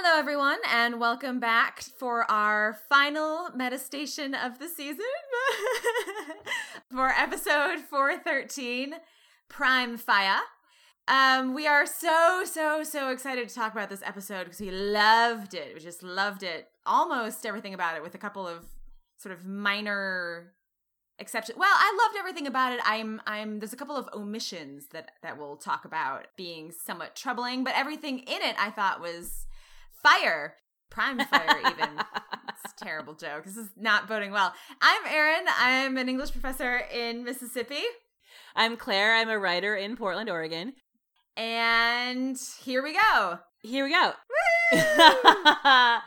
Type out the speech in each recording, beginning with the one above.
Hello, everyone, and welcome back for our final metastation of the season for episode 413 Prime Fire. Um, we are so, so, so excited to talk about this episode because we loved it. We just loved it. Almost everything about it, with a couple of sort of minor exceptions. Well, I loved everything about it. I'm, I'm. There's a couple of omissions that that we'll talk about being somewhat troubling, but everything in it I thought was fire. Prime fire, even. it's a terrible joke. This is not boding well. I'm Erin. I'm an English professor in Mississippi. I'm Claire. I'm a writer in Portland, Oregon. And here we go. Here we go.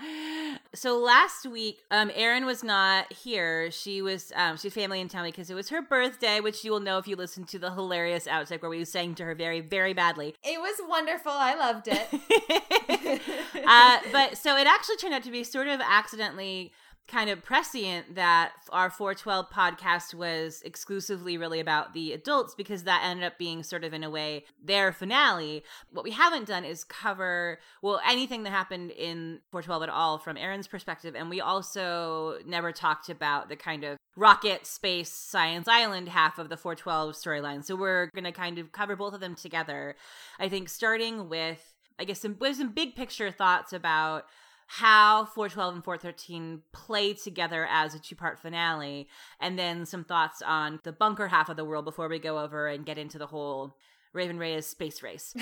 so last week, um, Erin was not here. She was um, she had family in town because it was her birthday, which you will know if you listen to the hilarious outtake where we sang to her very, very badly. It was wonderful. I loved it. uh, but so it actually turned out to be sort of accidentally kind of prescient that our 412 podcast was exclusively really about the adults because that ended up being sort of in a way their finale. What we haven't done is cover well anything that happened in 412 at all from Erin's perspective and we also never talked about the kind of rocket space science island half of the 412 storyline. So we're going to kind of cover both of them together. I think starting with I guess some, some big picture thoughts about how 412 and 413 play together as a two part finale, and then some thoughts on the bunker half of the world before we go over and get into the whole Raven Reyes space race.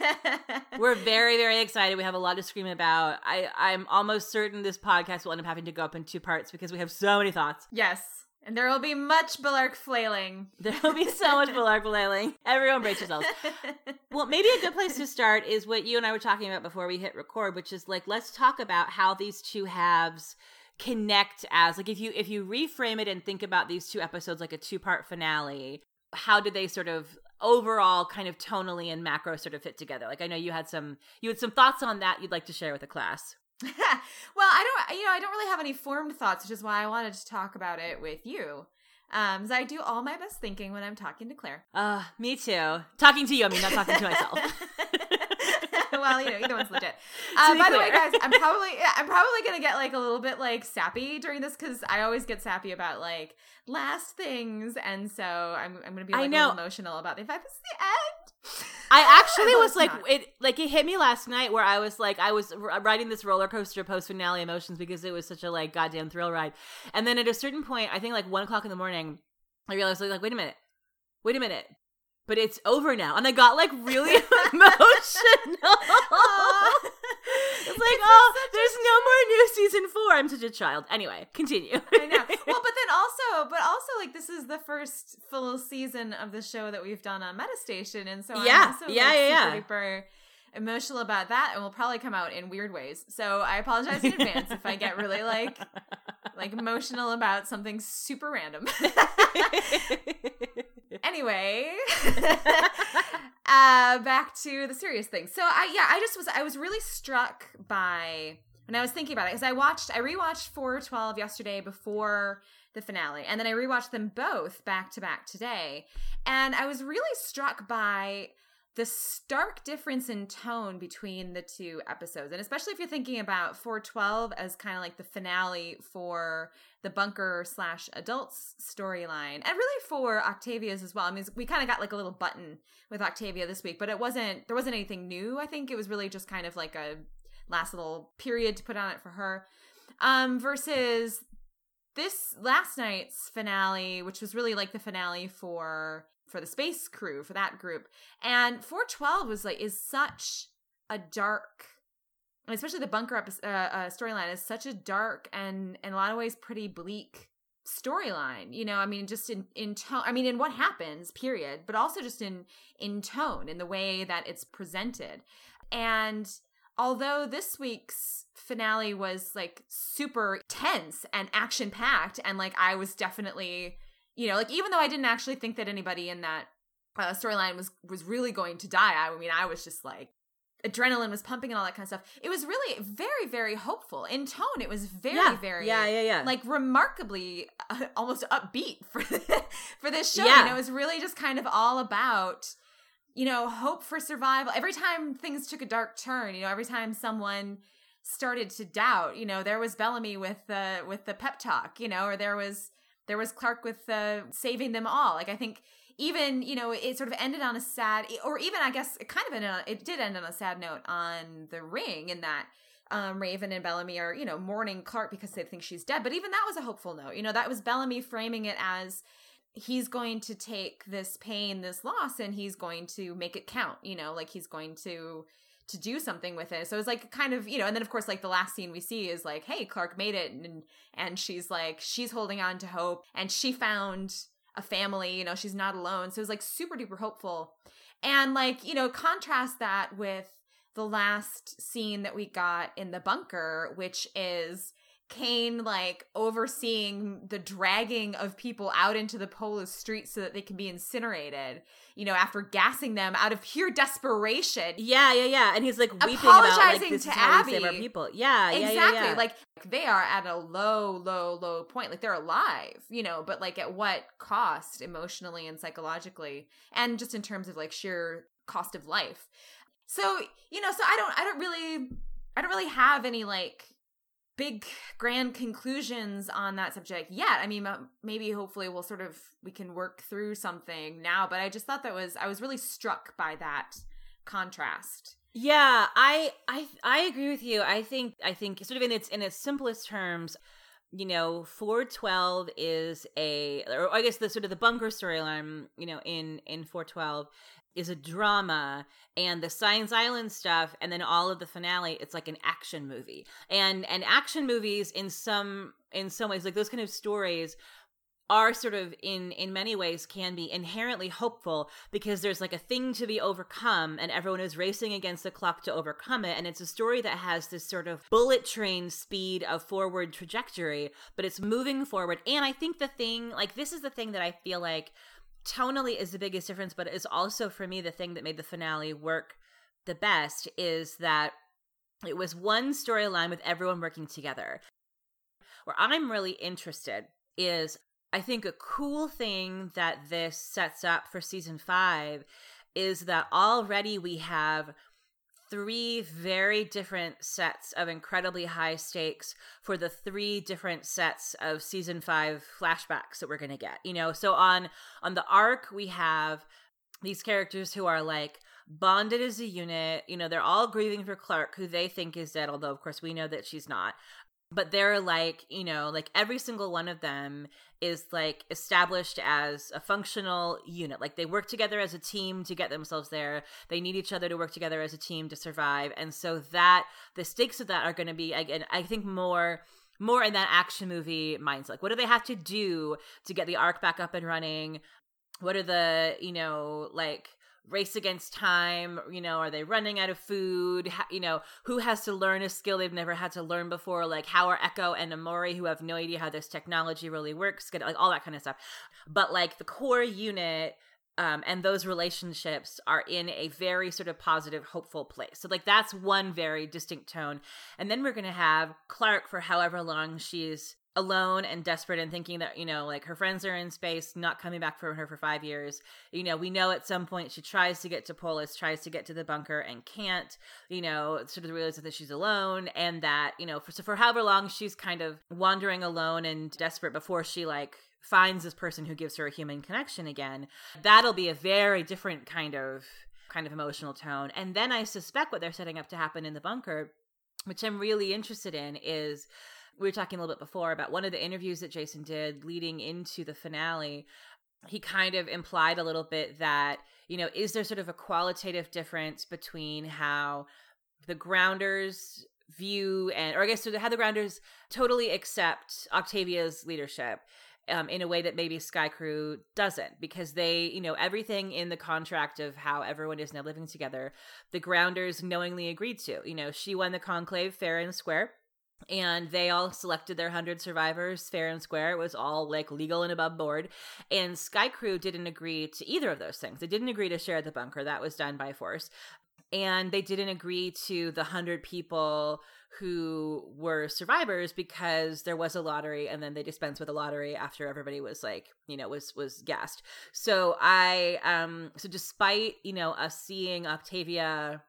We're very, very excited. We have a lot to scream about. I, I'm almost certain this podcast will end up having to go up in two parts because we have so many thoughts. Yes. And there will be much Bellarke flailing. There will be so much Bellarke flailing. Everyone brace yourselves. well, maybe a good place to start is what you and I were talking about before we hit record, which is like let's talk about how these two halves connect as like if you if you reframe it and think about these two episodes like a two-part finale, how did they sort of overall kind of tonally and macro sort of fit together? Like I know you had some you had some thoughts on that you'd like to share with the class. well, I don't, you know, I don't really have any formed thoughts, which is why I wanted to talk about it with you. Um, because I do all my best thinking when I'm talking to Claire. Uh, me too. Talking to you, I mean, not talking to myself. well, you know, either one's legit. Uh, by the way, guys, I'm probably I'm probably gonna get like a little bit like sappy during this because I always get sappy about like last things, and so I'm I'm gonna be like I know. emotional about the fact this is the end. I actually was like not. it like it hit me last night where I was like I was riding this roller coaster post finale emotions because it was such a like goddamn thrill ride, and then at a certain point, I think like one o'clock in the morning, I realized like wait a minute, wait a minute, but it's over now. And I got like really emotional. Ah. It's like, oh, there's no more new season four. I'm such a child. Anyway, continue. I know. Well, but then also, but also, like, this is the first full season of the show that we've done on Metastation. And so yeah, I'm also, yeah, like, yeah, super yeah. emotional about that and will probably come out in weird ways. So I apologize in advance if I get really like like emotional about something super random. anyway, uh, back to the serious thing. So I yeah, I just was I was really struck by when I was thinking about it because I watched I rewatched 412 yesterday before the finale and then I rewatched them both back to back today and I was really struck by the stark difference in tone between the two episodes and especially if you're thinking about 412 as kind of like the finale for the bunker slash adults storyline and really for octavia's as well. I mean we kind of got like a little button with octavia this week but it wasn't there wasn't anything new i think. It was really just kind of like a last little period to put on it for her. Um versus this last night's finale which was really like the finale for for the space crew for that group. And 412 was like is such a dark especially the bunker episode, uh, uh, storyline is such a dark and in a lot of ways pretty bleak storyline you know? I mean just in in tone i mean in what happens period but also just in in tone in the way that it's presented. And although this week's finale was like super tense and action packed and like i was definitely you know, like even though I didn't actually think that anybody in that uh, storyline was was really going to die, I mean, I was just like adrenaline was pumping and all that kind of stuff. It was really very very hopeful in tone. It was very yeah. very yeah yeah yeah like remarkably uh, almost upbeat for for this show. Yeah. You know, it was really just kind of all about you know hope for survival. Every time things took a dark turn, you know, every time someone started to doubt. You know, there was Bellamy with the with the pep talk, you know, or there was there was Clarke with the saving them all. Like I think even you know it sort of ended on a sad or even i guess it kind of ended on it did end on a sad note on the ring in that um, Raven and Bellamy are, you know, mourning Clarke because they think she's dead. But even that was a hopeful note. You know, that was Bellamy framing it as he's going to take this pain, this loss, and he's going to make it count. You know, like he's going to to do something with it. So it's like kind of, you know, and then of course like the last scene we see is like, hey, Clarke made it and and she's like she's holding on to hope and she found a family, you know, she's not alone. So it was like super duper hopeful. And like, you know, contrast that with the last scene that we got in the bunker, which is Kane like overseeing the dragging of people out into the Polis street so that they can be incinerated, you know, after gassing them out of pure desperation. Yeah, yeah, yeah. And he's like weeping apologizing about like this to Abby. save our people. Yeah, exactly. Yeah, yeah, yeah. Like they are at a low, low, low point. Like they're alive, you know, but like at what cost emotionally and psychologically, and just in terms of like sheer cost of life. So you know, so I don't, I don't really, I don't really have any like big grand conclusions on that subject yet. I mean, maybe hopefully we'll sort of we can work through something now, but I just thought that was I was really struck by that contrast. Yeah, I I I agree with you. I think I think sort of in its in its simplest terms, you know, 412 is a or I guess the sort of the bunker storyline, you know, in in 412 is a drama and the Science Island stuff and then all of the finale it's like an action movie. And and action movies in some in some ways like those kind of stories are sort of in in many ways can be inherently hopeful because there's like a thing to be overcome and everyone is racing against the clock to overcome it and it's a story that has this sort of bullet train speed of forward trajectory but it's moving forward and i think the thing like this is the thing that i feel like tonally is the biggest difference, but it's also for me the thing that made the finale work the best is that it was one storyline with everyone working together. Where I'm really interested is I think a cool thing that this sets up for season five is that already we have three very different sets of incredibly high stakes for the three different sets of season 5 flashbacks that we're going to get. You know, so on on the arc we have these characters who are like bonded as a unit. You know, they're all grieving for Clarke who they think is dead, although, of course, we know that she's not but they're like you know like every single one of them is like established as a functional unit. Like they work together as a team to get themselves there. They need each other to work together as a team to survive. And so that the stakes of that are going to be again i think more more in that action movie mindset. Like what do they have to do to get the arc back up and running? What are the you know like race against time you know are they running out of food you know who has to learn a skill they've never had to learn before like how are echo and Emori who have no idea how this technology really works get like all that kind of stuff but like the core unit um, and those relationships are in a very sort of positive, hopeful place. So, like, that's one very distinct tone. And then we're going to have Clarke for however long she's alone and desperate and thinking that you know like her friends are in space not coming back from her for five years. You know we know at some point she tries to get to polis tries to get to the bunker and can't you know sort of realizes that she's alone and that you know for, so for however long she's kind of wandering alone and desperate before she like finds this person who gives her a human connection again that'll be a very different kind of kind of emotional tone. And then i suspect what they're setting up to happen in the bunker which i'm really interested in is we were talking a little bit before about one of the interviews that Jason did leading into the finale. He kind of implied a little bit that, you know, is there sort of a qualitative difference between how the grounders view and or I guess how the grounders totally accept Octavia's leadership um, in a way that maybe Skaikru doesn't, because they, you know, everything in the contract of how everyone is now living together, the grounders knowingly agreed to. You know, she won the conclave fair and square and they all selected their 100 survivors fair and square. It was all like legal and above board. And Skaikru didn't agree to either of those things. They didn't agree to share the bunker. That was done by force. And they didn't agree to the 100 people who were survivors because there was a lottery and then they dispensed with a lottery after everybody was like you know was was gassed. So i um so despite you know us seeing octavia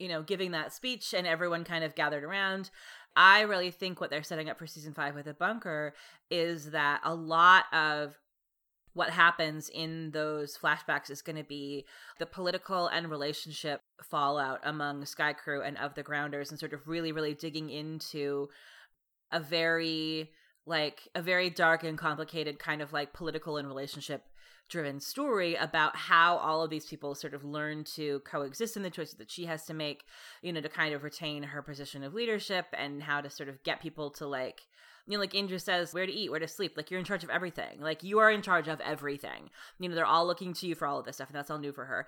you know, giving that speech and everyone kind of gathered around. I really think what they're setting up for season five with the bunker is that a lot of what happens in those flashbacks is going to be the political and relationship fallout among Skaikru and of the Grounders, and sort of really, really digging into a very like a very dark and complicated kind of like political and relationship driven story about how all of these people sort of learn to coexist in the choices that she has to make, you know, to kind of retain her position of leadership and how to sort of get people to like you know, like Indra says, where to eat, where to sleep. Like you're in charge of everything. Like you are in charge of everything. You know, they're all looking to you for all of this stuff, and that's all new for her.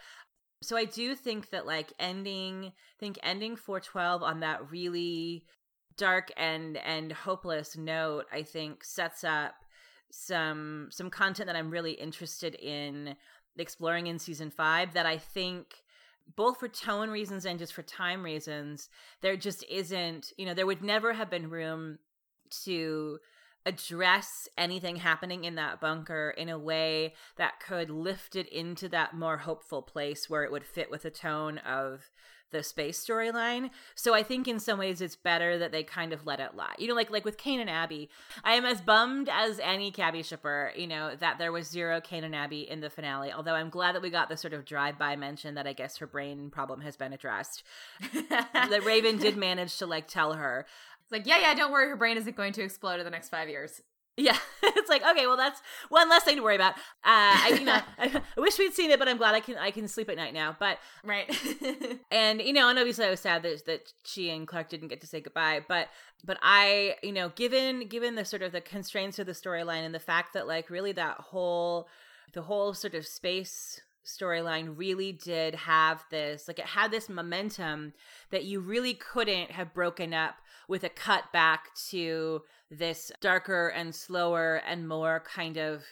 So I do think that like ending, I think ending 412 on that really dark and and hopeless note, I think sets up some some content that I'm really interested in exploring in season five that I think both for tone reasons and just for time reasons, there just isn't, you know, there would never have been room to address anything happening in that bunker in a way that could lift it into that more hopeful place where it would fit with the tone of the space storyline. So I think in some ways it's better that they kind of let it lie. You know, like like with Kane and Abby, I am as bummed as any Cabby shipper, you know, that there was zero Kane and Abby in the finale. Although I'm glad that we got the sort of drive-by mention that I guess her brain problem has been addressed. that Raven did manage to like tell her. It's like, yeah, yeah, don't worry, her brain isn't going to explode in the next five years. Yeah, it's like okay, well that's one less thing to worry about. Uh, I you know I, I, wish we'd seen it, but I'm glad I can I can sleep at night now. But right, and you know, and obviously I was sad that that she and Clarke didn't get to say goodbye. But but I you know, given given the sort of the constraints of the storyline and the fact that like really that whole the whole sort of space storyline really did have this like it had this momentum that you really couldn't have broken up with a cut back to this darker and slower and more kind of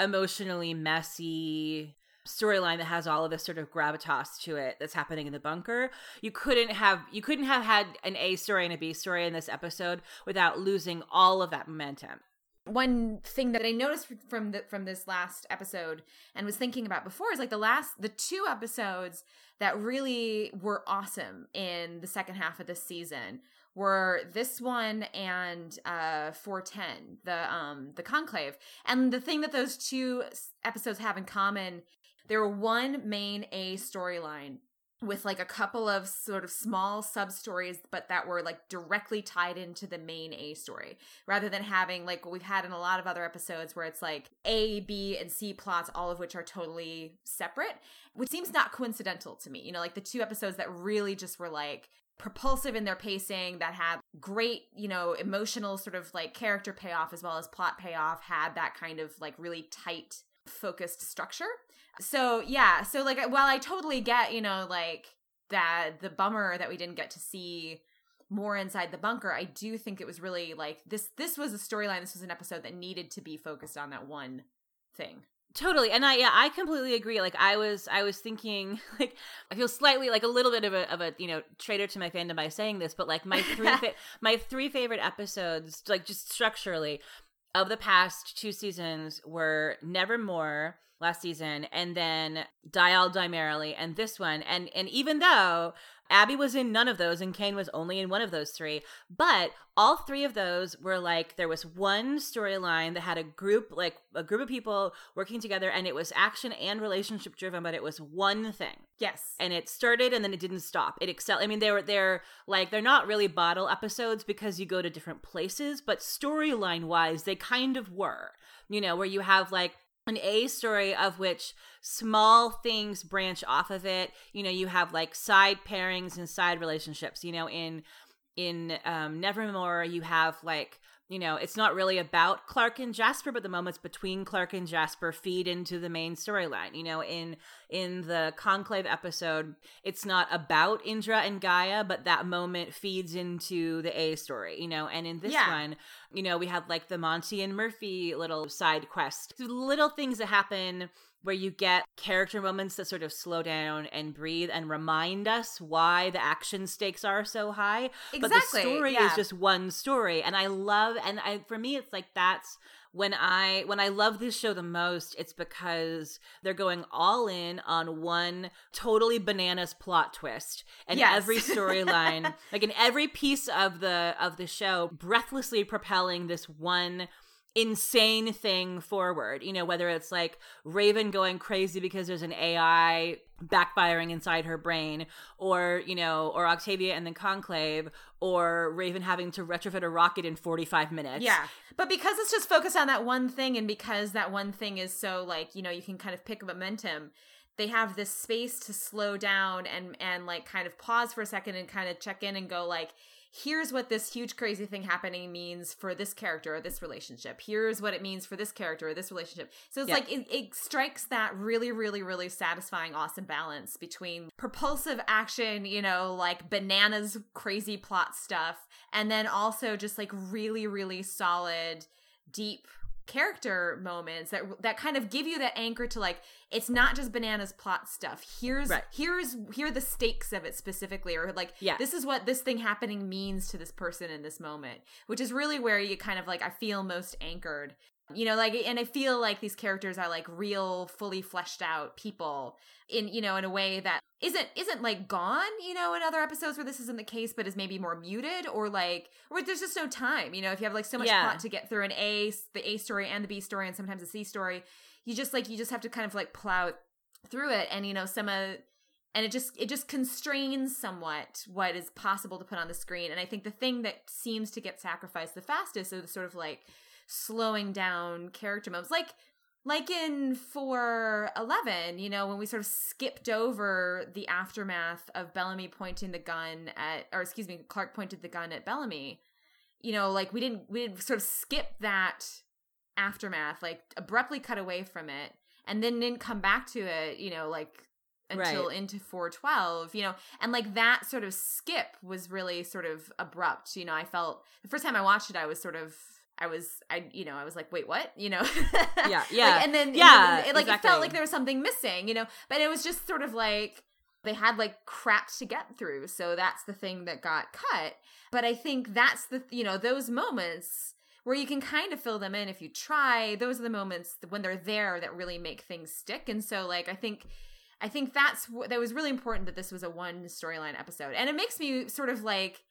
emotionally messy storyline that has all of this sort of gravitas to it that's happening in the bunker. You couldn't have you couldn't have had an A story and a B story in this episode without losing all of that momentum. One thing that I noticed from the from this last episode and was thinking about before is like the last the two episodes that really were awesome in the second half of this season were this one and uh 410 the um the conclave. And the thing that those two episodes have in common they were one main a storyline with like a couple of sort of small sub stories but that were like directly tied into the main a story rather than having like what we've had in a lot of other episodes where it's like a b and c plots all of which are totally separate which seems not coincidental to me. You know like the two episodes that really just were like propulsive in their pacing that had great you know emotional sort of like character payoff as well as plot payoff had that kind of like really tight focused structure. So yeah so like while i totally get you know like that the bummer that we didn't get to see more inside the bunker i do think it was really like this this was a storyline this was an episode that needed to be focused on that one thing totally and i yeah i completely agree like i was i was thinking like i feel slightly like a little bit of a of a you know traitor to my fandom by saying this but like my three fa- my three favorite episodes like just structurally of the past two seasons were nevermore last season and then die all die merrily and this one and and even though abby was in none of those and Kane was only in one of those three but all three of those were like there was one storyline that had a group like a group of people working together and it was action and relationship driven but it was one thing. Yes. And it started and then it didn't stop. It excel i mean they were they're like they're not really bottle episodes because you go to different places but storyline wise they kind of were you know where you have like an A story of which small things branch off of it. You know, you have like side pairings and side relationships. You know, in in um, Nevermore, you have like you know, it's not really about Clarke and Jasper, but the moments between Clarke and Jasper feed into the main storyline. You know, in in the Conclave episode, it's not about Indra and Gaia, but that moment feeds into the A story, you know, and in this yeah. one, you know, we have like the Monty and Murphy little side quest. Little things that happen where you get character moments that sort of slow down and breathe and remind us why the action stakes are so high. Exactly. But the story yeah. is just one story. And I love and I for me it's like that's when I when I love this show the most, it's because they're going all in on one totally bananas plot twist. And Yes. every storyline, like in every piece of the of the show, breathlessly propelling this one insane thing forward. You know, whether it's like Raven going crazy because there's an AI backfiring inside her brain, or, you know, or Octavia and the Conclave, or Raven having to retrofit a rocket in 45 minutes. Yeah. But because it's just focused on that one thing and because that one thing is so like, you know, you can kind of pick a momentum, they have this space to slow down and and like kind of pause for a second and kind of check in and go like here's what this huge crazy thing happening means for this character or this relationship. Here's what it means for this character or this relationship. So it's Yeah. like it, it strikes that really, really, really satisfying, awesome balance between propulsive action, you know, like bananas, crazy plot stuff, and then also just like really, really solid, deep character moments that that kind of give you that anchor to like it's not just bananas plot stuff here's Right. here's here are the stakes of it specifically or like Yeah. this is what this thing happening means to this person in this moment which is really where you kind of like i feel most anchored you know like and i feel like these characters are like real fully fleshed out people in you know in a way that isn't isn't like gone you know in other episodes where this isn't the case but is maybe more muted or like or there's just no time you know if you have like so much Yeah. plot to get through an a the a story and the b story and sometimes the c story you just like you just have to kind of like plow through it and you know some of and it just it just constrains somewhat what is possible to put on the screen and i think the thing that seems to get sacrificed the fastest is sort of like slowing down character moments like like in 411 you know when we sort of skipped over the aftermath of bellamy pointing the gun at or excuse me clarke pointed the gun at bellamy you know like we didn't we didn't sort of skip that aftermath like abruptly cut away from it and then didn't come back to it you know like until Right. into 412 you know and like that sort of skip was really sort of abrupt you know i felt the first time i watched it i was sort of i was i you know i was like wait what? You know? Yeah, Like, yeah. and then Yeah, and then it, like it felt like there was something missing you know? But it was just sort of like they had like crap to get through so that's the thing that got cut. But i think that's the you know those moments where you can kind of fill them in if you try those are the moments when they're there that really make things stick. And so like i think i think that's wh- that was really important that this was a one storyline episode. And it makes me sort of like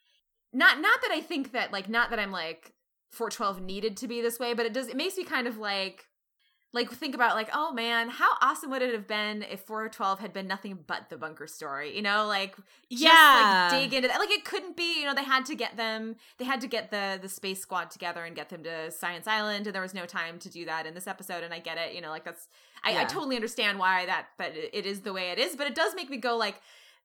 not not that i think that like not that i'm like 412 needed to be this way but it does it makes me kind of like like think about like oh man how awesome would it have been if 412 had been nothing but the bunker story you know? Like just Yeah. like dig into that. Like it couldn't be you know they had to get them they had to get the the space squad together and get them to science island and there was no time to do that in this episode and i get it you know like that's i, I totally understand why that it it is the way it is but it does make me go like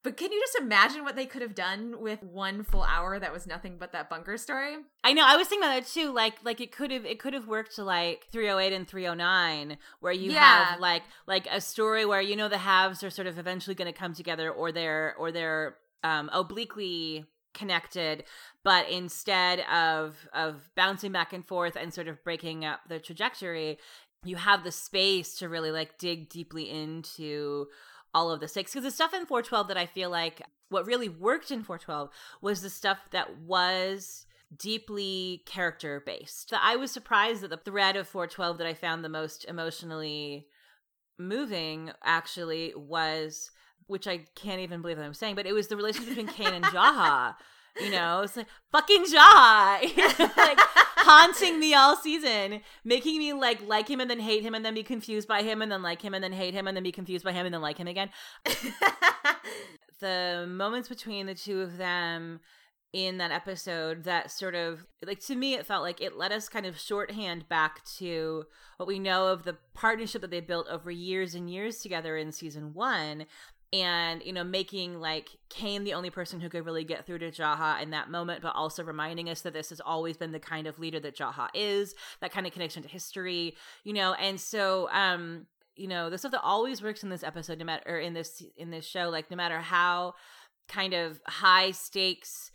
but can you just imagine what they could have done with one full hour that was nothing but that bunker story I know. I was thinking about that too. Like, like it could have, it could have worked to like 308 and 309, where you Yeah. have like, like a story where you know the halves are sort of eventually going to come together, or they're, or they're um, obliquely connected, but instead of of bouncing back and forth and sort of breaking up the trajectory, you have the space to really like dig deeply into all of the stakes because the stuff in 412 that I feel like what really worked in 412 was the stuff that was deeply character based. I was surprised that the thread of 412 that I found the most emotionally moving actually was which I can't even believe that I'm saying, but it was the relationship between Kane and Jaha. You know, it's like fucking Jaha, like haunting me all season, making me like like him and then hate him and then be confused by him and then like him and then hate him and then be confused by him and then like him again. the moments between the two of them in that episode that sort of like to me it felt like it let us kind of shorthand back to what we know of the partnership that they built over years and years together in season one and you know making like Kane the only person who could really get through to Jaha in that moment but also reminding us that this has always been the kind of leader that Jaha is that kind of connection to history you know? And so um you know the stuff that always works in this episode no matter or in this in this show like no matter how kind of high stakes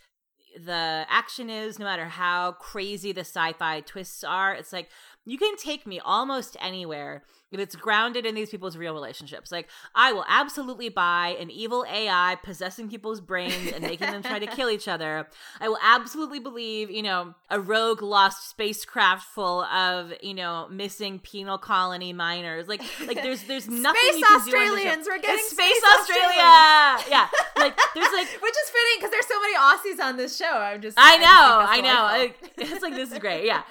the action is no matter how crazy the sci-fi twists are it's like you can take me almost anywhere if it's grounded in these people's real relationships. Like, I will absolutely buy an evil AI possessing people's brains and making them try to kill each other. I will absolutely believe, you know, a rogue lost spacecraft full of, you know, missing penal colony miners. Like, like there's there's nothing space you can Australians. We're getting It's space, space Australia. yeah, like there's like Which is fitting because there's so many Aussies on this show. I'm just. I know, I know. it's like this is great, yeah.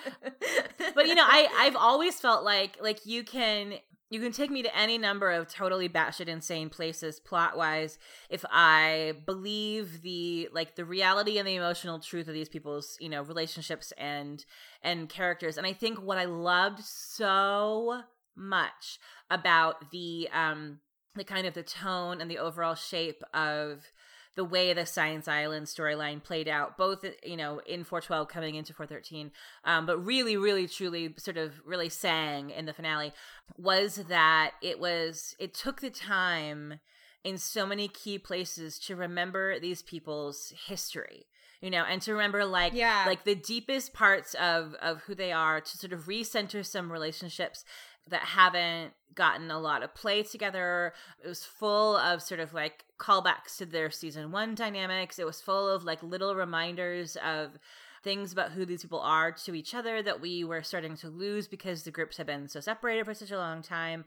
But you know, I I've always felt like like you can you can take me to any number of totally batshit insane places plot wise if I believe the like the reality and the emotional truth of these people's you know relationships and and characters. And I think what I loved so much about the um the kind of the tone and the overall shape of the way the Science Island storyline played out, both you know in 412 coming into 413, um, but really, really, truly, sort of really sang in the finale, was that it was it took the time in so many key places to remember these people's history you know and to remember like Yeah. like the deepest parts of of who they are to sort of recenter some relationships that haven't gotten a lot of play together. It was full of sort of like callbacks to their season one dynamics. It was full of like little reminders of things about who these people are to each other that we were starting to lose because the groups have been so separated for such a long time.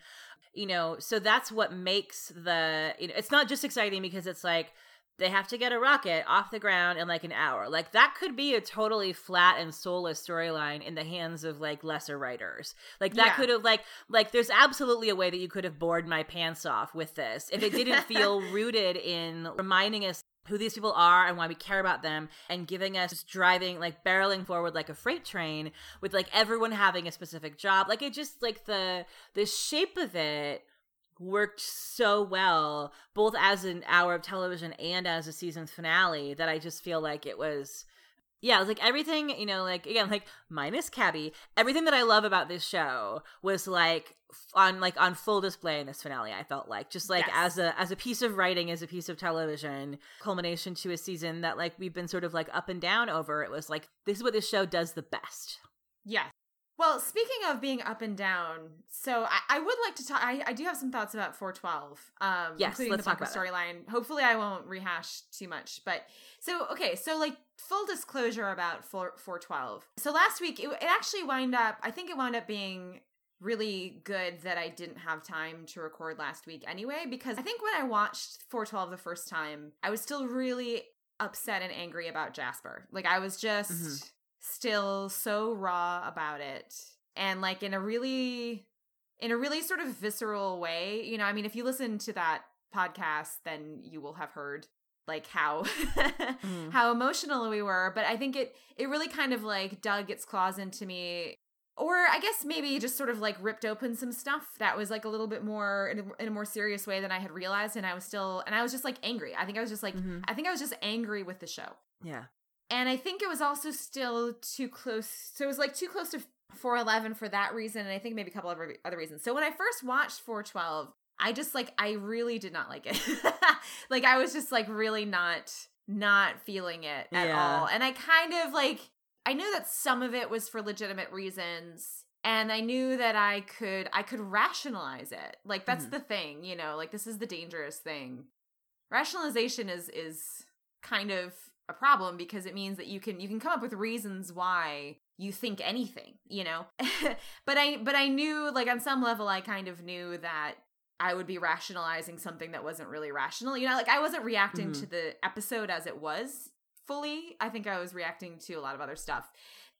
You know, so that's what makes the you know, it's not just exciting because it's like they have to get a rocket off the ground in like an hour. Like that could be a totally flat and soulless storyline in the hands of like lesser writers. Like that Yeah. could have like like there's absolutely a way that you could have bored my pants off with this if it didn't feel rooted in reminding us who these people are and why we care about them and giving us just driving like barreling forward like a freight train with like everyone having a specific job like it just like the the shape of it worked so well both as an hour of television and as a season finale that i just feel like it was yeah, it like everything, you know, like again, like minus Cabby, everything that I love about this show was like on like on full display in this finale. I felt like just like Yes. as a as a piece of writing, as a piece of television, culmination to a season that like we've been sort of like up and down over. It was like this is what this show does the best. Yes. Well, speaking of being up and down, so I, I would like to talk. I, I do have some thoughts about 412, um, Yes, including the about storyline. Hopefully, I won't rehash too much. But so, okay, so like full disclosure about 4, 412. So last week, it, it actually wound up, I think it wound up being really good that I didn't have time to record last week anyway, because I think when I watched 412 the first time, I was still really upset and angry about Jasper. Like, I was just Mhm. Still so raw about it. And like in a really in a really sort of visceral way. You know, I mean, if you listen to that podcast, then you will have heard like how Mm-hmm. how emotional we were. But I think it it really kind of like dug its claws into me. Or I guess maybe just sort of like ripped open some stuff that was like a little bit more in a, in a more serious way than I had realized, and I was still and I was just like angry. I think I was just like Mhm. I think I was just angry with the show. Yeah. And I think it was also still too close. So it was like too close to 411 for that reason. And I think maybe a couple of other- reasons. So when I first watched 412, I just like, I really did not like it. like I was just like really not, not feeling it at Yeah. all. And I kind of like, I knew that some of it was for legitimate reasons. And I knew that I could, I could rationalize it. Like that's Mhm. the thing, you know, like this is the dangerous thing. Rationalization is, is kind of a problem because it means that you can you can come up with reasons why you think anything you know? But i but i knew like on some level i kind of knew that i would be rationalizing something that wasn't really rational you know? Like i wasn't reacting Mhm. to the episode as it was fully. I think i was reacting to a lot of other stuff.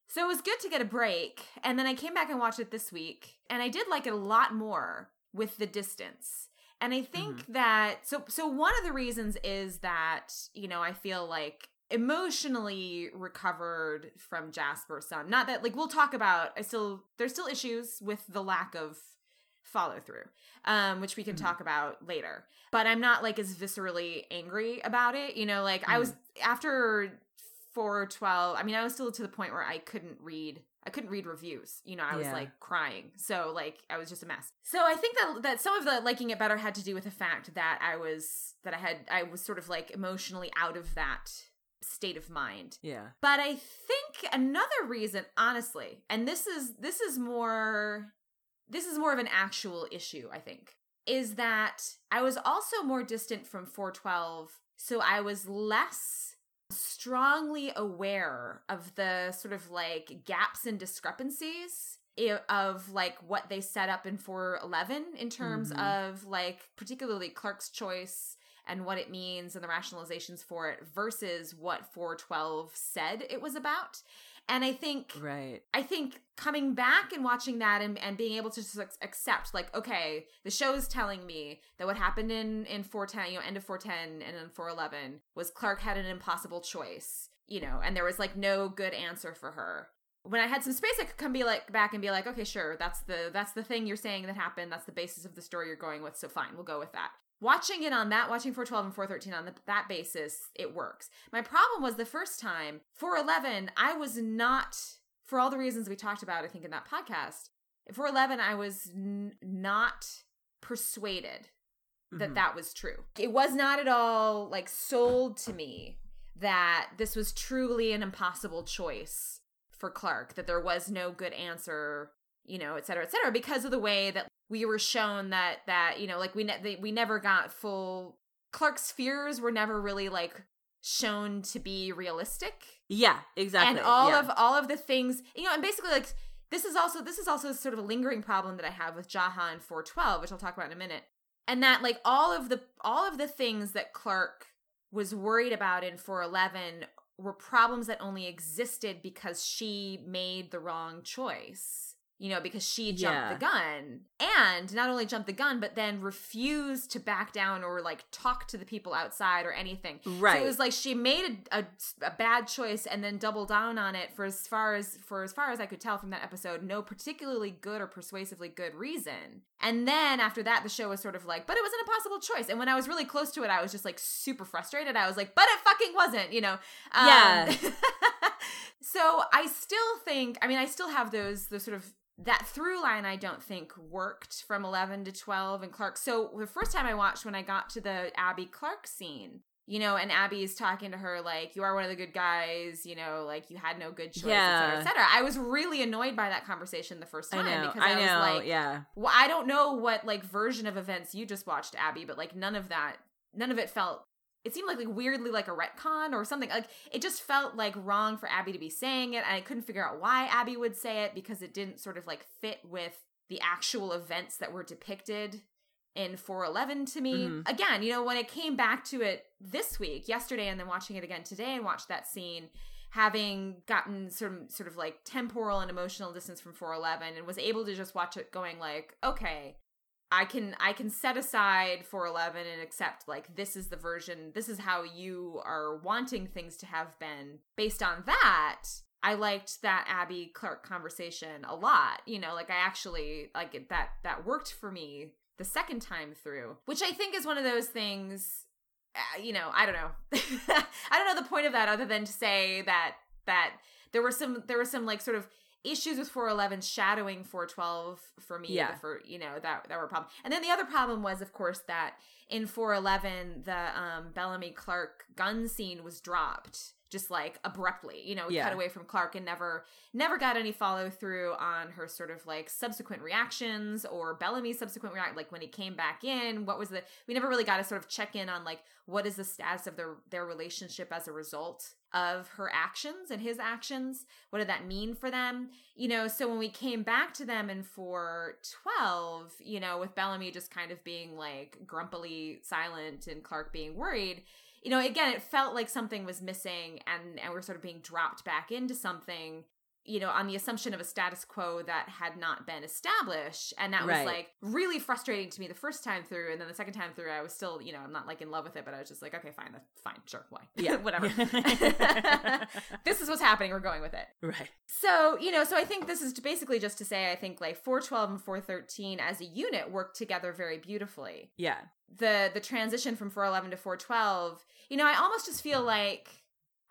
So it was good to get a break and then i came back and watched it this week and i did like it a lot more with the distance. And i think that so so one of the reasons is that you know i feel like emotionally recovered from Jasper some. Not that like we'll talk about I still there's still issues with the lack of follow through. Um which we can Mhm. talk about later. But I'm not like as viscerally angry about it, you know, like I was after 412, I mean I was still to the point where I couldn't read I couldn't read reviews. You know, I was Yeah. like crying. So like I was just a mess. So I think that that some of the liking it better had to do with the fact that I was that I had I was sort of like emotionally out of that state of mind. Yeah. But I think another reason, honestly, and this is this is more this is more of an actual issue, I think, is that I was also more distant from 412. So I was less strongly aware of the sort of like gaps and discrepancies of like what they set up in 411 in terms mm-hmm. of like particularly Clarke's choice and what it means and the rationalizations for it versus what 412 said it was about. And I think, right. I think coming back and watching that and, and being able to just accept, like, okay, the show is telling me that what happened in in 410, you know, end of 410 and then 411 was clarke had an impossible choice, you know, and there was like no good answer for her when I had some space, I could come be like back and be like, okay, sure, that's the that's the thing you're saying that happened. That's the basis of the story you're going with. So fine, we'll go with that watching it on that watching 412 and 413 on the, that basis it works my problem was the first time 411 i was not for all the reasons we talked about i think in that podcast 411 i was n- not persuaded that mm-hmm. that was true it was not at all like sold to me that this was truly an impossible choice for clarke that there was no good answer you know et cetera et cetera because of the way that we were shown that that you know like we ne- they, we never got full Clarke's fears were never really like shown to be realistic. Yeah, exactly. And all yeah. of all of the things, you know, and basically like this is also this is also sort of a lingering problem that I have with Jaha and 412, which I'll talk about in a minute. And that like all of the all of the things that Clarke was worried about in 411 were problems that only existed because she made the wrong choice you know, because she jumped yeah. the gun and not only jumped the gun, but then refused to back down or like talk to the people outside or anything. Right. So it was like she made a, a, a, bad choice and then doubled down on it for as far as for as far as I could tell from that episode, no particularly good or persuasively good reason. And then after that, the show was sort of like, but it was an impossible choice. And when I was really close to it, I was just like super frustrated. I was like, but it fucking wasn't, you know? Um, yeah. so I still think, I mean, I still have those those sort of that through line I don't think worked from 11 to 12 and Clarke. So the first time I watched when I got to the Abby Clarke scene, you know, and Abby is talking to her like, you are one of the good guys, you know, like you had no good choice, yeah. et cetera, et cetera. I was really annoyed by that conversation the first time I know, because I, I know, was like, yeah. Well, I don't know what like version of events you just watched, Abby, but like none of that, none of it felt it seemed like, like weirdly like a retcon or something. Like it just felt like wrong for Abby to be saying it. And I couldn't figure out why Abby would say it because it didn't sort of like fit with the actual events that were depicted in 411 to me. Mm-hmm. Again, you know, when it came back to it this week, yesterday, and then watching it again today and watched that scene, having gotten some sort of like temporal and emotional distance from 411 and was able to just watch it going like, okay, I can I can set aside 411 and accept like this is the version this is how you are wanting things to have been. Based on that I liked that Abby Clarke conversation a lot you know like I actually like that that worked for me the second time through which I think is one of those things uh, you know I don't know. I don't know the point of that other than to say that that there were some there were some like sort of issues with 411 shadowing 412 for me yeah. for you know that that were a problem and then the other problem was of course that in 411 the um bellamy clarke gun scene was dropped just like abruptly you know yeah. cut away from clarke and never never got any follow through on her sort of like subsequent reactions or bellamy's subsequent react like when he came back in what was the we never really got to sort of check in on like what is the status of their their relationship as a result of her actions and his actions what did that mean for them you know so when we came back to them in 412 you know with bellamy just kind of being like grumpily silent and clarke being worried you know, again, it felt like something was missing and, and we're sort of being dropped back into something, you know, on the assumption of a status quo that had not been established. And that right. was like really frustrating to me the first time through. And then the second time through, I was still, you know, I'm not like in love with it, but I was just like, okay, fine, that's fine, sure, why? Yeah, whatever. this is what's happening. We're going with it. Right. So, you know, so I think this is basically just to say, I think like 412 and 413 as a unit work together very beautifully. Yeah. The the transition from 411 to 412 you know, I almost just feel like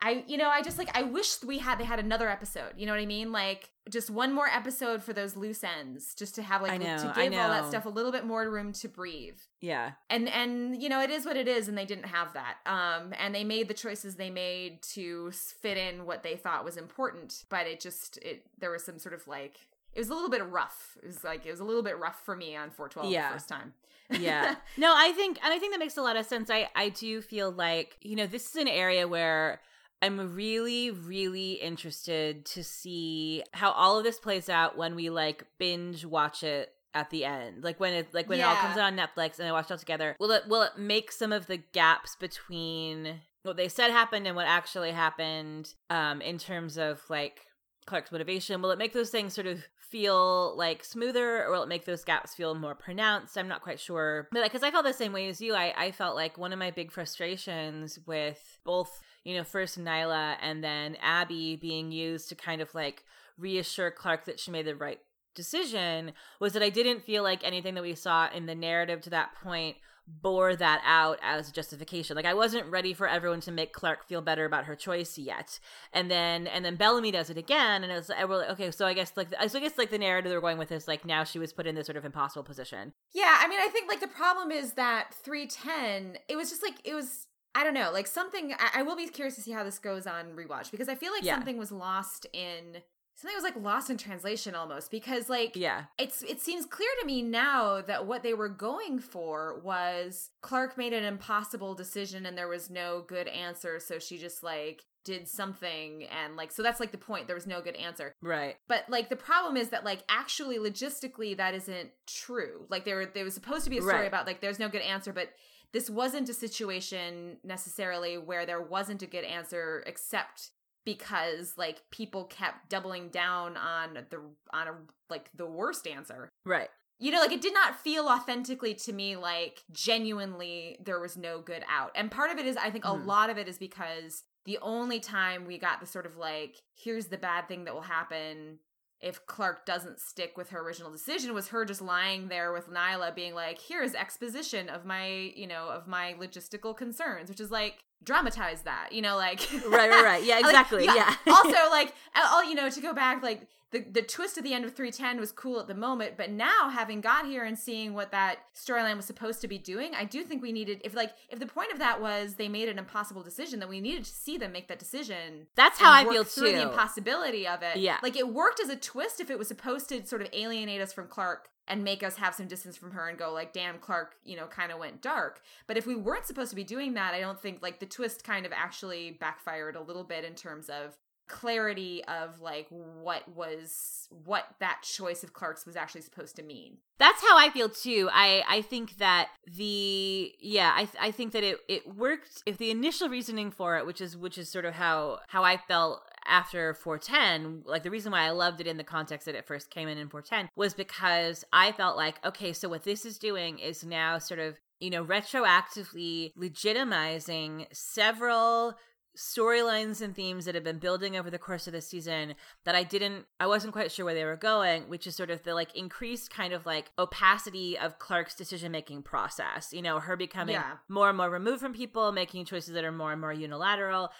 I, you know, I just like I wish we had they had another episode. You know what I mean? Like just one more episode for those loose ends, just to have like know, to give all that stuff a little bit more room to breathe. Yeah. And and you know it is what it is, and they didn't have that. Um, and they made the choices they made to fit in what they thought was important, but it just it there was some sort of like it was a little bit rough. It was like it was a little bit rough for me on 412 Yeah. the first time. yeah no i think and i think that makes a lot of sense i i do feel like you know this is an area where i'm really really interested to see how all of this plays out when we like binge watch it at the end like when it like when it all comes out on netflix and i watch it all together will it will it make some of the gaps between what they said happened and what actually happened um in terms of like Clarke's motivation? Will it make those things sort of feel like smoother or will it make those gaps feel more pronounced? I'm not quite sure. But because I felt the same way as you, I, I felt like one of my big frustrations with both, you know, first Niylah and then Abby being used to kind of like reassure Clarke that she made the right decision was that I didn't feel like anything that we saw in the narrative to that point bore that out as justification. Like I wasn't ready for everyone to make Clarke feel better about her choice yet. And then and then Bellamy does it again, and it was I was like, okay, so I guess like so I guess like the narrative they're going with is like now she was put in this sort of impossible position. Yeah, I mean, I think like the problem is that 310, it was just like, it was, I don't know, like something, I, I will be curious to see how this goes on rewatch because I feel like Yeah. something was lost in, something was like lost in translation almost because like, Yeah, it's it seems clear to me now that what they were going for was Clarke made an impossible decision and there was no good answer, so she just like did something and like so that's like the point there was no good answer right. but like the problem is that like actually logistically that isn't true like there there was supposed to be a story Right. about like there's no good answer but this wasn't a situation necessarily where there wasn't a good answer except because like people kept doubling down on the on a like the worst answer Right. you know like it did not feel authentically to me like genuinely there was no good out and part of it is i think a Mhm. lot of it is because the only time we got the sort of like here's the bad thing that will happen if clarke doesn't stick with her original decision was her just lying there with niylah being like here's exposition of my you know of my logistical concerns which is like dramatize that you know like Right, right, right. Yeah, like, exactly. yeah. also, like, all you know, to go back, like the the twist at the end of 310 was cool at the moment, but now having got here and seeing what that storyline was supposed to be doing, I do think we needed if like if the point of that was they made an impossible decision, then we needed to see them make that decision. That's how I feel too. the impossibility of it. Yeah. like it worked as a twist if it was supposed to sort of alienate us from Clarke and make us have some distance from her and go like, damn, Clarke, you know, kind of went dark. But if we weren't supposed to be doing that, I don't think like the twist kind of actually backfired a little bit in terms of clarity of like what was what that choice of Clarke's was actually supposed to mean. That's how I feel too. I I think that the yeah, I I think that it it worked if the initial reasoning for it, which is which is sort of how how I felt after 410, like the reason why I loved it in the context that it first came in in 410 was because I felt like okay, so what this is doing is now sort of you know retroactively legitimizing several storylines and themes that have been building over the course of the season that I didn't I wasn't quite sure where they were going, which is sort of the like increased kind of like opacity of Clarke's decision making process. You know, her becoming Yeah. more and more removed from people, making choices that are more and more unilateral.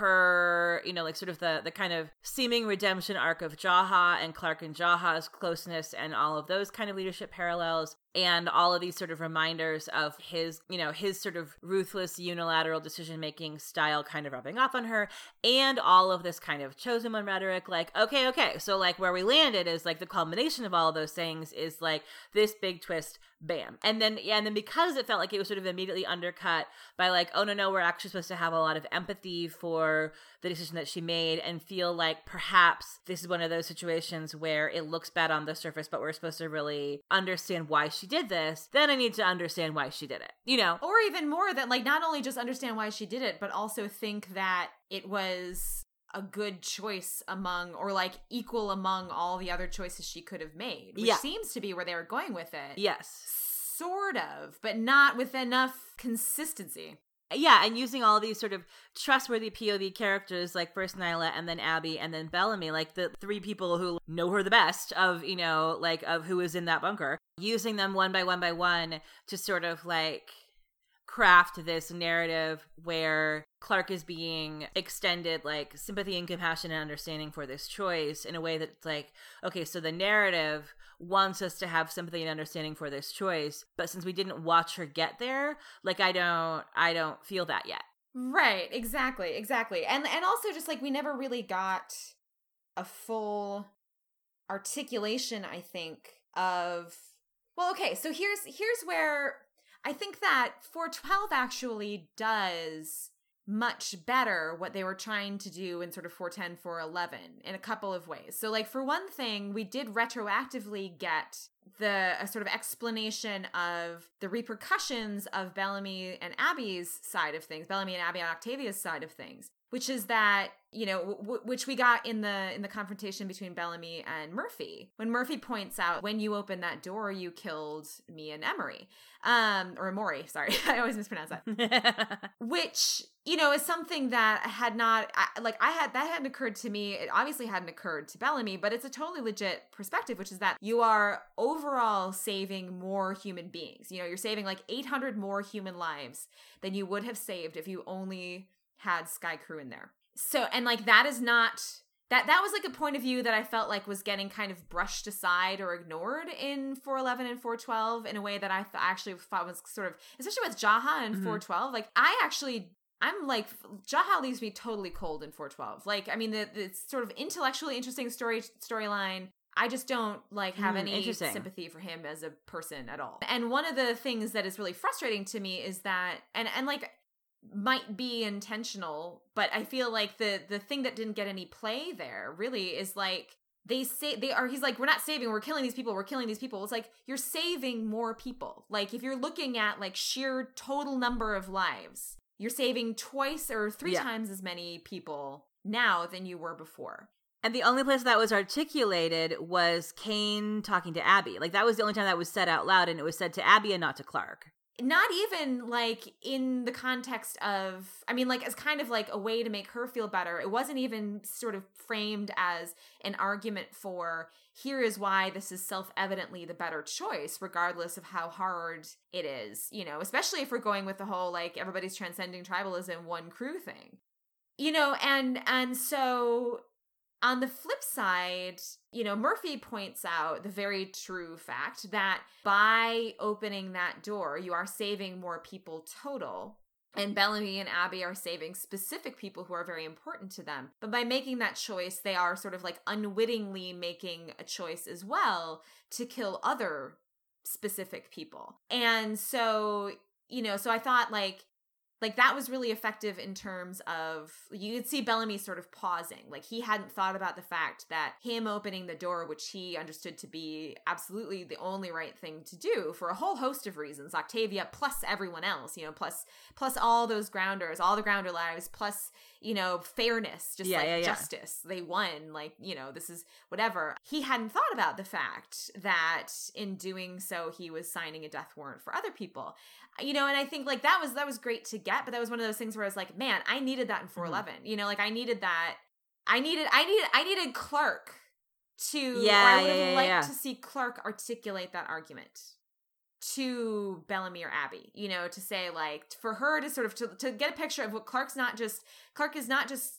Her, you know, like sort of the the kind of seeming redemption arc of Jaha and Clarke and Jaha's closeness and all of those kind of leadership parallels and all of these sort of reminders of his, you know, his sort of ruthless unilateral decision making style kind of rubbing off on her, and all of this kind of chosen one rhetoric. Like, okay, okay, so like where we landed is like the culmination of all of those things is like this big twist, bam, and then yeah, and then because it felt like it was sort of immediately undercut by like, oh no, no, we're actually supposed to have a lot of empathy for the decision that she made and feel like perhaps this is one of those situations where it looks bad on the surface, but we're supposed to really understand why she did this, then I need to understand why she did it. You know? Or even more than like not only just understand why she did it, but also think that it was a good choice among or like equal among all the other choices she could have made, which Yeah. seems to be where they were going with it. Yes. Sort of, but not with enough consistency. Yeah, and using all these sort of trustworthy POV characters like first Niylah and then Abby and then Bellamy, like the three people who know her the best of, you know, like of who is in that bunker, using them one by one by one to sort of like craft this narrative where Clarke is being extended like sympathy and compassion and understanding for this choice in a way that's like, okay, so the narrative wants us to have sympathy and understanding for this choice, but since we didn't watch her get there, like I don't I don't feel that yet. Right, exactly, exactly. And and also just like we never really got a full articulation, I think, of well, okay, so here's here's where I think that 412 actually does much better what they were trying to do in sort of 410 411 in a couple of ways. So like for one thing, we did retroactively get the a sort of explanation of the repercussions of Bellamy and Abby's side of things, Bellamy and Abby on Octavia's side of things which is that you know w- which we got in the in the confrontation between Bellamy and Murphy. When Murphy points out when you opened that door you killed me and Emery. Um or Maury sorry. I always mispronounce that. Which you know is something that had not I, like I had that hadn't occurred to me. It obviously hadn't occurred to Bellamy but it's a totally legit perspective which is that you are overall saving more human beings. You know you're saving like 800 more human lives than you would have saved if you only had Skaikru in there. So and like that is not that that was like a point of view that I felt like was getting kind of brushed aside or ignored in 411 and 412 in a way that I th- actually thought was sort of especially with Jaha and mm-hmm. 412 like I actually I'm like Jaha leaves me totally cold in 412 like I mean the, the sort of intellectually interesting story storyline I just don't like have mm, any sympathy for him as a person at all. And one of the things that is really frustrating to me is that and and like might be intentional, but I feel like the the thing that didn't get any play there really is like they say they are he's like we're not saving we're killing these people we're killing these people it's like you're saving more people like if you're looking at like sheer total number of lives you're saving twice or three yeah. times as many people now than you were before and the only place that was articulated was Kane talking to Abby. Like that was the only time that was said out loud, and it was said to Abby and not to Clarke not even like in the context of i mean like as kind of like a way to make her feel better. It wasn't even sort of framed as an argument for here is why this is self-evidently the better choice regardless of how hard it is you know especially if we're going with the whole like everybody's transcending tribalism one crew thing. You know and and so on the flip side, you know, Murphy points out the very true fact that by opening that door, you are saving more people total. And Bellamy and Abby are saving specific people who are very important to them. But by making that choice, they are sort of like unwittingly making a choice as well to kill other specific people. And so, you know, so I thought like like that was really effective in terms of you could see Bellamy sort of pausing. Like he hadn't thought about the fact that him opening the door, which he understood to be absolutely the only right thing to do for a whole host of reasons, Octavia plus everyone else, you know, plus plus all those grounders, all the grounder lives, plus you know, fairness, just yeah, like yeah, yeah. justice. They won, like, you know, this is whatever. He hadn't thought about the fact that in doing so, he was signing a death warrant for other people. You know, and I think like that was that was great to get, but that was one of those things where I was like, man, I needed that in 411. Mm-hmm. You know, like I needed that. I needed I needed I needed Clarke to yeah, I would have liked to see Clarke articulate that argument to Bellamy or Abby, you know, to say like for her to sort of to, to get a picture of what Clarke's not just Clarke is not just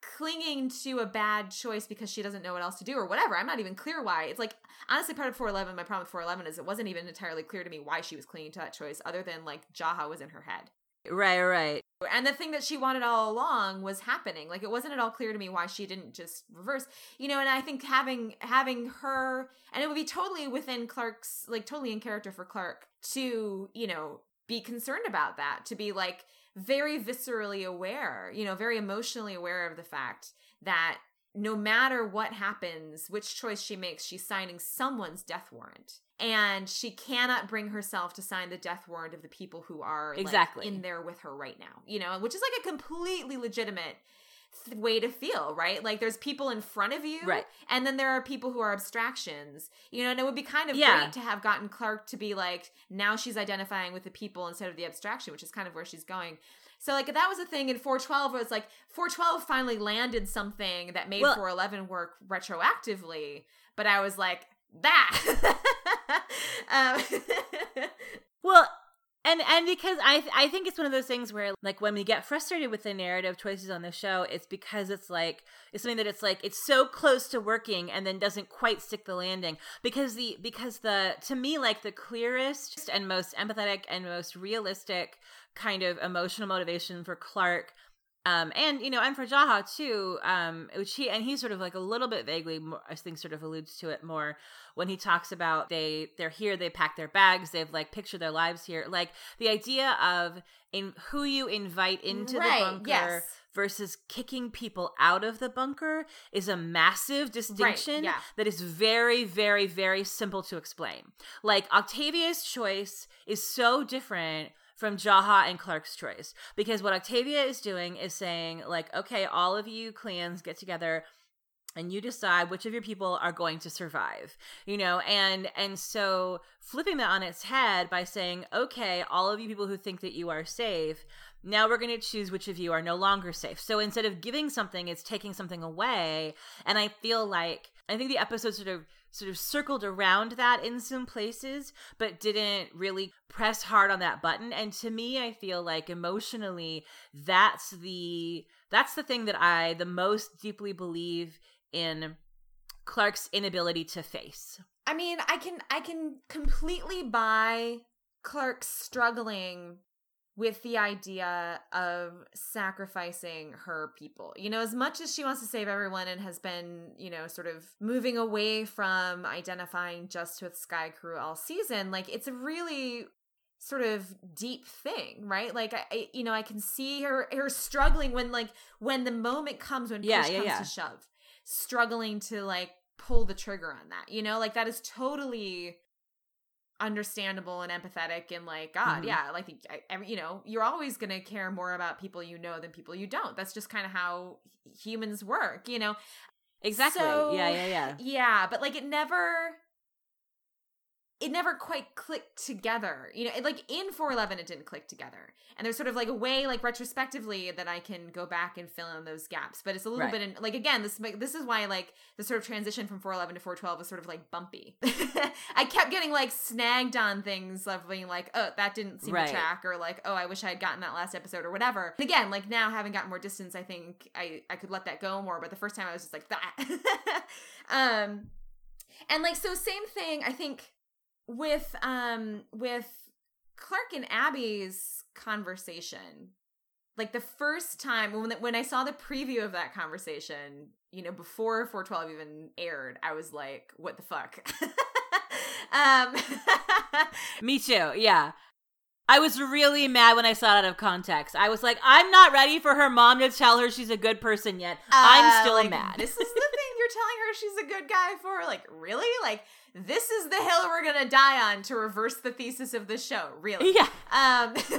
clinging to a bad choice because she doesn't know what else to do or whatever. I'm not even clear why. It's like honestly part of 411 my problem with 411 is it wasn't even entirely clear to me why she was clinging to that choice other than like Jaha was in her head. Right, right. And the thing that she wanted all along was happening. Like it wasn't at all clear to me why she didn't just reverse. You know, and I think having having her and it would be totally within Clarke's like totally in character for Clarke to, you know, be concerned about that, to be like very viscerally aware, you know, very emotionally aware of the fact that no matter what happens, which choice she makes, she's signing someone's death warrant. And she cannot bring herself to sign the death warrant of the people who are exactly like, in there with her right now you know which is like a completely legitimate th- way to feel right like there's people in front of you right and then there are people who are abstractions you know and it would be kind of yeah. great to have gotten clarke to be like now she's identifying with the people instead of the abstraction which is kind of where she's going so like that was a thing in 412 where it's like 412 finally landed something that made well, 411 work retroactively but i was like that um. well, and and because I th- I think it's one of those things where like when we get frustrated with the narrative choices on the show, it's because it's like it's something that it's like it's so close to working and then doesn't quite stick the landing. Because the because the to me like the clearest and most empathetic and most realistic kind of emotional motivation for Clarke Um, and you know, and for Jaha too, um, which he and he sort of like a little bit vaguely, more, I think, sort of alludes to it more when he talks about they they're here, they pack their bags, they've like pictured their lives here, like the idea of in who you invite into Right, the bunker yes. versus kicking people out of the bunker is a massive distinction yeah. that is very, very, very simple to explain. Like Octavia's choice is so different from Jaha and Clarke's choice. Because what Octavia is doing is saying like, okay, all of you clans get together and you decide which of your people are going to survive you know? And and so flipping that on its head by saying okay all of you people who think that you are safe now we're going to choose which of you are no longer safe. So instead of giving something it's taking something away. And i feel like i think the episode sort of sort of circled around that in some places but didn't really press hard on that button and to me i feel like emotionally that's the that's the thing that i the most deeply believe in Clarke's inability to face. I mean, I can I can completely buy Clarke struggling with the idea of sacrificing her people. You know, as much as she wants to save everyone and has been, you know, sort of moving away from identifying just with Skaikru all season, like it's a really sort of deep thing, right? Like I, you know, I can see her her struggling when like when the moment comes when Yeah, push yeah, comes yeah. to shove, struggling to like pull the trigger on that. You know, like that is totally understandable and empathetic and like god Mhm. yeah like I, I, you know you're always going to care more about people you know than people you don't that's just kind of how humans work you know Exactly. So- yeah, yeah, yeah. yeah but like it never it never quite clicked together you know it, like in 411 it didn't click together and there's sort of like a way like retrospectively that i can go back and fill in those gaps but it's a little Right. bit in, like again this this is why like the sort of transition from 411 to 412 was sort of like bumpy i kept getting like snagged on things of being like oh that didn't seem Right. to track or like oh i wish i had gotten that last episode or whatever and again like now having gotten more distance i think i i could let that go more but the first time i was just like that um and like so same thing i think with um with clarke and abby's conversation like the first time when when i saw the preview of that conversation you know before 412 even aired i was like what the fuck um Me too. Yeah. I was really mad when I saw it out of context. I was like, I'm not ready for her mom to tell her she's a good person yet. I'm Uh, still like, mad. This is the telling her she's a good guy for? Like, really? Like, this is the hill we're gonna die on to reverse the thesis of the show. Really? yeah. Um,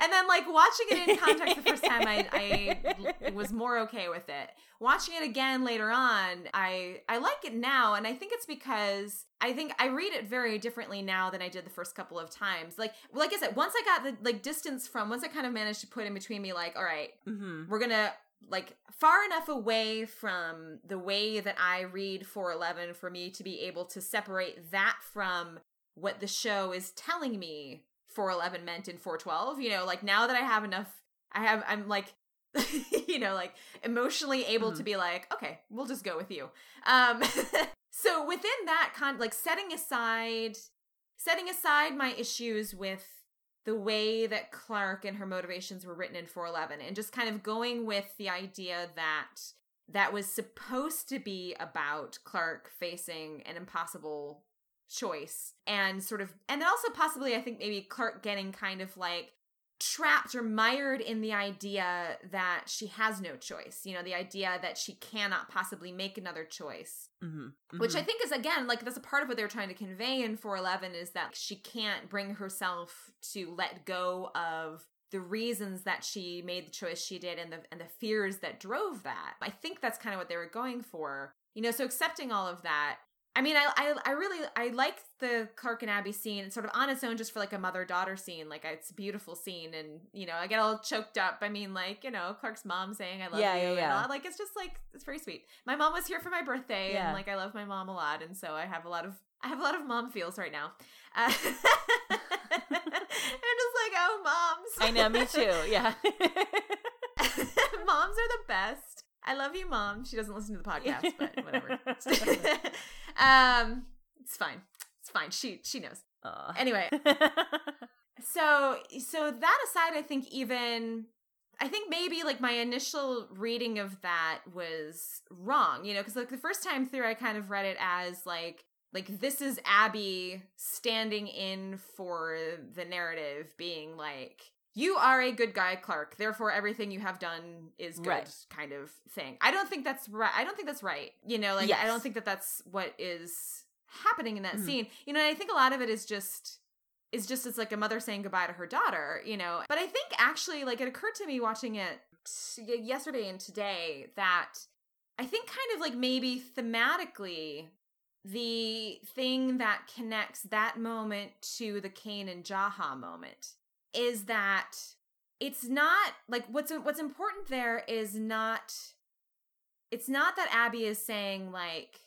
and then like watching it in context the first time, I, I was more okay with it. Watching it again later on, I I like it now, and I think it's because I think I read it very differently now than I did the first couple of times. Like like I said, once I got the like distance from, once I kind of managed to put in between me, like, all right, mm-hmm. we're gonna like far enough away from the way that I read 411 for me to be able to separate that from what the show is telling me 411 meant in 412. You know, like now that I have enough, I have, I'm like, you know, like emotionally able to Mhm. be like, okay, we'll just go with you. Um, so within that con, like setting aside, setting aside my issues with the way that Clarke and her motivations were written in 411 and just kind of going with the idea that that was supposed to be about Clarke facing an impossible choice and sort of and then also possibly I think maybe Clarke getting kind of like trapped or mired in the idea that she has no choice. You know, the idea that she cannot possibly make another choice hmm which I think is again like that's a part of what they're trying to convey in 411 is that she can't bring herself to let go of the reasons that she made the choice she did and the and the fears that drove that. I think that's kind of what they were going for. You know, so accepting all of that. I mean, I I, I really I like the Clarke and Abby scene. It's sort of on its own, just for like a mother daughter scene. Like it's a beautiful scene, and you know, I get all choked up. I mean, like you know, Clarke's mom saying "I love Yeah, you," yeah, and yeah. all, like it's just like it's very sweet. My mom was here for my birthday, Yeah. and like I love my mom a lot, and so I have a lot of I have a lot of mom feels right now. Uh, I'm just like, oh, moms. I know, me too. Yeah. moms are the best. I love you, mom. She doesn't listen to the podcast, but whatever. Um, it's fine. It's fine. She she knows. Aw. Anyway, So so that aside, I think even I think maybe like my initial reading of that was wrong, you know, because like the first time through, I kind of read it as like like this is Abby standing in for the narrative, being like you are a good guy, Clarke. Therefore, everything you have done is good, right. kind of thing. I don't think that's right. I don't think that's right. You know, like yes. I don't think that that's what is happening in that mm-hmm. scene. You know, I think a lot of it is just is just it's like a mother saying goodbye to her daughter. You know, but I think actually, like it occurred to me watching it t- yesterday and today that I think kind of like maybe thematically the thing that connects that moment to the Kane and Jaha moment is that it's not like what's what's important there is not it's not that Abby is saying like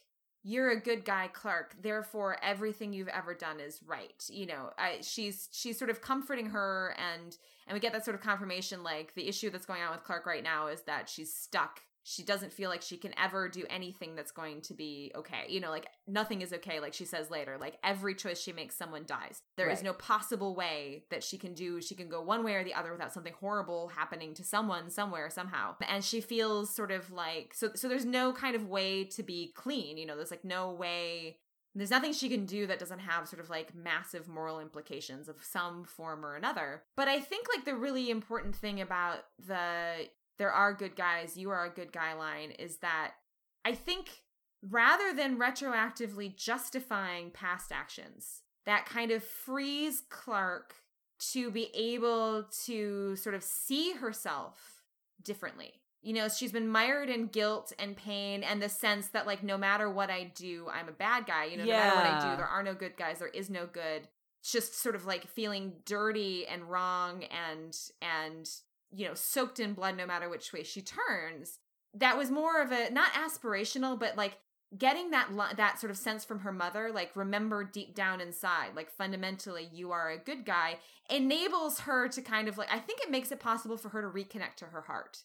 you're a good guy Clarke therefore everything you've ever done is right you know? I, she's she's sort of comforting her and and we get that sort of confirmation like the issue that's going on with Clarke right now is that she's stuck she doesn't feel like she can ever do anything that's going to be okay. You know, like nothing is okay, like she says later. Like every choice she makes, someone dies. There right. is no possible way that she can do, she can go one way or the other without something horrible happening to someone somewhere somehow. And she feels sort of like, so, so there's no kind of way to be clean. You know, there's like no way there's nothing she can do that doesn't have sort of like massive moral implications of some form or another. But I think like the really important thing about the there are good guys, you are a good guy line is that I think rather than retroactively justifying past actions, that kind of frees Clarke to be able to sort of see herself differently. You know, she's been mired in guilt and pain and the sense that, like, no matter what I do, I'm a bad guy. You know, yeah. no matter what I do, there are no good guys, there is no good. It's just sort of like feeling dirty and wrong and and you know, soaked in blood no matter which way she turns. That was more of a not aspirational, but like getting that that sort of sense from her mother, like remember deep down inside, like fundamentally you are a good guy, enables her to kind of like I think it makes it possible for her to reconnect to her heart.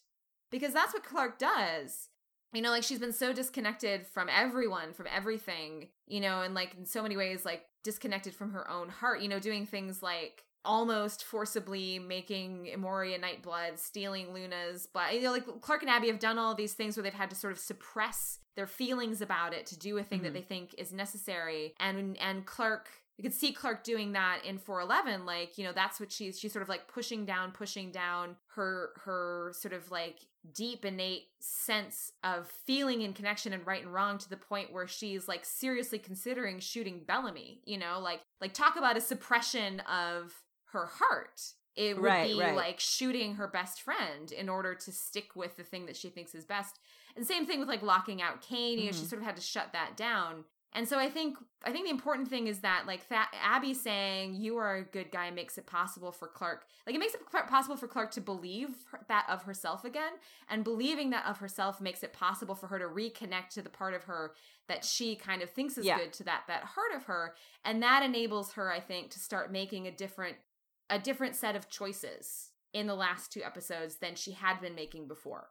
Because that's what clarke does. You know, like she's been so disconnected from everyone, from everything, you know, and like in so many ways like disconnected from her own heart, you know, doing things like almost forcibly making Emori a Nightblood, stealing Luna's blood. You know, like Clarke and Abby have done all these things where they've had to sort of suppress their feelings about it to do a thing mm-hmm. that they think is necessary. And and Clarke you could see Clarke doing that in 411 like you know that's what she's she's sort of like pushing down pushing down her her sort of like deep innate sense of feeling and connection and right and wrong to the point where she's like seriously considering shooting Bellamy you know like like talk about a suppression of her heart. It would right, be right. like shooting her best friend in order to stick with the thing that she thinks is best. And same thing with like locking out Kane. You mm-hmm. know, she mm-hmm. sort of had to shut that down. And so I think I think the important thing is that like that Abby saying you are a good guy makes it possible for Clarke like it makes it possible for Clarke to believe that of herself again and believing that of herself makes it possible for her to reconnect to the part of her that she kind of thinks is yeah. good to that that heart of her and that enables her I think to start making a different a different set of choices in the last two episodes than she had been making before.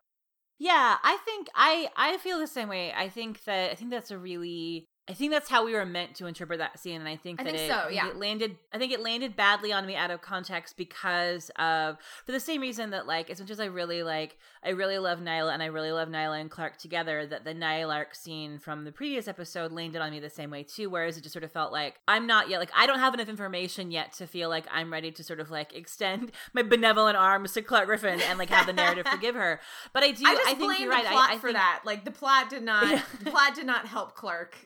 Yeah, I think I I feel the same way. I think that I think that's a really I think that's how we were meant to interpret that scene, and I think I that think it, so, yeah. it landed. I think it landed badly on me out of context because of for the same reason that like as much as I really like, I really love Niylah and I really love Niylah and Clarke together. That the Nylark scene from the previous episode landed on me the same way too. Whereas it just sort of felt like I'm not yet like I don't have enough information yet to feel like I'm ready to sort of like extend my benevolent arms to Clarke Griffin and like have the narrative forgive her. But I do. I, just I think you're right. I, I for that. Like the plot did not. the plot did not help Clarke.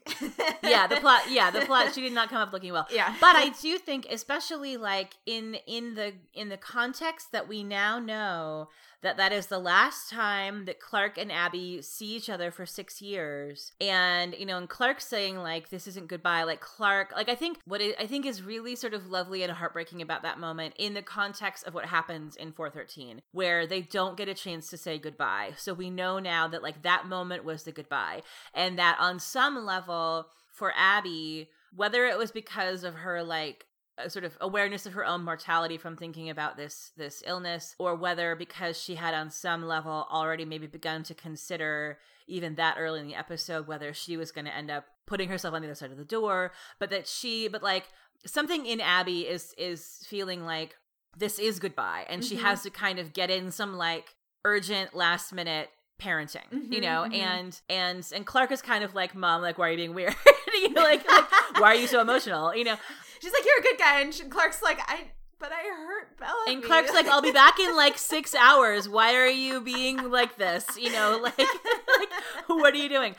Yeah, the plot. Yeah, the plot. She did not come up looking well. Yeah, but I do think, especially like in in the in the context that we now know that that is the last time that Clarke and Abby see each other for six years. And, you know, and Clarke saying, like, this isn't goodbye, like, Clarke, like, I think what it, I think is really sort of lovely and heartbreaking about that moment in the context of what happens in 413, where they don't get a chance to say goodbye. So we know now that, like, that moment was the goodbye. And that on some level, for Abby, whether it was because of her, like, a sort of awareness of her own mortality from thinking about this this illness or whether because she had on some level already maybe begun to consider even that early in the episode whether she was going to end up putting herself on the other side of the door, but that she, but like something in Abby is is feeling like this is goodbye, and mm-hmm. she has to kind of get in some like urgent last minute parenting mm-hmm, you know mm-hmm. and and and clarke is kind of like mom like why are you being weird you know like, like why are you so emotional you know she's like you're a good guy. And clarke's like i but I hurt Bella. And Clarke's like, I'll be back in like six hours. Why are you being like this? You know, like, like what are you doing?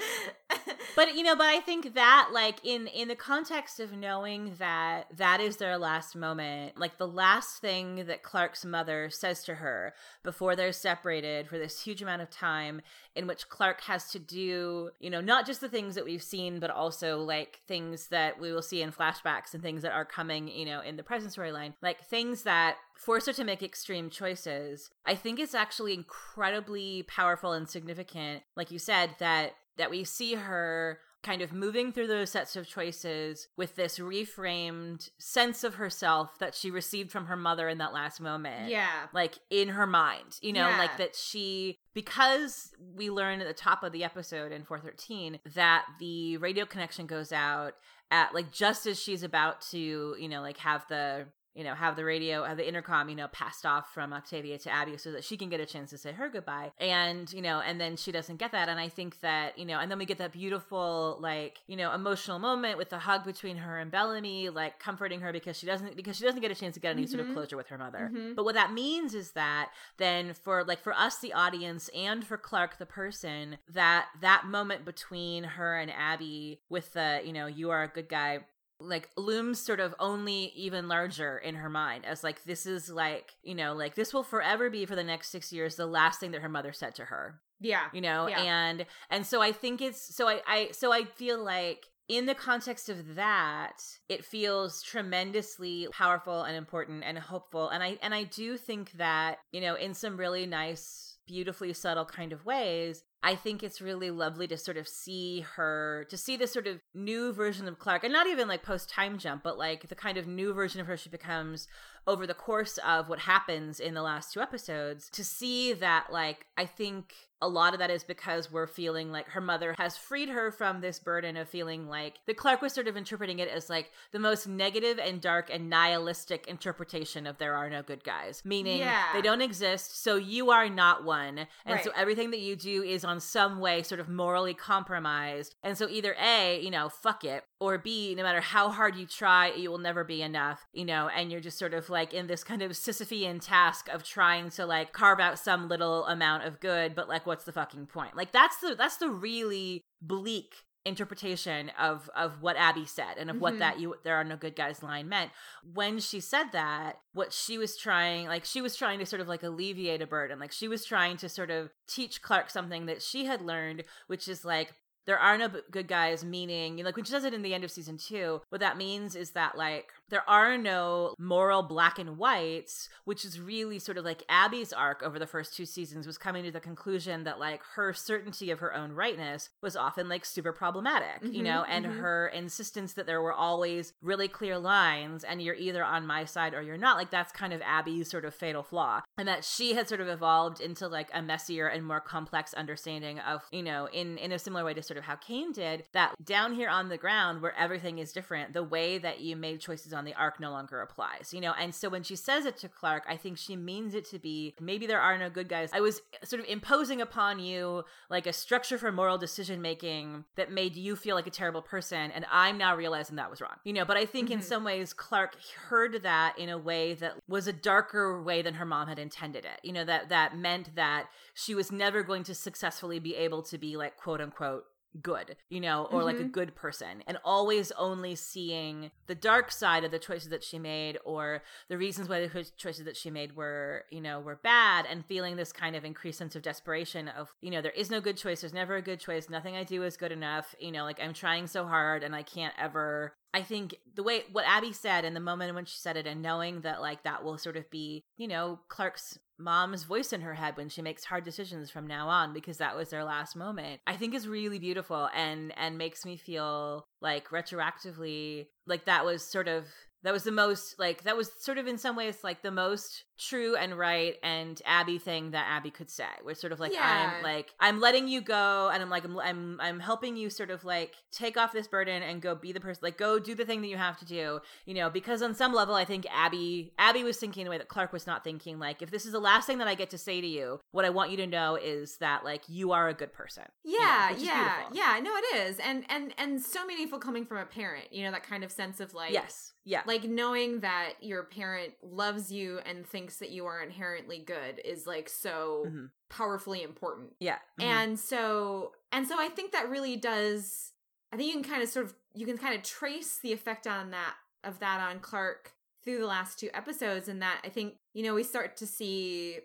But you know, but I think that like in in the context of knowing that that is their last moment, like the last thing that Clarke's mother says to her before they're separated for this huge amount of time, in which Clarke has to do, you know, not just the things that we've seen, but also like things that we will see in flashbacks and things that are coming, you know, in the present storyline, like things that force her to make extreme choices. I think it's actually incredibly powerful and significant, like you said, that that we see her kind of moving through those sets of choices with this reframed sense of herself that she received from her mother in that last moment. Yeah. Like in her mind, you know, yeah. like that she, because we learn at the top of the episode in 413 that the radio connection goes out at like just as she's about to, you know, like have the you know, have the radio, have the intercom, you know, passed off from Octavia to Abby so that she can get a chance to say her goodbye. And, you know, and then she doesn't get that. And I think that, you know, and then we get that beautiful, like, you know, emotional moment with the hug between her and Bellamy, like comforting her because she doesn't, because she doesn't get a chance to get any mm-hmm. sort of mm-hmm. closure with her mother. Mm-hmm. But what that means is that then for, like, for us, the audience, and for Clarke, the person, that that moment between her and Abby with the, you know, you are a good guy like looms sort of only even larger in her mind as like this is like you know like this will forever be for the next six years the last thing that her mother said to her yeah you know yeah. and and so i think it's so i i so i feel like in the context of that it feels tremendously powerful and important and hopeful and i and i do think that you know in some really nice beautifully subtle kind of ways I think it's really lovely to sort of see her, to see this sort of new version of Clarke, and not even like post time jump, but like the kind of new version of her she becomes over the course of what happens in the last two episodes. To see that, like, I think a lot of that is because we're feeling like her mother has freed her from this burden of feeling like the Clarke was sort of interpreting it as like the most negative and dark and nihilistic interpretation of there are no good guys, meaning yeah. they don't exist, so you are not one. And right. so everything that you do is on some way sort of morally compromised. And so either A, you know, fuck it, or B, no matter how hard you try, it will never be enough, you know, and you're just sort of like in this kind of Sisyphean task of trying to like carve out some little amount of good, but like what's the fucking point? Like that's the that's the really bleak interpretation of of what Abby said and of mm-hmm. what that you there are no good guys line meant. When she said that, what she was trying like she was trying to sort of like alleviate a burden. Like she was trying to sort of teach Clarke something that she had learned, which is like there are no good guys meaning like when she does it in the end of season two what that means is that like there are no moral black and whites, which is really sort of like Abby's arc over the first two seasons was coming to the conclusion that like her certainty of her own rightness was often like super problematic, mm-hmm, you know, and mm-hmm. her insistence that there were always really clear lines and you're either on my side or you're not. Like that's kind of Abby's sort of fatal flaw. And that she had sort of evolved into like a messier and more complex understanding of, you know, in in a similar way to sort of how Kane did, that down here on the ground where everything is different, the way that you made choices on the Ark no longer applies, you know? And so when she says it to Clarke, I think she means it to be maybe there are no good guys. I was sort of imposing upon you like a structure for moral decision making that made you feel like a terrible person. And I'm now realizing that was wrong, you know? But I think mm-hmm. in some ways, Clarke heard that in a way that was a darker way than her mom had intended it, you know, that that meant that she was never going to successfully be able to be like quote unquote good, you know, or mm-hmm. like a mm-hmm. good person, and always only seeing the dark side of the choices that she made or the reasons why the choices that she made were, you know, were bad, and feeling this kind of increased sense of desperation of, you know, there is no good choice, there's never a good choice, nothing I do is good enough, you know, like I'm trying so hard and I can't ever I think the way what Abby said in the moment when she said it, and knowing that like that will sort of be, you know, Clarke's mom's voice in her head when she makes hard decisions from now on because that was their last moment i think is really beautiful and and makes me feel like retroactively like that was sort of that was the most like that was sort of in some ways like the most true and right and Abby thing that Abby could say. Where sort of like Yeah. I'm like I'm letting you go and I'm like I'm I'm I'm helping you sort of like take off this burden and go be the person like go do the thing that you have to do. You know, because on some level I think Abby Abby was thinking in a way that Clarke was not thinking like if this is the last thing that I get to say to you, what I want you to know is that like you are a good person. you know, Yeah, yeah, yeah. No, it is, and and and so meaningful coming from a parent. You know that kind of sense of like, Yes. Yeah. like knowing that your parent loves you and thinks that you are inherently good is like so Mhm. powerfully important. Yeah. Mhm. And so and so I think that really does I think you can kind of sort of you can kind of trace the effect on that of that on Clarke through the last two episodes and that I think you know we start to see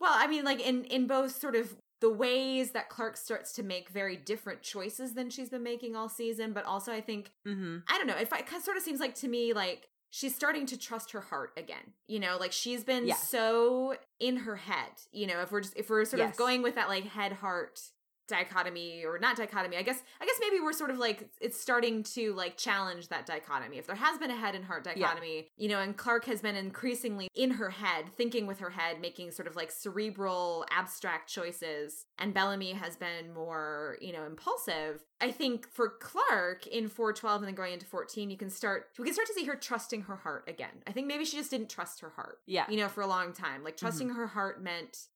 well I mean like in in both sort of the ways that Clarke starts to make very different choices than she's been making all season but also I think mm-hmm. I don't know. It kind of sort of seems like to me like she's starting to trust her heart again. You know, like she's been Yeah. so in her head. You know, if we're just if we're sort Yes. of going with that like head heart dichotomy or not dichotomy i guess i guess maybe we're sort of like it's starting to like challenge that dichotomy. If there has been a head and heart dichotomy you know and clarke has been increasingly in her head thinking with her head making sort of like cerebral abstract choices and bellamy has been more you know impulsive. I think for clarke in 412 and then going into 14 you can start we can start to see her trusting her heart again. I think maybe she just didn't trust her heart Yeah. you know for a long time. Like mm-hmm. trusting her heart meant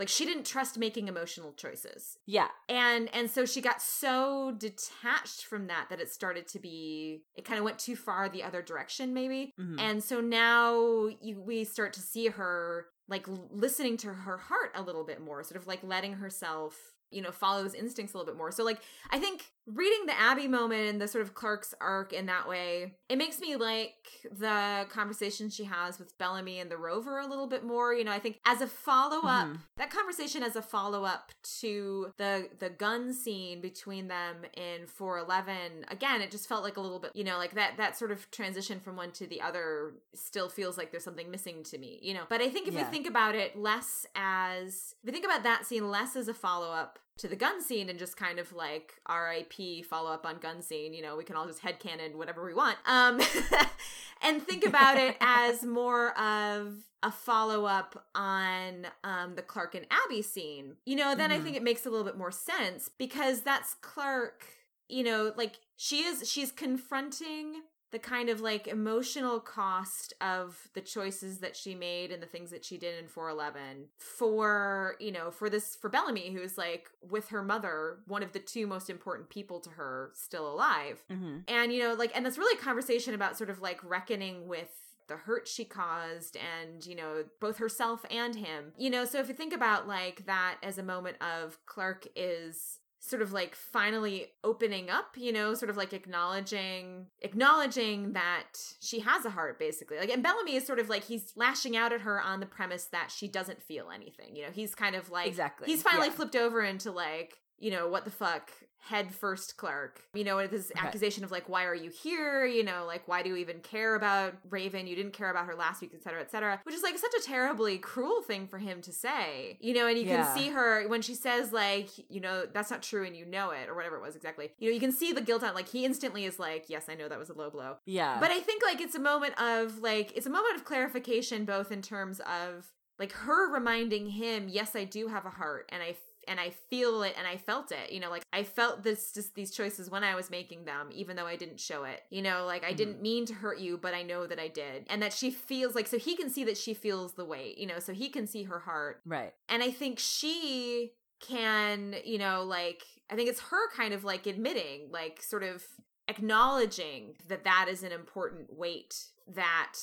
like she didn't trust making emotional choices Yeah. and and so she got so detached from that that it started to be it kind of went too far the other direction maybe Mhm. and so now you, we start to see her like listening to her heart a little bit more sort of like letting herself you know follow those instincts a little bit more so like i think reading the abby moment and the sort of clarke's arc in that way it makes me like the conversation she has with bellamy and the rover a little bit more you know i think as a follow-up Mhm. that conversation as a follow-up to the the gun scene between them in 411 again it just felt like a little bit you know like that that sort of transition from one to the other still feels like there's something missing to me you know but i think if Yeah. we think about it less as if we think about that scene less as a follow-up to the gun scene and just kind of like RIP follow up on gun scene, you know, we can all just headcanon whatever we want. Um and think about it as more of a follow up on um the Clarke and Abby scene. You know, then I Mhm. think it makes a little bit more sense because that's Clarke, you know, like she is she's confronting the kind of like emotional cost of the choices that she made and the things that she did in 411 for you know for this for bellamy who's like with her mother one of the two most important people to her still alive Mhm. and you know like and that's really a conversation about sort of like reckoning with the hurt she caused and you know both herself and him you know so if you think about like that as a moment of clarke is sort of like finally opening up you know sort of like acknowledging acknowledging that she has a heart basically like and bellamy is sort of like he's lashing out at her on the premise that she doesn't feel anything you know he's kind of like Exactly. he's finally Yeah. flipped over into like you know what the fuck head first clarke you know this Right. accusation of like why are you here you know like why do you even care about raven you didn't care about her last week etc cetera, etc cetera, which is like such a terribly cruel thing for him to say you know and you Yeah. can see her when she says like you know that's not true and you know it or whatever it was exactly you know you can see the guilt on like he instantly is like yes i know that was a low blow Yeah. but I think like it's a moment of like it's a moment of clarification both in terms of like her reminding him, yes, I do have a heart and I and I feel it and I felt it. You know, like I felt this just these choices when I was making them even though I didn't show it. You know, like I didn't mm-hmm. mean to hurt you, but I know that I did. And that she feels like so he can see that she feels the weight, you know, so he can see her heart right. and I think she can, you know, like, I think it's her kind of like admitting, like, sort of acknowledging that that is an important weight that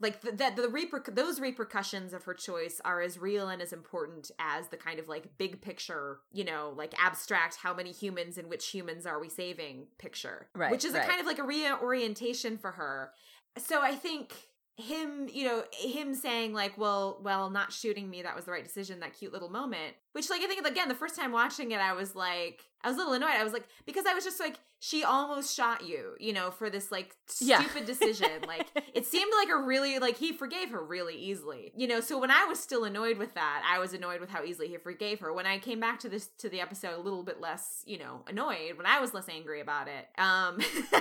like th- that the reper- those repercussions of her choice are as real and as important as the kind of like big picture you know like abstract how many humans and which humans are we saving picture Right, which is right. a kind of like a reorientation for her so i think him you know him saying like well well not shooting me that was the right decision that cute little moment which like i think again the first time watching it i was like I was a little annoyed. I was like, because I was just like, she almost shot you, you know, for this like Yeah. stupid decision. like it seemed like a really like he forgave her really easily. You know, so when I was still annoyed with that, I was annoyed with how easily he forgave her. When I came back to this to the episode a little bit less, you know, annoyed, when I was less angry about it. Um so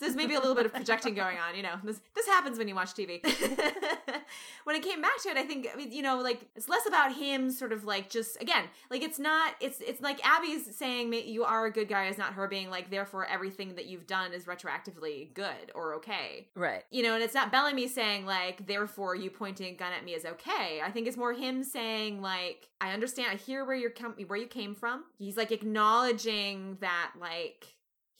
there's maybe a little bit of projecting going on, you know. This this happens when you watch TV. when it came back to it, I think you know, like it's less about him sort of like just again, like it's not it's it's like Abby's saying you are a good guy is not her being like therefore everything that you've done is retroactively good or okay. Right. You know, and it's not Bellamy saying like therefore you pointing a gun at me is okay. I think it's more him saying like I understand, I hear where you're com- where you came from. He's like acknowledging that like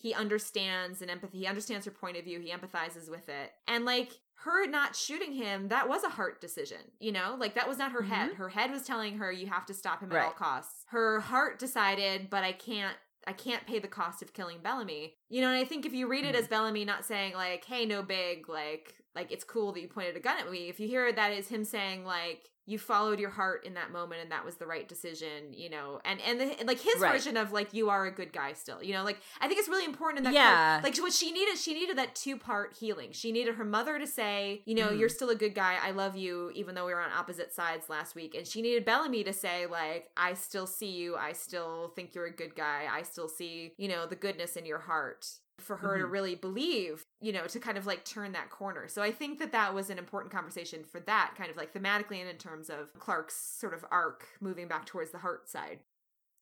he understands and empathy he understands her point of view he empathizes with it and like her not shooting him that was a heart decision you know? Like that was not her head. Mm-hmm. Her head was telling her you have to stop him at all costs. Her heart decided but i can't I can't pay the cost of killing Bellamy. You know, and I think if you read it as mm-hmm. Bellamy not saying like, "Hey, no big," like, like it's cool that you pointed a gun at me. If you hear that as him saying like, "You followed your heart in that moment, and that was the right decision," you know, and and, the, like his Right. version of like, "You are a good guy still," you know, like I think it's really important in that. Yeah. Like what she needed, she needed that two part healing. She needed her mother to say, "You know, Mhm. you're still a good guy. I love you, even though we were on opposite sides last week," and she needed Bellamy to say like, "I still see you. I still think you're a good guy. I still see, you know, the goodness in your heart." For her to Mhm. really believe, you know, to kind of like turn that corner. So I think that that was an important conversation for that kind of like thematically and in terms of Clarke's sort of arc moving back towards the heart side.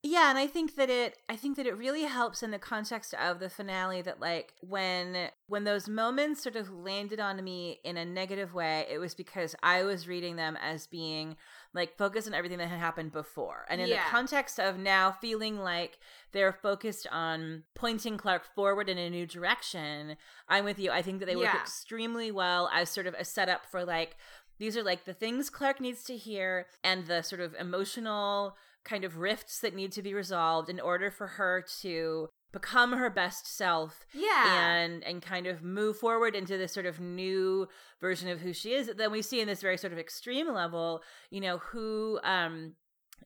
Yeah, and I think that it I think that it really helps in the context of the finale that like when when those moments sort of landed on me in a negative way, it was because I was reading them as being like focus on everything that had happened before. And in Yeah. the context of now feeling like they're focused on pointing Clarke forward in a new direction, I'm with you. I think that they work Yeah. extremely well as sort of a setup for like these are like the things Clarke needs to hear and the sort of emotional kind of rifts that need to be resolved in order for her to become her best self Yeah. and and kind of move forward into this sort of new version of who she is then we see in this very sort of extreme level you know who um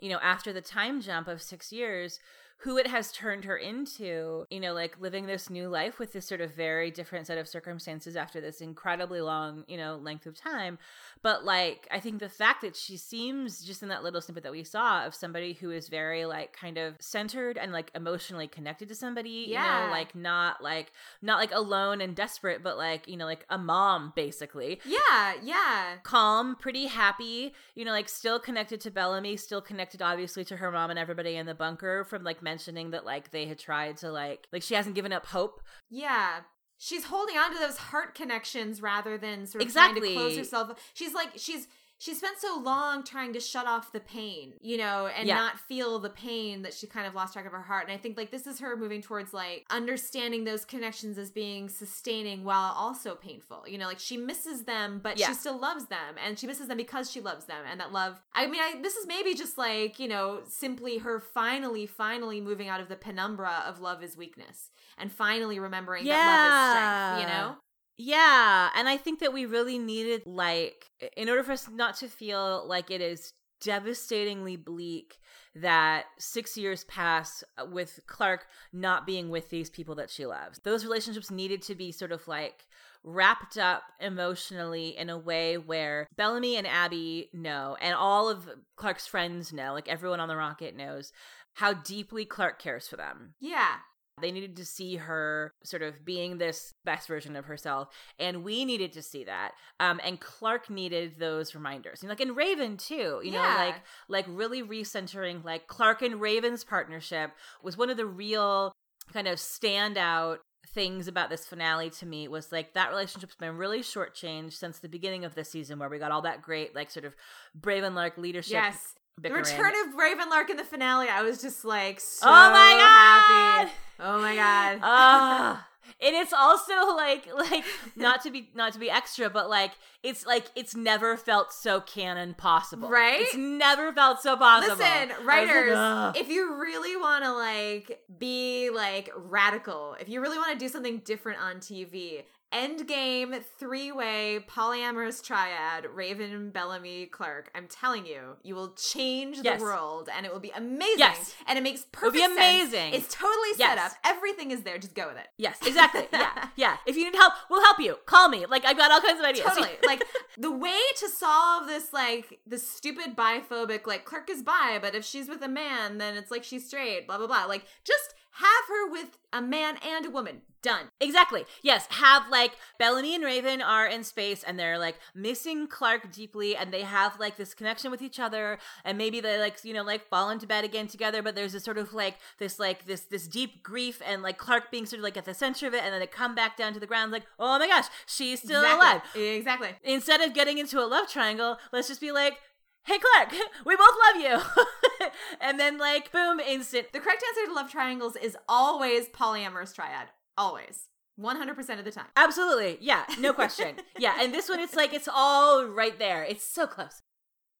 you know after the time jump of 6 years who it has turned her into you know like living this new life with this sort of very different set of circumstances after this incredibly long you know length of time. But like i think the fact that she seems just in that little snippet that we saw of somebody who is very like kind of centered and like emotionally connected to somebody you know like not like not like alone and desperate but like you know like a mom basically. Yeah, yeah. calm, pretty happy, you know, like still connected to Bellamy, still connected obviously to her mom and everybody in the bunker from like mentioning that like they had tried to like like she hasn't given up hope. Yeah. She's holding on to those heart connections rather than sort of Exactly. trying to close herself. She's like she's she spent so long trying to shut off the pain, you know, and Yeah. not feel the pain that she kind of lost track of her heart. And I think like this is her moving towards like understanding those connections as being sustaining while also painful. You know, like she misses them, but Yeah. she still loves them, and she misses them because she loves them. And that love, I mean, I this is maybe just like you know simply her finally, finally moving out of the penumbra of love is weakness and finally remembering that love is strength. You know. Yeah, and I think that we really needed like in order for us not to feel like it is devastatingly bleak that 6 years pass uh, with Clarke not being with these people that she loves. Those relationships needed to be sort of like wrapped up emotionally in a way where Bellamy and Abby know and all of Clarke's friends know, like everyone on the rocket knows how deeply Clarke cares for them. Yeah. They needed to see her sort of being this best version of herself, and we needed to see that. Um, and Clarke needed those reminders, you know, like in Raven too. You know, like like really recentering like Clarke and Raven's partnership was one of the real kind of standout things about this finale to me was like that relationship's been really shortchanged since the beginning of the season where we got all that great like sort of Brave and Lark leadership. Yes. The return of Ravenlark in the finale, I was just like so oh my happy. god! Oh my god. Ah, and it's also like like not to be not to be extra, but like it's like it's never felt so canon possible, Right? It's never felt so possible. Listen, was like, writers, if you really want to like be like radical, if you really want to do something different on TV, endgame three-way polyamorous triad raven bellamy Clarke. i'm telling you you will change the Yes. world and it will be amazing Yes. and it makes perfect It'll be sense. amazing. it's totally set Yes. up everything is there just go with it Yes, exactly. Yeah, yeah. If you need help, we'll help you. Call me. Like I've got all kinds of ideas. totally like the way to solve this like the stupid biphobic like Clarke is bi but if she's with a man then it's like she's straight blah blah blah like just have her with a man and a woman done Exactly. Yes. Have like Bellamy and Raven are in space and they're like missing Clarke deeply and they have like this connection with each other and maybe they like, you know, like fall into bed again together, but there's this sort of like this like this this deep grief and like Clarke being sort of like at the center of it and then they come back down to the ground like, oh my gosh, she's still exactly. alive. exactly Instead of getting into a love triangle, let's just be like, hey Clarke, we both love you. and then like boom, instant the correct answer to love triangles is always polyamorous triad always 100% of the time Absolutely. Yeah, no question. yeah, and this one it's like it's all right there. It's so close.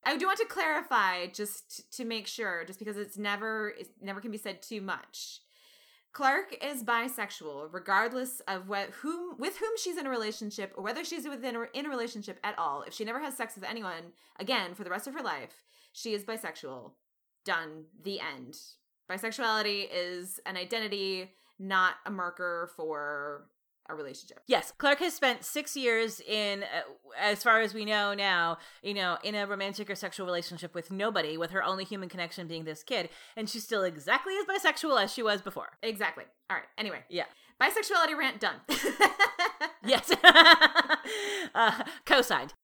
I do want to clarify just to make sure, just because it's never it never can be said too much. Clarke is bisexual, regardless of what whom with whom she's in a relationship or whether she's within a, in a relationship at all. If she never has sex with anyone again for the rest of her life, she is bisexual. Done. The end. Bisexuality is an identity, not a marker for a relationship. Yes, Clarke has spent 6 years in uh, as far as we know now, you know, in a romantic or sexual relationship with nobody, with her only human connection being this kid, and she's still exactly as bisexual as she was before. Exactly. All right. Anyway, Yeah. bisexuality rant done. Yes. uh, co-signed.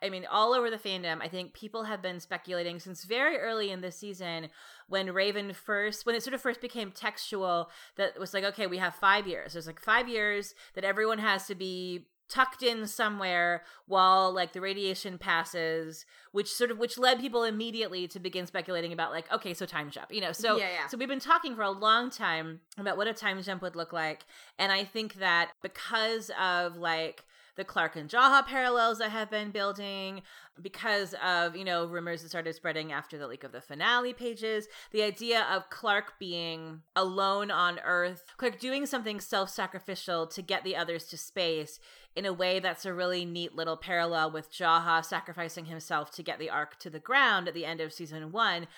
I mean, all over the fandom, I think people have been speculating since very early in this season when Raven first, when it sort of first became textual, that was like, okay, we have five years. There's like five years that everyone has to be tucked in somewhere while like the radiation passes which sort of which led people immediately to begin speculating about like okay so time jump you know so Yeah, yeah. so we've been talking for a long time about what a time jump would look like and i think that because of like the Clarke and Jaha parallels that have been building because of, you know, rumors that started spreading after the leak of the finale pages. The idea of Clarke being alone on Earth, Clarke doing something self sacrificial to get the others to space in a way that's a really neat little parallel with Jaha sacrificing himself to get the Ark to the ground at the end of season one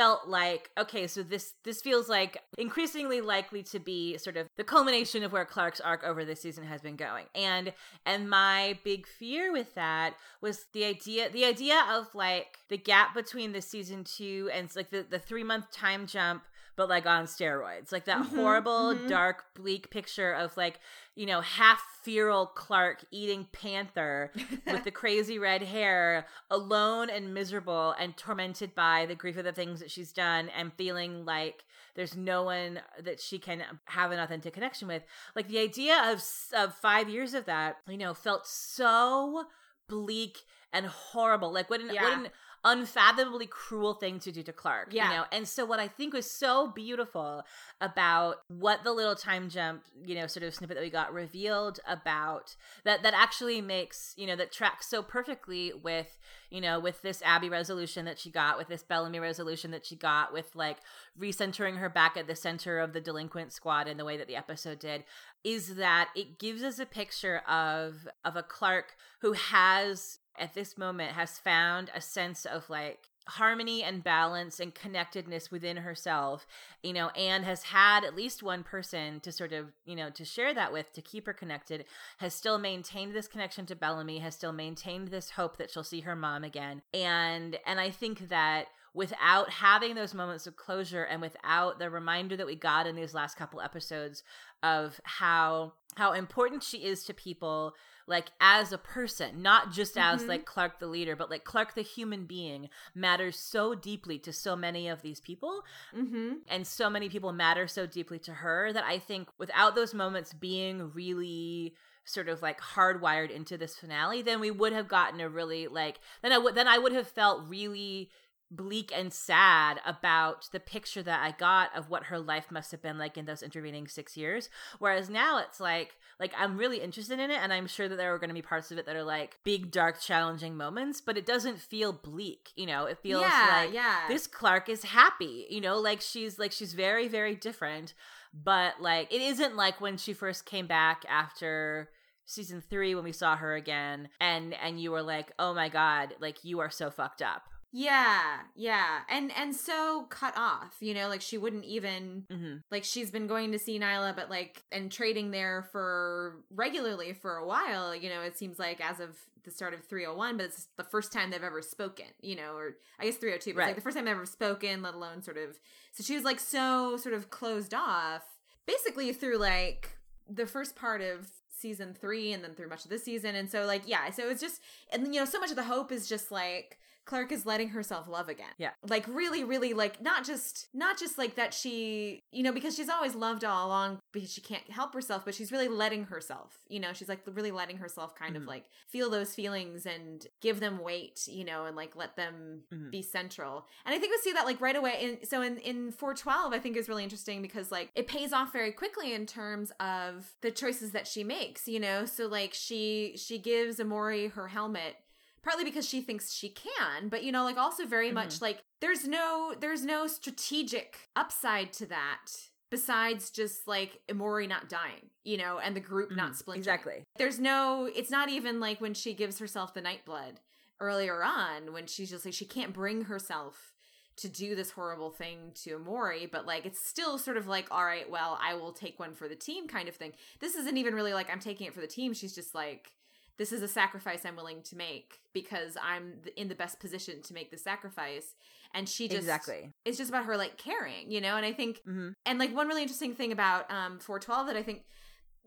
felt like okay so this this feels like increasingly likely to be sort of the culmination of where clarke's arc over this season has been going. And and my big fear with that was the idea the idea of like the gap between the season two and like the, the three month time jump but like on steroids like that Mhm, horrible mhm. dark bleak picture of like you know half feral clarke eating panther with the crazy red hair, alone and miserable and tormented by the grief of the things that she's done and feeling like there's no one that she can have an authentic connection with. Like the idea of of 5 years of that, you know, felt so bleak and horrible. Like what an what an unfathomably cruel thing to do to Clarke, Yeah. you know. And so what I think was so beautiful about what the little time jump, you know, sort of snippet that we got revealed about that that actually makes, you know, that tracks so perfectly with, you know, with this Abby resolution that she got, with this Bellamy resolution that she got, with like recentering her back at the center of the delinquent squad in the way that the episode did, is that it gives us a picture of of a Clarke who has at this moment has found a sense of like harmony and balance and connectedness within herself you know and has had at least one person to sort of you know to share that with to keep her connected has still maintained this connection to Bellamy has still maintained this hope that she'll see her mom again. And and I think that without having those moments of closure and without the reminder that we got in these last couple episodes of how how important she is to people like as a person not just as Mhm. like clarke the leader but like clarke the human being matters so deeply to so many of these people mm-hmm. and so many people matter so deeply to her that i think without those moments being really sort of like hardwired into this finale then we would have gotten a really like then i would then i would have felt really bleak and sad about the picture that I got of what her life must have been like in those intervening 6 years whereas now it's like like I'm really interested in it and I'm sure that there are going to be parts of it that are like big dark challenging moments but it doesn't feel bleak you know it feels yeah, like yeah. this Clarke is happy, you know, like she's like she's very very different. but like it isn't like when she first came back after season 3 when we saw her again and and you were like, "Oh my god, like you are so fucked up." Yeah, yeah. And and so cut off, you know, like she wouldn't even hmm like she's been going to see Niylah but like and trading there for regularly for a while, you know, it seems like as of the start of 301, but it's the first time they've ever spoken, you know, or I guess 302, but Right. like the first time they've ever spoken, let alone sort of so she was like so sort of closed off basically through like the first part of season 3 and then through much of this season. And so like yeah, so it's just and you know, so much of the hope is just like Clarke is letting herself love again. Yeah. Like really, really like not just not just like that she you know, because she's always loved all along because she can't help herself, but she's really letting herself, you know, she's like really letting herself kind Mhm. of like feel those feelings and give them weight, you know, and like let them Mhm. be central. And I think we see that like right away in so in in 412 I think is really interesting because like it pays off very quickly in terms of the choices that she makes, you know. So like she she gives Emori her helmet partly because she thinks she can but you know like also very much like there's no there's no strategic upside to that besides just like Emori not dying you know and the group not Mhm. splintering Exactly. there's no it's not even like when she gives herself the night blood earlier on when she's just like she can't bring herself to do this horrible thing to Emori, but like it's still sort of like, all right, well, I will take one for the team kind of thing. This isn't even really like I'm taking it for the team. She's just like, this is a sacrifice I'm willing to make because I'm in the best position to make the sacrifice. And she just exactly. it's just about her like caring, you know. And I think hmm and like one really interesting thing about um 412 that I think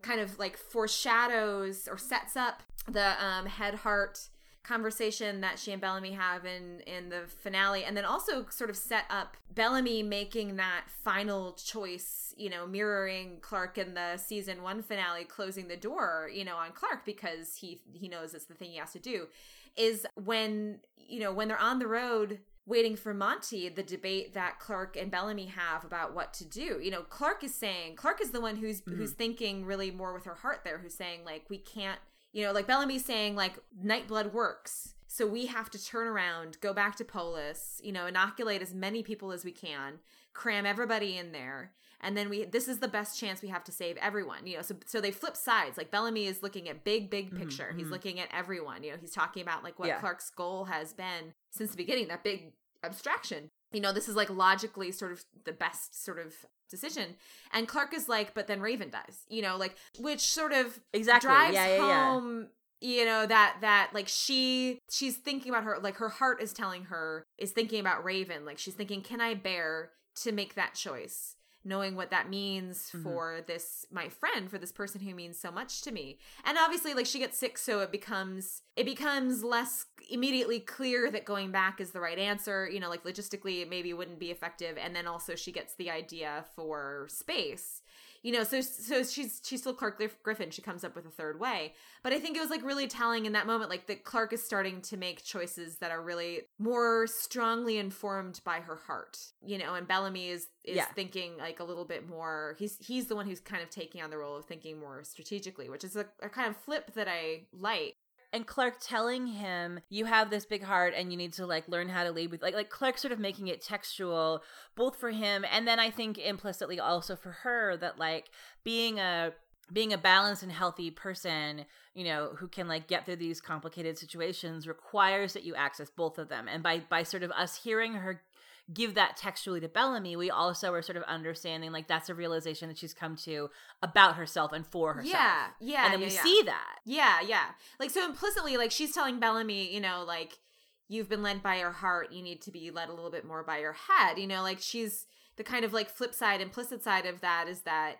kind of like foreshadows or sets up the um head heart conversation that she and Bellamy have in in the finale and then also sort of set up Bellamy making that final choice, you know, mirroring Clarke in the season 1 finale closing the door, you know, on Clarke because he he knows it's the thing he has to do is when, you know, when they're on the road waiting for Monty, the debate that Clarke and Bellamy have about what to do. You know, Clarke is saying Clarke is the one who's Mhm. who's thinking really more with her heart there, who's saying like we can't, you know, like Bellamy's saying like Nightblood works. So we have to turn around, go back to Polis, you know, inoculate as many people as we can, cram everybody in there. And then we this is the best chance we have to save everyone. You know, so so they flip sides. Like Bellamy is looking at big, big Mhm, picture. He's mhm. looking at everyone. You know, he's talking about like what Yeah. Clarke's goal has been since the beginning, that big abstraction. You know, this is like logically sort of the best sort of decision. And Clarke is like, but then Raven dies. You know, like which sort of Exactly. drives yeah, yeah, yeah. home you know that that like she she's thinking about her like her heart is telling her is thinking about raven like she's thinking can i bear to make that choice knowing what that means Mhm. for this my friend for this person who means so much to me. And obviously like she gets sick so it becomes it becomes less immediately clear that going back is the right answer. You know like logistically it maybe wouldn't be effective. And then also she gets the idea for space you know so so she's she's still clarke griffin. She comes up with a third way. But i think it was like really telling in that moment like that clarke is starting to make choices that are really more strongly informed by her heart you know and bellamy is is Yeah. thinking like a little bit more. He's he's the one who's kind of taking on the role of thinking more strategically which is a, a kind of flip that i like and Clarke telling him you have this big heart and you need to like learn how to lead with like like Clarke sort of making it textual both for him and then I think implicitly also for her that like being a being a balanced and healthy person, you know, who can like get through these complicated situations requires that you access both of them. And by by sort of us hearing her give that textually to Bellamy, we also are sort of understanding like that's a realization that she's come to about herself and for herself. yeah yeah And then yeah, we yeah. see that. Yeah, yeah. Like so implicitly, like she's telling Bellamy, you know, like you've been led by your heart, you need to be led a little bit more by your head. You know, like she's the kind of like flip side, implicit side of that is that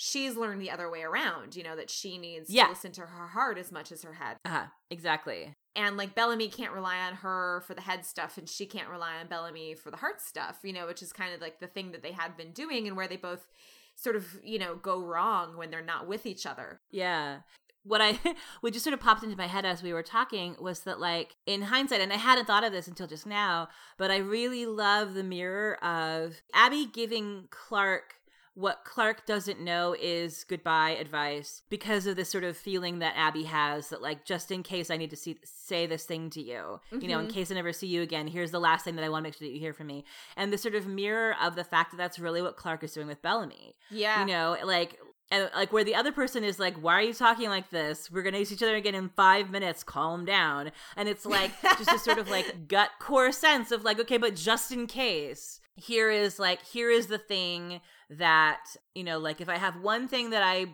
she's learned the other way around, you know, that she needs Yeah. to listen to her heart as much as her head. Uh-huh. Exactly. And like Bellamy can't rely on her for the head stuff and she can't rely on Bellamy for the heart stuff, you know, which is kind of like the thing that they had been doing and where they both sort of, you know, go wrong when they're not with each other. Yeah. What I what just sort of popped into my head as we were talking was that like in hindsight, and I hadn't thought of this until just now, but I really love the mirror of Abby giving Clarke what Clarke doesn't know is goodbye advice because of this sort of feeling that Abby has that like just in case I need to see say this thing to you, mm-hmm. you know, in mm-hmm. case I never see you again, here's the last thing that I want to make sure that you hear from me. And the sort of mirror of the fact that that's really what Clarke is doing with Bellamy. Yeah. You know, like and like where the other person is like why are you talking like this we're gonna see each other again in five minutes calm down and it's like just a sort of like gut core sense of like okay but just in case here is like here is the thing that you know like if i have one thing that i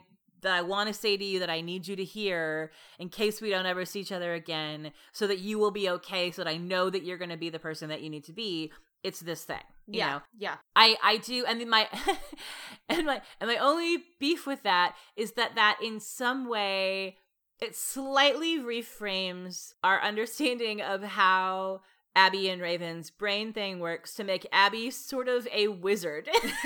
that I want to say to you that I need you to hear in case we don't ever see each other again so that you will be okay so that I know that you're going to be the person that you need to be it's this thing. You yeah, know? yeah. I I do, and my and my and my only beef with that is that that in some way it slightly reframes our understanding of how Abby and Raven's brain thing works to make Abby sort of a wizard.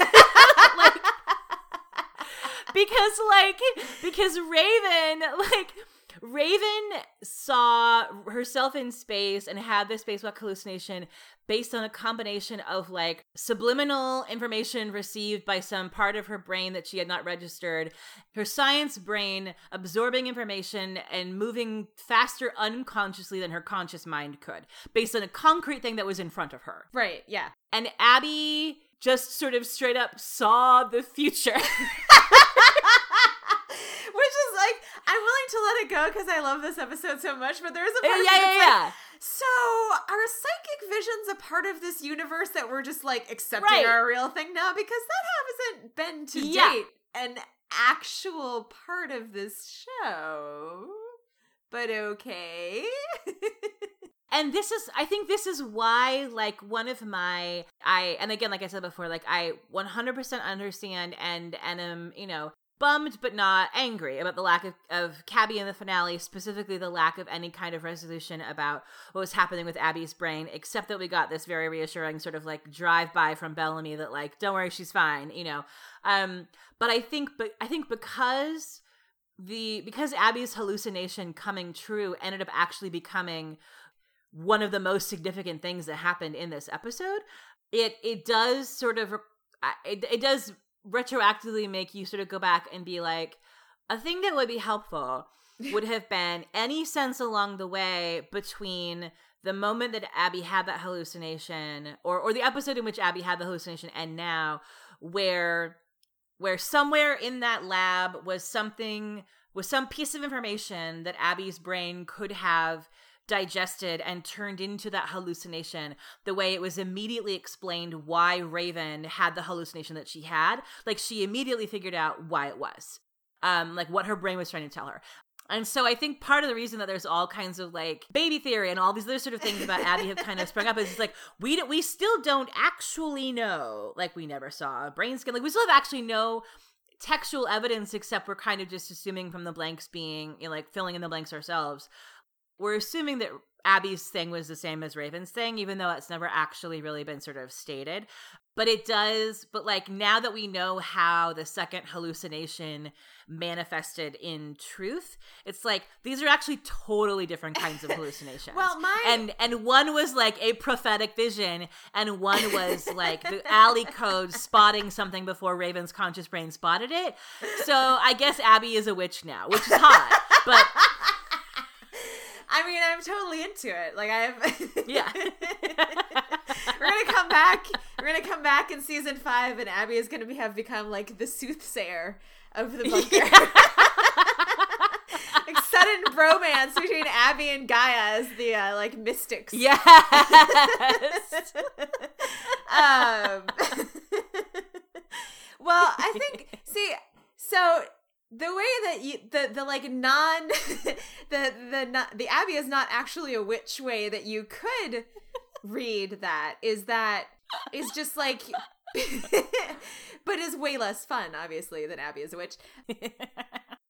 like because like because Raven like Raven saw herself in space and had this spacewalk hallucination based on a combination of like subliminal information received by some part of her brain that she had not registered, her science brain absorbing information and moving faster unconsciously than her conscious mind could, based on a concrete thing that was in front of her. Right, yeah. And Abby just sort of straight up saw the future. Is like, I'm willing to let it go because I love this episode so much, but there is a part yeah, yeah, yeah. Like, so are psychic visions a part of this universe that we're just like accepting right. are a real thing now? Because that hasn't been to yeah. date an actual part of this show. But okay. and this is i think this is why like one of my i and again like i said before like i 100% understand and and am you know bummed but not angry about the lack of, of Cabby in the finale, specifically the lack of any kind of resolution about what was happening with Abby's brain, except that we got this very reassuring sort of like drive by from Bellamy that like, don't worry, she's fine, you know. Um, but I think but I think because the because Abby's hallucination coming true ended up actually becoming one of the most significant things that happened in this episode, it it does sort of it, it does retroactively make you sort of go back and be like, a thing that would be helpful would have been any sense along the way between the moment that Abby had that hallucination or or the episode in which Abby had the hallucination and now where where somewhere in that lab was something was some piece of information that Abby's brain could have digested and turned into that hallucination the way it was immediately explained why Raven had the hallucination that she had. Like she immediately figured out why it was. Um, like what her brain was trying to tell her. And so I think part of the reason that there's all kinds of like baby theory and all these other sort of things about Abby have kind of sprung up is like we do, we still don't actually know. Like we never saw a brain scan. Like we still have actually no textual evidence except we're kind of just assuming from the blanks being you know, like filling in the blanks ourselves we're assuming that Abby's thing was the same as Raven's thing, even though it's never actually really been sort of stated. But it does, but like now that we know how the second hallucination manifested in truth, it's like these are actually totally different kinds of hallucinations. well, my and and one was like a prophetic vision, and one was like the ALIE code spotting something before Raven's conscious brain spotted it. So I guess Abby is a witch now, which is hot. but I mean, I'm totally into it. Like I've Yeah. we're gonna come back. We're gonna come back in season five, and Abby is gonna be, have become like the soothsayer of the bunker. Yeah. like sudden bromance between Abby and Gaia as the uh, like mystics. Yes. um. well, I think. See, so the way that you the the like non the the the Abby is not actually a witch way that you could read that is that is just like but is way less fun obviously than Abby is a witch.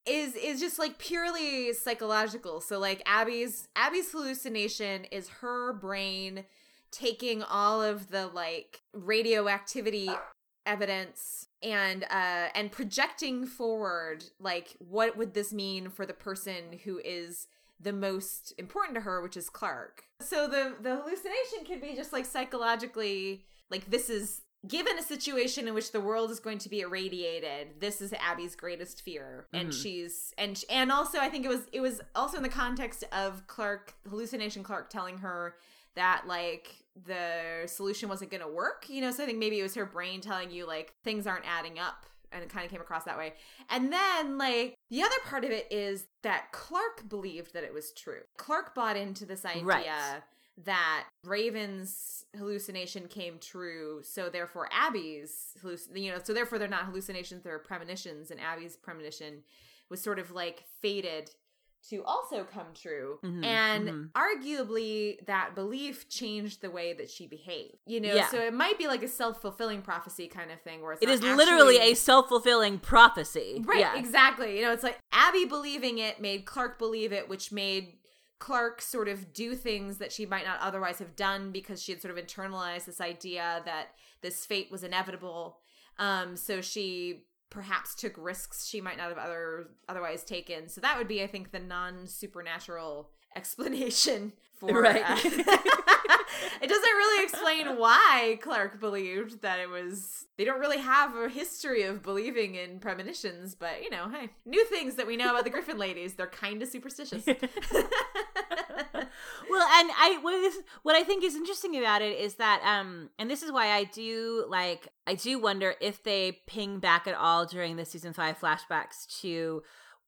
Is is just like purely psychological. So like Abby's Abby's hallucination is her brain taking all of the like radioactivity evidence and uh and projecting forward like what would this mean for the person who is the most important to her which is Clarke. so the the hallucination could be just like psychologically like this is given a situation in which the world is going to be irradiated this is abby's greatest fear and Mhm. she's and and also i think it was it was also in the context of clarke hallucination clarke telling her that like the solution wasn't going to work you know so i think maybe it was her brain telling you like things aren't adding up and it kind of came across that way and then like the other part of it is that clarke believed that it was true clarke bought into this idea Right. that Raven's hallucination came true, so therefore Abby's halluc- you know, so therefore they're not hallucinations, they're premonitions, and Abby's premonition was sort of like fated to also come true. Mhm, and mhm. arguably that belief changed the way that she behaved. You know, Yeah. so it might be like a self-fulfilling prophecy kind of thing where it's It is literally a self fulfilling prophecy. Right, Yeah. exactly. You know, it's like Abby believing it made Clarke believe it, which made Clarke sort of do things that she might not otherwise have done because she had sort of internalized this idea that this fate was inevitable. Um, so she perhaps took risks she might not have other otherwise taken. So that would be, I think, the non supernatural explanation for Right. uh, it doesn't really explain why Clarke believed that it was. They don't really have a history of believing in premonitions, but you know, hey, new things that we know about the Griffin ladies. They're kind of superstitious. Well, and I what, is, what I think is interesting about it is that, um, and this is why I do like I do wonder if they ping back at all during the season five flashbacks to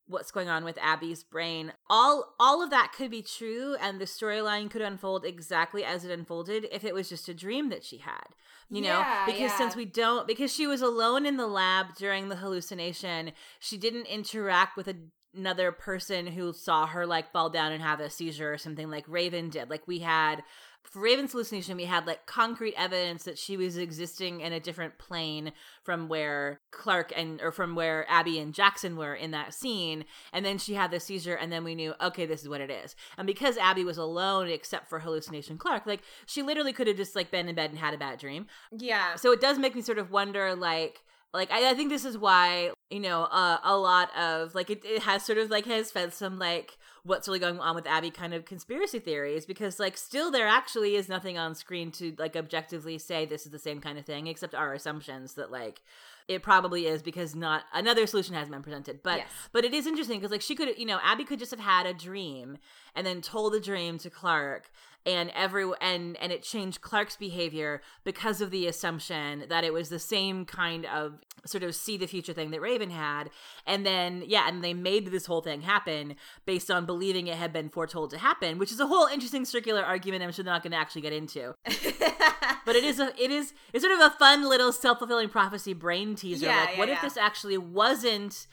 what's going on with Abby's brain. All all of that could be true, and the storyline could unfold exactly as it unfolded if it was just a dream that she had. You know, Yeah, because yeah. since we don't, because she was alone in the lab during the hallucination, she didn't interact with a another person who saw her like fall down and have a seizure or something like Raven did. Like we had for Raven's hallucination, we had like concrete evidence that she was existing in a different plane from where Clarke and or from where Abby and Jackson were in that scene. And then she had the seizure, and then we knew, okay, this is what it is. And because Abby was alone except for hallucination Clarke, like she literally could have just like been in bed and had a bad dream yeah. so it does make me sort of wonder like like I, I think this is why you know uh, a lot of like it, it has sort of like has fed some like what's really going on with abby kind of conspiracy theories because like still there actually is nothing on screen to like objectively say this is the same kind of thing except our assumptions that like it probably is because not another solution hasn't been presented. But Yes. but it is interesting because like she could you know abby could just have had a dream and then told the dream to clarke and every and and it changed clarke's behavior because of the assumption that it was the same kind of sort of see the future thing that raven had. And then yeah and they made this whole thing happen based on believing it had been foretold to happen which is a whole interesting circular argument i'm sure they're not going to actually get into but it is a it is it's sort of a fun little self-fulfilling prophecy brain teaser. Yeah, like yeah, what if this actually wasn't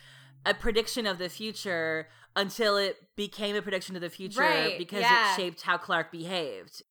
a prediction of the future until it became a prediction of the future Right, because yeah. it shaped how clarke behaved?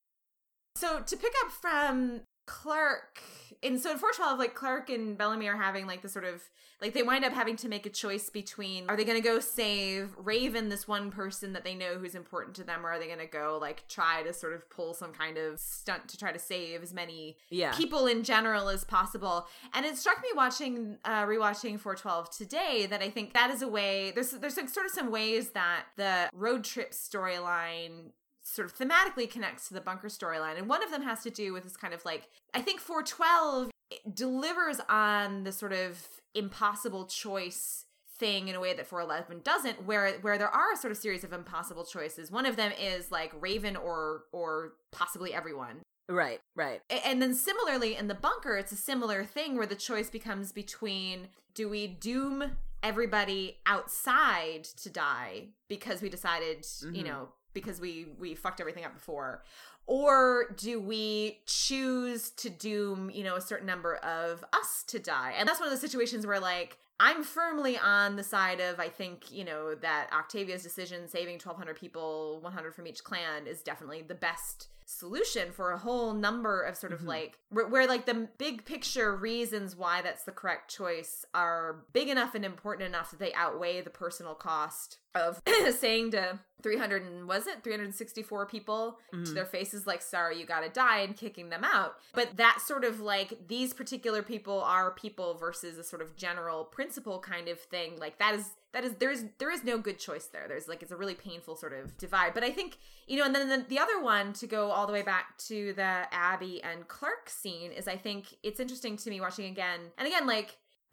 So to pick up from Clarke, and so in 412, like Clarke and Bellamy are having like the sort of like they wind up having to make a choice between are they going to go save Raven, this one person that they know who's important to them, or are they going to go like try to sort of pull some kind of stunt to try to save as many yeah people in general as possible. And it struck me watching uh rewatching 412 today that I think that is a way there's there's like sort of some ways that the road trip storyline sort of thematically connects to the bunker storyline. And one of them has to do with this kind of like I think 412 delivers on the sort of impossible choice thing in a way that 411 doesn't where where there are a sort of series of impossible choices one of them is like raven or or possibly everyone right right And then similarly in the bunker, it's a similar thing where the choice becomes between do we doom everybody outside to die because we decided, you Mhm. know, because we we fucked everything up before, or do we choose to doom, you know, a certain number of us to die? And that's one of the situations where like I'm firmly on the side of I think, you know, that Octavia's decision saving 1200 people, 100 from each clan is definitely the best solution for a whole number of sort of Mhm. like where, where like the big picture reasons why that's the correct choice are big enough and important enough that they outweigh the personal cost of saying to 300 and was it 364 people to Mhm. their faces like sorry you gotta die and kicking them out but that sort of like these particular people are people versus a sort of general principle kind of thing like that is that is there is there is no good choice there. There's like it's a really painful sort of divide. But I think you know, and then the, the other one to go all the way back to the Abby and Clarke scene is I think it's interesting to me watching again and again like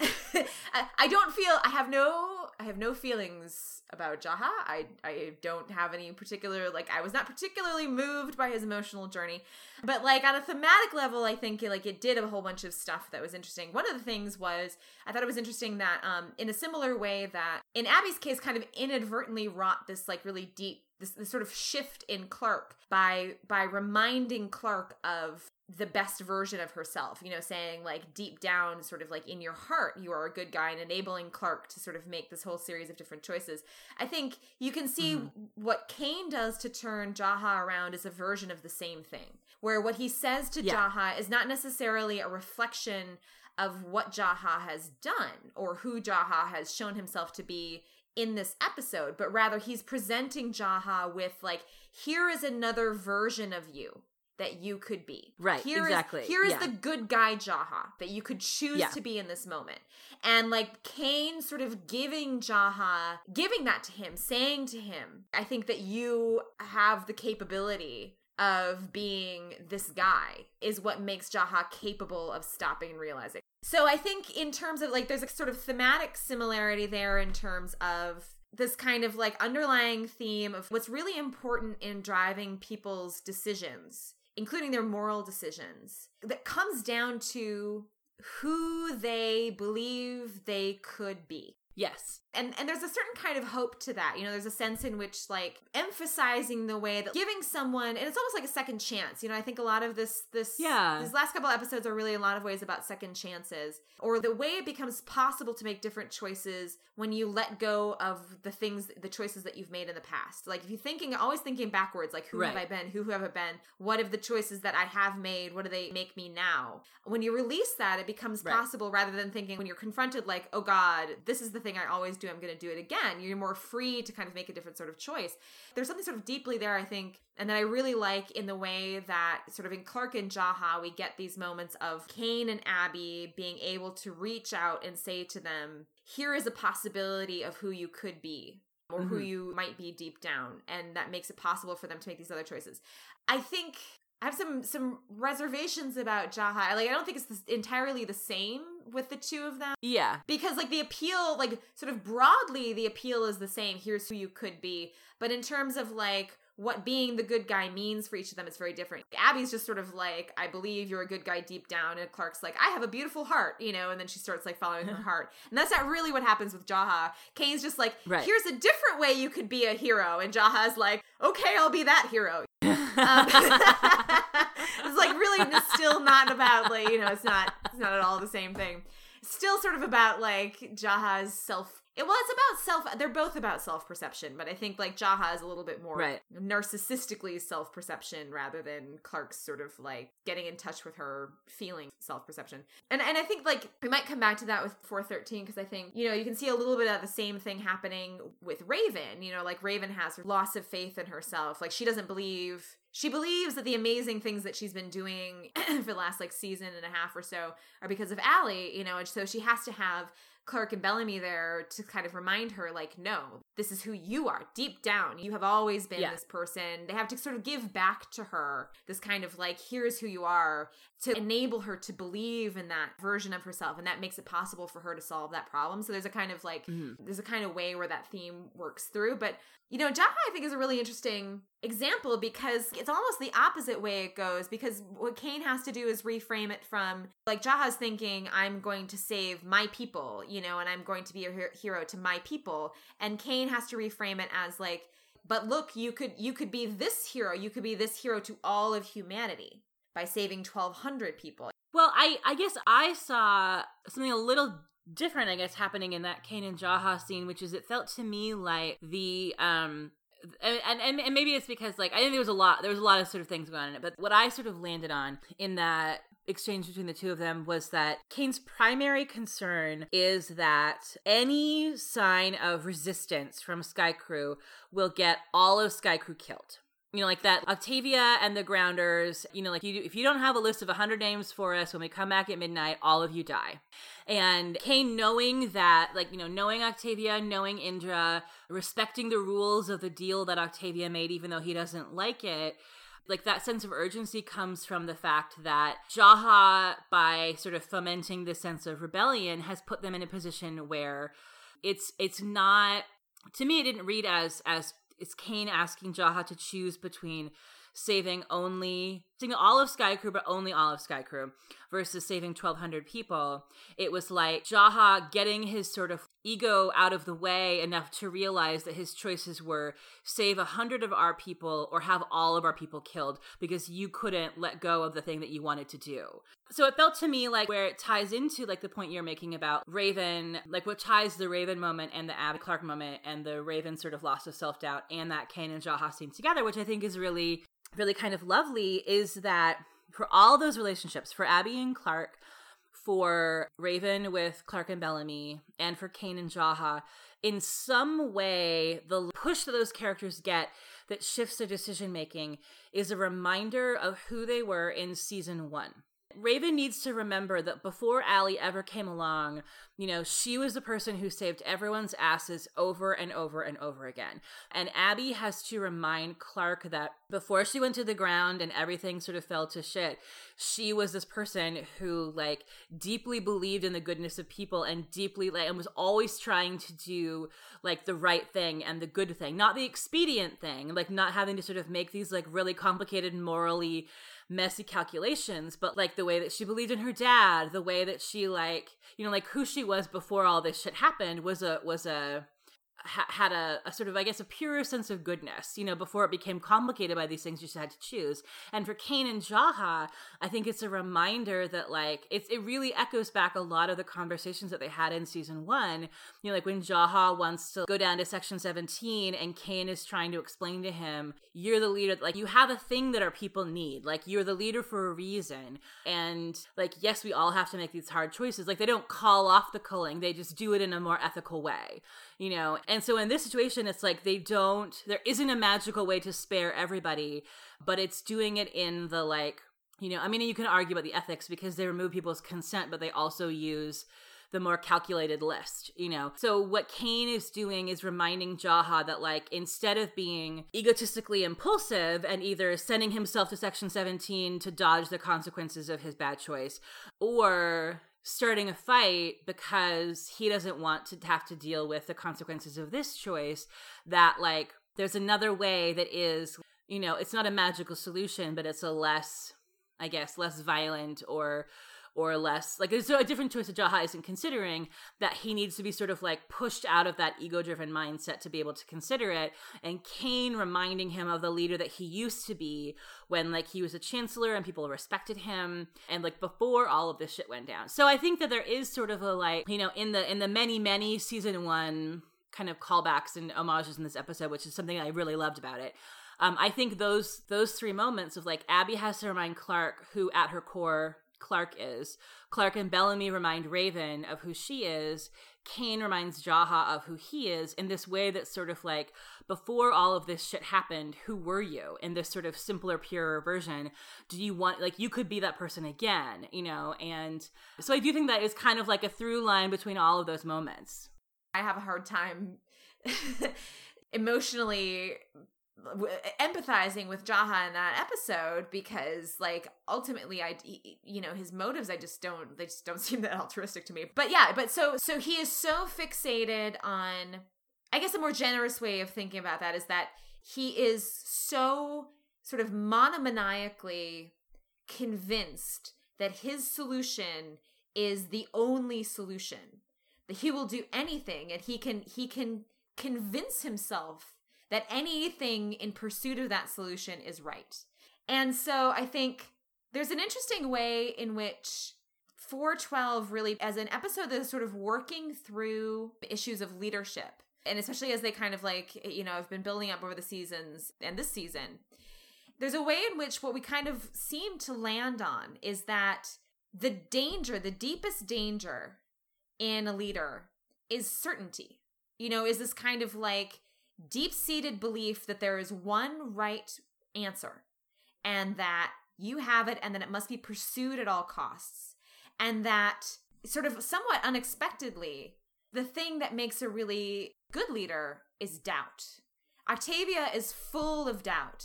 I, don't feel I have no I have no feelings about Jaha. I I don't have any particular like I was not particularly moved by his emotional journey. But like on a thematic level, I think like it did a whole bunch of stuff that was interesting. One of the things was I thought it was interesting that um in a similar way that in Abby's case kind of inadvertently wrought this like really deep this, this sort of shift in Clarke by by reminding Clarke of the best version of herself, you know, saying like deep down, sort of like in your heart, you are a good guy and enabling Clarke to sort of make this whole series of different choices. I think you can see mm-hmm. what Kane does to turn Jaha around is a version of the same thing, where what he says to yeah. Jaha is not necessarily a reflection of what Jaha has done or who Jaha has shown himself to be in this episode, but rather he's presenting Jaha with like, here is another version of you that you could be. Right. Here exactly. Is, here is yeah. the good guy Jaha that you could choose yeah. to be in this moment. And like Kane sort of giving Jaha, giving that to him, saying to him, I think that you have the capability of being this guy is what makes Jaha capable of stopping and realizing. So I think in terms of like there's a sort of thematic similarity there in terms of this kind of like underlying theme of what's really important in driving people's decisions including their moral decisions, that comes down to who they believe they could be. Yes. And and there's a certain kind of hope to that. You know, there's a sense in which like emphasizing the way that giving someone and it's almost like a second chance. You know, I think a lot of this this yeah. these last couple episodes are really a lot of ways about second chances or the way it becomes possible to make different choices when you let go of the things the choices that you've made in the past. Like if you're thinking always thinking backwards, like who right. have I been? Who have I been? What have the choices that I have made? What do they make me now? When you release that, it becomes right. possible rather than thinking when you're confronted like, "Oh god, this is the thing I always do. I'm going to do it again. You're more free to kind of make a different sort of choice. There's something sort of deeply there, I think, and that I really like in the way that sort of in Clarke and Jaha, we get these moments of Kane and Abby being able to reach out and say to them, here is a possibility of who you could be or mm-hmm. who you might be deep down and that makes it possible for them to make these other choices i think I have some some reservations about Jaha. Like I don't think it's entirely the same with the two of them. Yeah. Because like the appeal like sort of broadly the appeal is the same. Here's who you could be. But in terms of like what being the good guy means for each of them it's very different. Abby's just sort of like, I believe you're a good guy deep down, and Clarke's like, I have a beautiful heart, you know, and then she starts like following her heart. And that's not really what happens with Jaha. Kane's just like, right. here's a different way you could be a hero, and Jaha's like, okay, I'll be that hero. Um, it's like really still not about like you know it's not it's not at all the same thing. Still sort of about like Jaha's self it, well, it's about self. They're both about self perception, but I think like Jaha is a little bit more right. narcissistically self perception rather than Clarke's sort of like getting in touch with her feeling self perception. And and I think like we might come back to that with 413 because I think you know you can see a little bit of the same thing happening with Raven. You know, like Raven has her loss of faith in herself. Like she doesn't believe she believes that the amazing things that she's been doing for the last like season and a half or so are because of ALIE, you know, and so she has to have Clarke and Bellamy there to kind of remind her, like, no, this is who you are deep down. You have always been yeah. this person. They have to sort of give back to her this kind of like, here's who you are to enable her to believe in that version of herself. And that makes it possible for her to solve that problem. So there's a kind of like, mm-hmm. there's a kind of way where that theme works through. But you know, Jaha, I think, is a really interesting example because it's almost the opposite way it goes. Because what Kane has to do is reframe it from like Jaha's thinking, I'm going to save my people, you know, and I'm going to be a hero to my people. And Kane has to reframe it as like, but look, you could you could be this hero, you could be this hero to all of humanity by saving 1200 people. Well, I I guess I saw something a little different, I guess, happening in that Kane and Jaha scene, which is it felt to me like the um and, and and maybe it's because like I think there was a lot there was a lot of sort of things going on in it, but what I sort of landed on in that exchange between the two of them was that Kane's primary concern is that any sign of resistance from Skaikru will get all of Skaikru killed you know, like that Octavia and the Grounders, you know, like you, if you don't have a list of 100 names for us when we come back at midnight, all of you die. And Kane knowing that, like, you know, knowing Octavia, knowing Indra, respecting the rules of the deal that Octavia made, even though he doesn't like it, like that sense of urgency comes from the fact that Jaha, by sort of fomenting this sense of rebellion, has put them in a position where it's it's not to me it didn't read as as it's Kane asking Jaha to choose between saving only saving all of Skaikru, but only all of Skaikru, versus saving 1,200 people. It was like Jaha getting his sort of ego out of the way enough to realize that his choices were save a hundred of our people or have all of our people killed because you couldn't let go of the thing that you wanted to do. So it felt to me like where it ties into like the point you're making about Raven, like what ties the Raven moment and the Abby Clarke moment and the Raven sort of loss of self doubt and that Kane and Jaha scene together, which I think is really really kind of lovely is that for all those relationships, for Abby and Clarke, for Raven with Clarke and Bellamy, and for Kane and Jaha, in some way, the push that those characters get that shifts their decision making is a reminder of who they were in season one. Raven needs to remember that before ALIE ever came along, you know, she was the person who saved everyone's asses over and over and over again. And Abby has to remind Clarke that before she went to the ground and everything sort of fell to shit, she was this person who like deeply believed in the goodness of people and deeply like and was always trying to do like the right thing and the good thing, not the expedient thing, like not having to sort of make these like really complicated morally messy calculations, but like the way that she believed in her dad, the way that she like, you know, like who she was before all this shit happened was a was a ha- had a, a, sort of, I guess, a pure sense of goodness, you know, before it became complicated by these things you just had to choose. And for Kane and Jaha, I think it's a reminder that, like, it's, it really echoes back a lot of the conversations that they had in season one. You know, like when Jaha wants to go down to section 17 and Kane is trying to explain to him, you're the leader, like, you have a thing that our people need. Like, you're the leader for a reason. And, like, yes, we all have to make these hard choices. Like, they don't call off the culling, they just do it in a more ethical way you know and so in this situation it's like they don't there isn't a magical way to spare everybody but it's doing it in the like you know i mean you can argue about the ethics because they remove people's consent but they also use the more calculated list, you know. So what Kane is doing is reminding Jaha that like instead of being egotistically impulsive and either sending himself to section 17 to dodge the consequences of his bad choice or starting a fight because he doesn't want to have to deal with the consequences of this choice that like there's another way that is you know it's not a magical solution but it's a less i guess less violent or or less like there's a different choice that Jaha isn't considering that he needs to be sort of like pushed out of that ego driven mindset to be able to consider it and Kane reminding him of the leader that he used to be when like he was a chancellor and people respected him and like before all of this shit went down. So I think that there is sort of a like, you know, in the in the many many season 1 kind of callbacks and homages in this episode, which is something I really loved about it. Um, I think those those three moments of like Abby has to remind Clarke, who at her core Clarke is. Clarke and Bellamy remind Raven of who she is. Kane reminds Jaha of who he is in this way that's sort of like, before all of this shit happened, who were you? In this sort of simpler, purer version. Do you want, like, you could be that person again, you know? And so I do think that is kind of like a through line between all of those moments. I have a hard time emotionally empathizing with Jaha in that episode because like ultimately I you know his motives I just don't they just don't seem that altruistic to me. But yeah, but so so he is so fixated on I guess a more generous way of thinking about that is that he is so sort of monomaniacally convinced that his solution is the only solution. That he will do anything and he can he can convince himself that anything in pursuit of that solution is right. And so I think there's an interesting way in which 412 really, as an episode that is sort of working through issues of leadership, and especially as they kind of like, you know, have been building up over the seasons and this season, there's a way in which what we kind of seem to land on is that the danger, the deepest danger in a leader is certainty. You know, is this kind of like deep seated belief that there is one right answer and that you have it and that it must be pursued at all costs. And that sort of somewhat unexpectedly, the thing that makes a really good leader is doubt. Octavia is full of doubt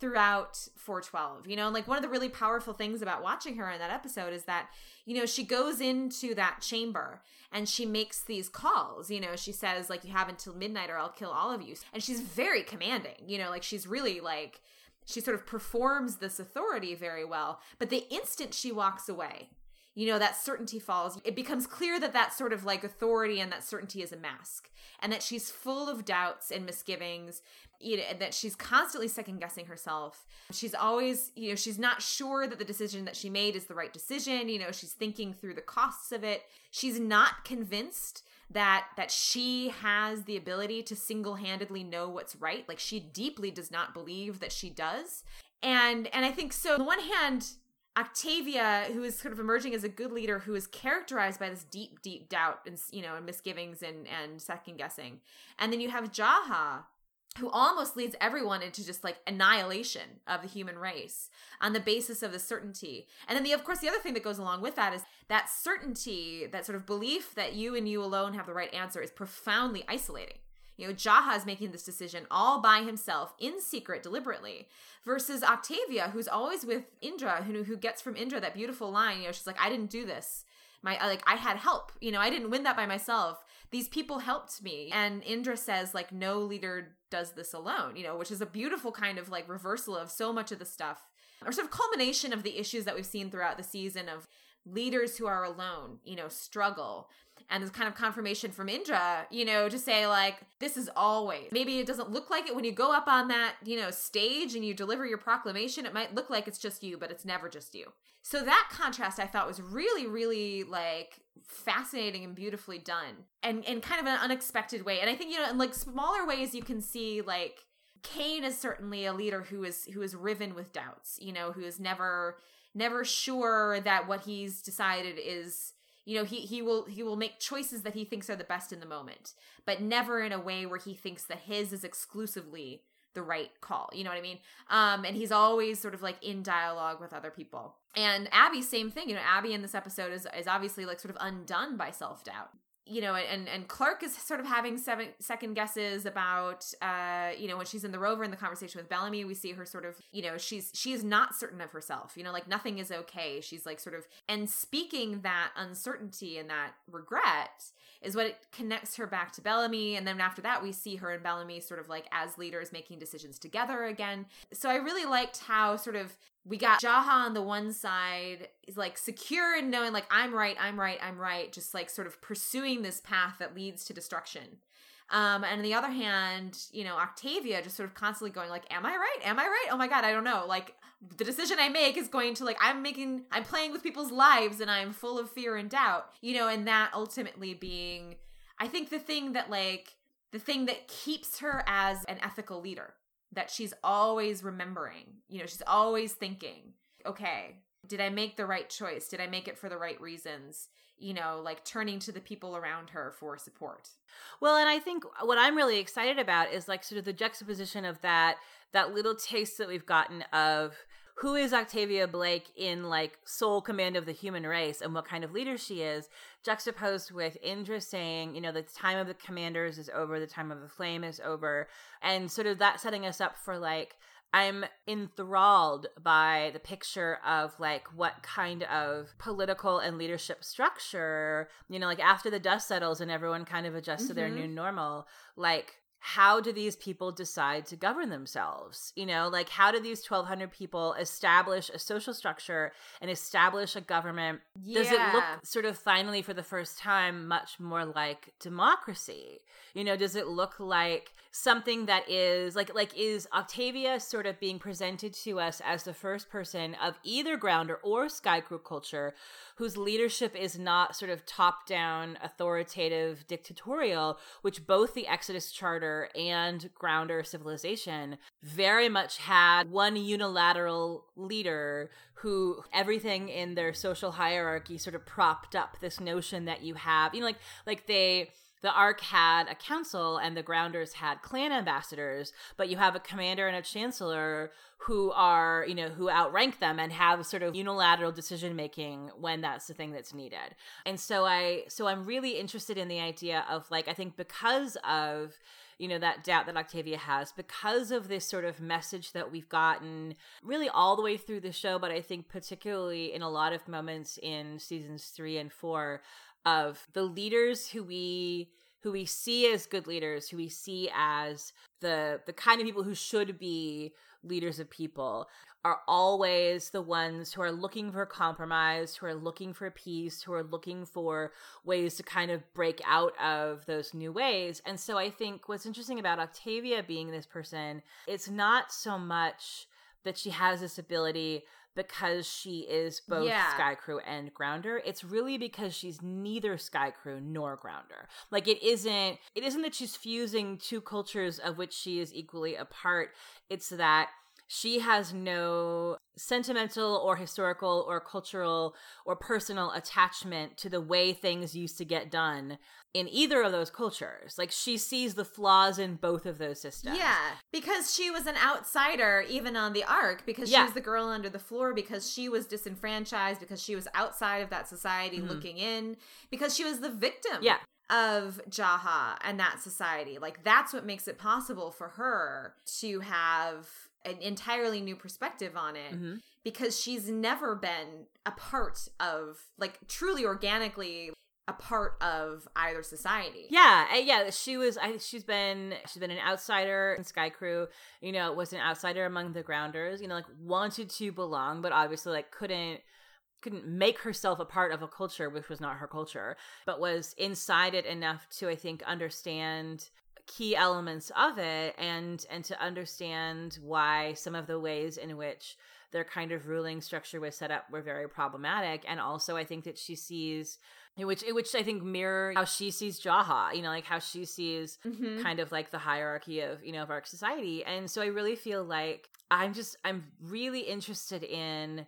throughout 412. You know, like one of the really powerful things about watching her in that episode is that, you know, she goes into that chamber and she makes these calls. You know, she says, like, you have until midnight or I'll kill all of you. And she's very commanding, you know, like she's really like, she sort of performs this authority very well. But the instant she walks away, you know, that certainty falls. It becomes clear that that sort of like authority and that certainty is a mask and that she's full of doubts and misgivings, you know, that she's constantly second guessing herself. She's always, you know, she's not sure that the decision that she made is the right decision. You know, she's thinking through the costs of it. She's not convinced that that she has the ability to single-handedly know what's right like she deeply does not believe that she does and and i think so on the one hand Octavia, who is sort of emerging as a good leader, who is characterized by this deep, deep doubt and you know and misgivings and and second guessing, and then you have Jaha, who almost leads everyone into just like annihilation of the human race on the basis of the certainty. And then the of course the other thing that goes along with that is that certainty, that sort of belief that you and you alone have the right answer is profoundly isolating. You know, Jaha is making this decision all by himself in secret, deliberately, versus Octavia, who's always with Indra, who who gets from Indra that beautiful line. You know, she's like, "I didn't do this. My uh, like, I had help. You know, I didn't win that by myself. These people helped me." And Indra says, like, "No leader does this alone." You know, which is a beautiful kind of like reversal of so much of the stuff, or sort of culmination of the issues that we've seen throughout the season of leaders who are alone. You know, struggle and this kind of confirmation from Indra, you know, to say like this is always. Maybe it doesn't look like it when you go up on that, you know, stage and you deliver your proclamation. It might look like it's just you, but it's never just you. So that contrast I thought was really really like fascinating and beautifully done. And in kind of an unexpected way. And I think you know in like smaller ways you can see like Kane is certainly a leader who is who is riven with doubts, you know, who is never never sure that what he's decided is you know he he will he will make choices that he thinks are the best in the moment but never in a way where he thinks that his is exclusively the right call. You know what i mean? Um and he's always sort of like in dialogue with other people. And abby same thing. You know abby in this episode is is obviously like sort of undone by self-doubt you know, and and Clarke is sort of having seven second guesses about, uh, you know, when she's in the rover in the conversation with Bellamy, we see her sort of, you know, she's she is not certain of herself. You know, like nothing is okay. She's like sort of and speaking that uncertainty and that regret is what it connects her back to Bellamy. And then after that, we see her and Bellamy sort of like as leaders making decisions together again. So I really liked how sort of we got Jaha on the one side is like secure in knowing like I'm right, I'm right, I'm right, just like sort of pursuing this path that leads to destruction. Um, and on the other hand, you know, Octavia just sort of constantly going like, "Am I right? Am I right? Oh my god, I don't know." Like the decision I make is going to like I'm making, I'm playing with people's lives, and I'm full of fear and doubt. You know, and that ultimately being, I think the thing that like the thing that keeps her as an ethical leader that she's always remembering. You know, she's always thinking, okay, did I make the right choice? Did I make it for the right reasons? You know, like turning to the people around her for support. Well, and I think what I'm really excited about is like sort of the juxtaposition of that that little taste that we've gotten of who is Octavia Blake in like sole command of the human race and what kind of leader she is, juxtaposed with Indra saying, you know, the time of the commanders is over, the time of the flame is over, and sort of that setting us up for like I'm enthralled by the picture of like what kind of political and leadership structure, you know, like after the dust settles and everyone kind of adjusts mm-hmm. to their mm-hmm. new normal, like how do these people decide to govern themselves? You know, like how do these 1200 people establish a social structure and establish a government? Yeah. Does it look sort of finally for the first time much more like democracy? You know, does it look like something that is like like is Octavia sort of being presented to us as the first person of either grounder or Skaikru culture whose leadership is not sort of top down, authoritative, dictatorial, which both the Exodus Charter and Grounder Civilization very much had one unilateral leader who everything in their social hierarchy sort of propped up this notion that you have, you know, like like they the Ark had a council and the Grounders had clan ambassadors, but you have a commander and a chancellor who are, you know, who outrank them and have sort of unilateral decision making when that's the thing that's needed. And so I so I'm really interested in the idea of like I think because of you know that doubt that Octavia has because of this sort of message that we've gotten really all the way through the show but I think particularly in a lot of moments in seasons 3 and 4 of the leaders who we who we see as good leaders, who we see as the the kind of people who should be leaders of people are always the ones who are looking for compromise, who are looking for peace, who are looking for ways to kind of break out of those new ways. And so I think what's interesting about Octavia being this person, it's not so much that she has this ability because she is both yeah. Skaikru and Grounder. It's really because she's neither Skaikru nor Grounder. Like it isn't it isn't that she's fusing two cultures of which she is equally a part. It's that she has no sentimental or historical or cultural or personal attachment to the way things used to get done in either of those cultures. Like she sees the flaws in both of those systems. Yeah, because she was an outsider even on the ark because yeah. she was the girl under the floor because she was disenfranchised because she was outside of that society mm-hmm. looking in because she was the victim. Yeah of Jaha and that society. Like that's what makes it possible for her to have an entirely new perspective on it mm-hmm. because she's never been a part of like truly organically a part of either society. Yeah, yeah. She was. I, she's been. She's been an outsider in Skaikru. You know, was an outsider among the Grounders. You know, like wanted to belong, but obviously like couldn't couldn't make herself a part of a culture which was not her culture, but was inside it enough to I think understand key elements of it and and to understand why some of the ways in which their kind of ruling structure was set up were very problematic and also i think that she sees which which i think mirror how she sees jaha you know like how she sees mm-hmm. kind of like the hierarchy of you know of our society and so i really feel like i'm just i'm really interested in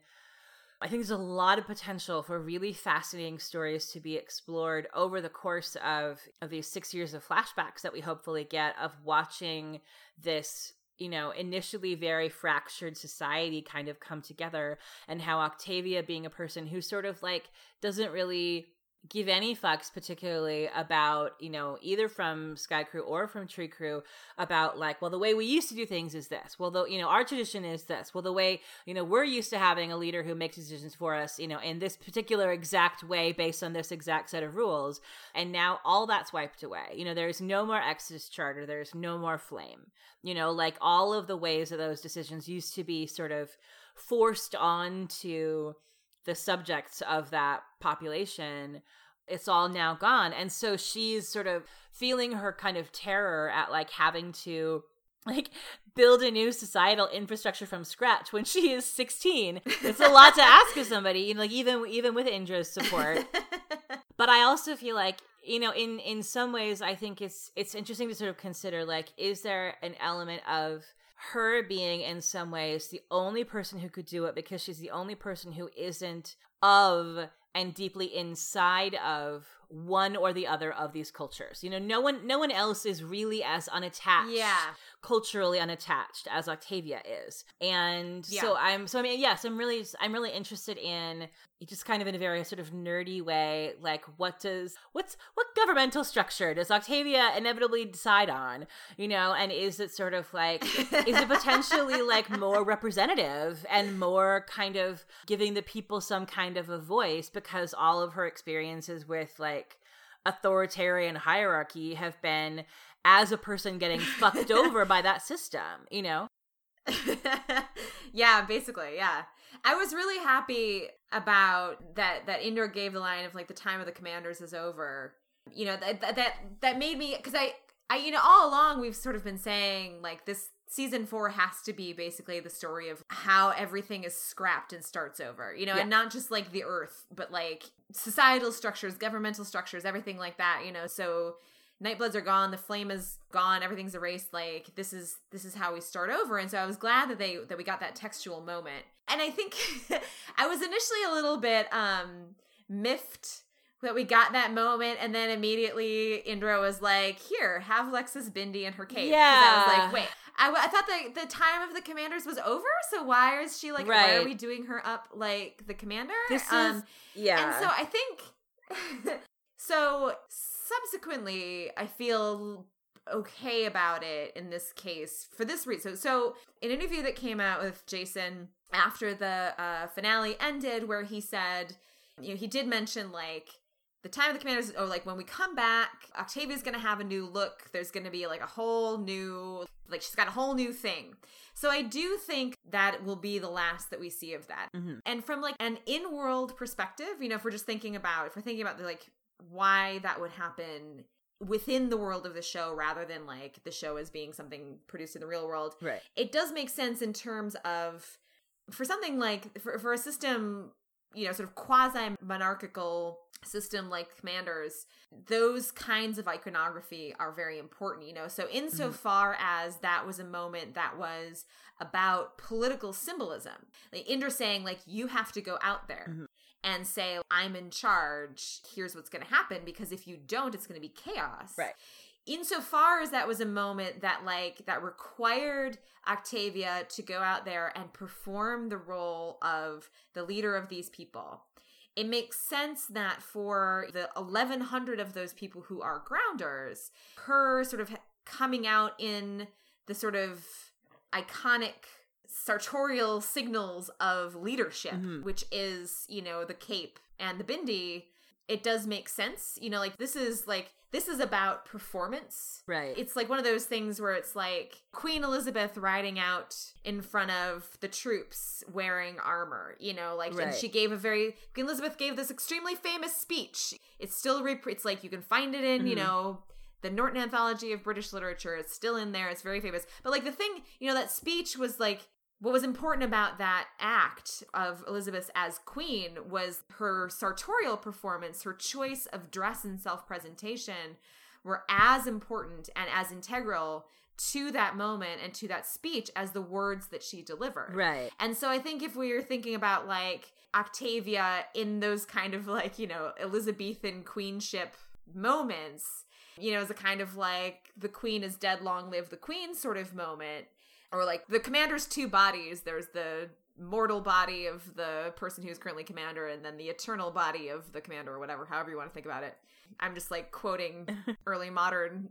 I think there's a lot of potential for really fascinating stories to be explored over the course of, of these six years of flashbacks that we hopefully get of watching this you know, initially very fractured society kind of come together, and how Octavia, being a person who sort of like doesn't really give any fucks particularly about you know either from Skaikru or from Trikru about like well the way we used to do things is this. Well the you know our tradition is this. Well the way you know we're used to having a leader who makes decisions for us you know in this particular exact way based on this exact set of rules. And now all that's wiped away. You know there's no more exodus charter. There's no more flame. You know like all of the ways that those decisions used to be sort of forced on to the subjects of that population it's all now gone. And so she's sort of feeling her kind of terror at like having to like build a new societal infrastructure from scratch when she is 16 it's a lot to ask of somebody you know like even even with indra's support. But i also feel like you know in in some ways i think it's it's interesting to sort of consider like is there an element of her being in some ways the only person who could do it because she's the only person who isn't of and deeply inside of one or the other of these cultures. You know, no one no one else is really as unattached. Yeah. Culturally unattached as Octavia is. And yeah. so I'm so I mean yes, I'm really I'm really interested in just kind of in a very sort of nerdy way like what does what's what governmental structure does Octavia inevitably decide on? You know, and is it sort of like is it potentially like more representative and more kind of giving the people some kind of a voice because all of her experiences with like authoritarian hierarchy have been as a person getting fucked over by that system, you know? yeah, basically, yeah. I was really happy about that that Indra gave the line of like the time of the commanders is over. You know, that that that made me cuz I I you know all along we've sort of been saying like this season four has to be basically the story of how everything is scrapped and starts over, you know, yeah. and not just like the earth, but like societal structures, governmental structures, everything like that, you know. So Nightbloods are gone, the flame is gone, everything's erased. Like this is this is how we start over. And so I was glad that they that we got that textual moment. And I think I was initially a little bit um miffed that we got that moment, and then immediately Indra was like, "Here, have Lexa's Bindi in her cape." 'Cause I was like, "Wait, I, I thought the the time of the commanders was over, so why is she like? Why are we doing her up like the commander?" This is um, yeah. and so I think so subsequently I feel okay about it in this case for this reason. So an interview that came out with Jason after the uh, finale ended where he said, you know, he did mention like the time of the commanders or like when we come back octavia's gonna have a new look there's gonna be like a whole new like she's got a whole new thing so i do think that will be the last that we see of that Mhm. and from like an in-world perspective you know if we're just thinking about if we're thinking about the like why that would happen within the world of the show rather than like the show as being something produced in the real world right. it does make sense in terms of for something like for, for a system you know sort of quasi monarchical system like commanders those kinds of iconography are very important you know so insofar as that was a moment that was about political symbolism like indra saying like you have to go out there Mhm. and say i'm in charge here's what's going to happen because if you don't it's going to be chaos Right. Insofar as that was a moment that like that required octavia to go out there and perform the role of the leader of these people it makes sense that for the 1100 of those people who are grounders her sort of coming out in the sort of iconic sartorial signals of leadership Mhm. which is you know the cape and the bindi it does make sense you know like this is like this is about performance Right. it's like one of those things where it's like Queen Elizabeth riding out in front of the troops wearing armor, you know, like and she gave a very Queen Elizabeth gave this extremely famous speech. It's still rep- it's like you can find it in, you Mhm. know, the Norton Anthology of British Literature. It's still in there. It's very famous. But like the thing, you know, that speech was like what was important about that act of Elizabeth as queen was her sartorial performance, her choice of dress and self presentation were as important and as integral to that moment and to that speech as the words that she delivered. right. And so I think if we were thinking about like Octavia in those kind of like, you know, Elizabethan queenship moments, you know, as a kind of like the queen is dead, long live the queen sort of moment, or like the commander's two bodies. There's the mortal body of the person who's currently commander, and then the eternal body of the commander, or whatever, however you want to think about it. I'm just like quoting early modern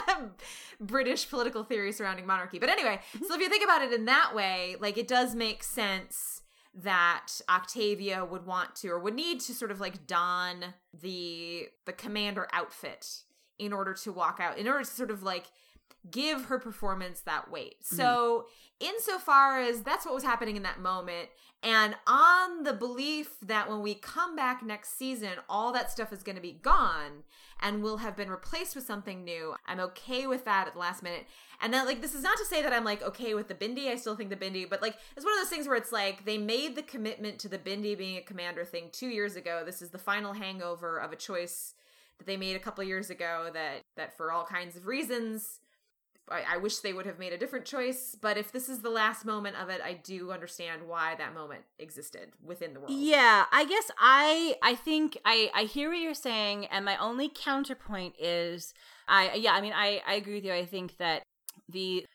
British political theory surrounding monarchy. But anyway, mm-hmm. so if you think about it in that way, like it does make sense that Octavia would want to or would need to sort of like don the the commander outfit in order to walk out, in order to sort of like give her performance that weight. Mm-hmm. So, insofar as that's what was happening in that moment, and on the belief that when we come back next season, all that stuff is going to be gone and will have been replaced with something new, I'm okay with that at the last minute. And then, like, this is not to say that I'm like okay with the Bindi. I still think the Bindi, but like, it's one of those things where it's like they made the commitment to the Bindi being a commander thing two years ago. This is the final hangover of a choice that they made a couple years ago that that for all kinds of reasons I, I wish they would have made a different choice, but if this is the last moment of it, I do understand why that moment existed within the world. Yeah, I guess I I think I I hear what you're saying, and my only counterpoint is I yeah I mean I I agree with you. I think that the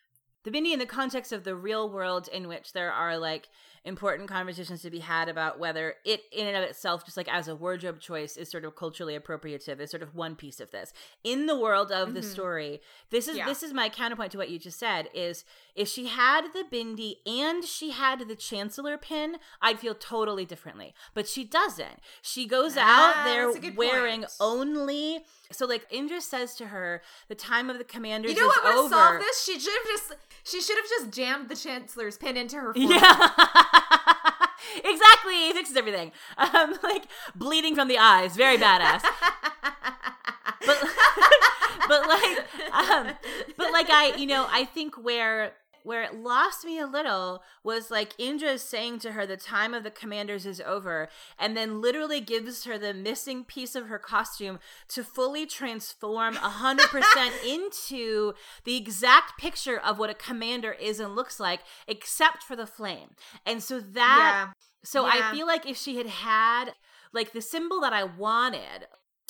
the Bindi in the context of the real world in which there are like important conversations to be had about whether it in and of itself just like as a wardrobe choice is sort of culturally appropriative is sort of one piece of this in the world of the Mhm. story this is Yeah. this is my counterpoint to what you just said is if she had the bindi and she had the chancellor pin i'd feel totally differently but she doesn't she goes Ah, out there that's a good wearing point. only so like indra says to her the time of the commanders You know what would solved this? She should have just she should have just jammed the chancellor's pin into her forehead. Yeah. exactly. It fixes everything. Um, like bleeding from the eyes. Very badass. But but like um but like I you know, I think where where it lost me a little was like Indra is saying to her the time of the commanders is over and then literally gives her the missing piece of her costume to fully transform 100% into the exact picture of what a commander is and looks like except for the flame. And so that yeah. so Yeah. I feel like if she had had like the symbol that I wanted,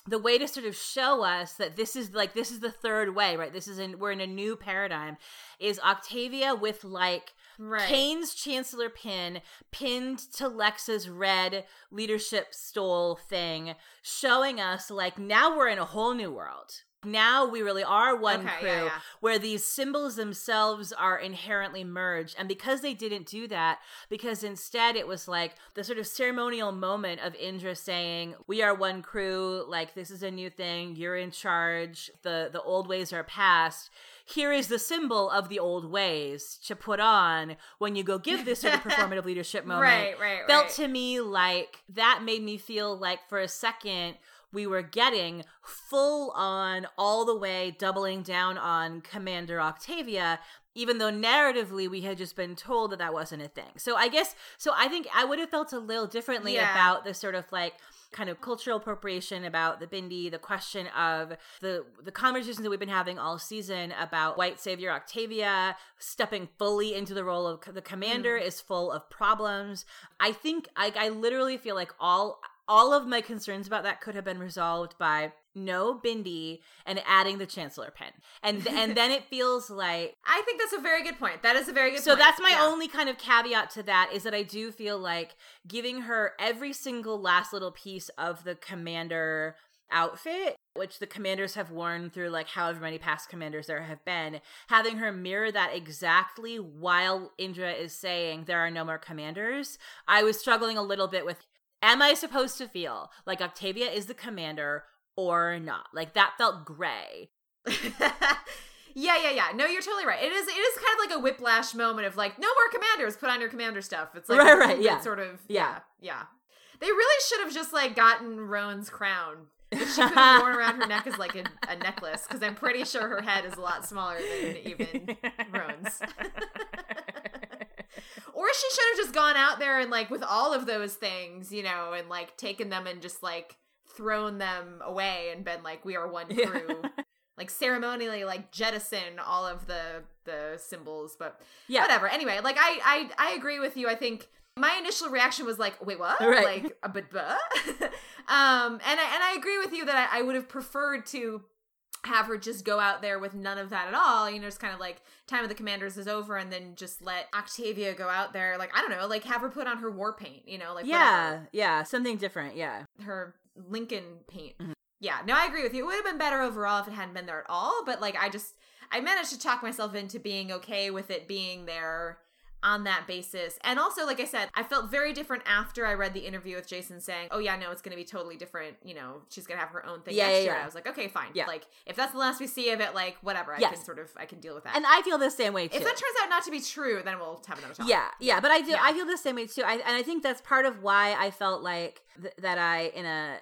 the way to sort of show us that this is like this is the third way, right? This is in we're in a new paradigm is Octavia with like Right. Kane's chancellor pin pinned to Lexa's red leadership stole thing, showing us like now we're in a whole new world. Now we really are one Okay, crew yeah, yeah. where these symbols themselves are inherently merged. And because they didn't do that, because instead it was like the sort of ceremonial moment of Indra saying, We are one crew, like this is a new thing, you're in charge, the, the old ways are past. Here is the symbol of the old ways to put on when you go give this sort of performative leadership moment Right, right, felt to me like that made me feel like for a second we were getting full on all the way doubling down on commander octavia even though narratively we had just been told that that wasn't a thing. So i guess so i think i would have felt a little differently Yeah. about the sort of like kind of cultural appropriation about the bindi the question of the the conversations that we've been having all season about white savior octavia stepping fully into the role of the commander mm. is full of problems. I think I, I literally feel like all all of my concerns about that could have been resolved by no bindi and adding the chancellor pin and and then it feels like I think that's a very good point. That is a very good so point. that's my Yeah. only kind of caveat to that is that I do feel like giving her every single last little piece of the commander outfit, which the commanders have worn through like however many past commanders there have been, having her mirror that exactly while Indra is saying there are no more commanders. I was struggling a little bit with am I supposed to feel like Octavia is the commander or not? Like that felt gray. yeah, yeah, yeah. No, you're totally right. It is. It is kind of like a whiplash moment of like, no more commanders. Put on your commander stuff. It's like Right, right, yeah. Sort of. Yeah. yeah, yeah. They really should have just like gotten Roan's crown, which she could have worn around her neck as like a, a necklace. Because I'm pretty sure her head is a lot smaller than even Roan's. Or she should have just gone out there and like with all of those things, you know, and like taken them and just like thrown them away and been like, we are one Yeah. crew. like ceremonially like jettison all of the the symbols, but yeah. whatever. Anyway, like I I I agree with you. I think my initial reaction was like, wait, what? Right. Like, but, but? um, and I and I agree with you that I, I would have preferred to have her just go out there with none of that at all. You know, just kind of like time of the commanders is over, and then just let Octavia go out there. Like I don't know, like have her put on her war paint. You know, like yeah, whatever, yeah, something different. Yeah. her Lincoln paint. Mhm. Yeah, no, I agree with you. It would have been better overall if it hadn't been there at all. But like, I just I managed to talk myself into being okay with it being there on that basis. And also, like I said, I felt very different after I read the interview with Jason saying, "Oh yeah, no, it's going to be totally different. You know, she's going to have her own thing Yeah, next yeah, year." yeah. I was like, "Okay, fine. Yeah. Like if that's the last we see of it, like whatever, I Yes. can sort of I can deal with that." And I feel the same way too. if that turns out not to be true, then we'll have another talk. yeah, yeah, but I do. I feel the same way too. I, and I think that's part of why I felt like th- that I in a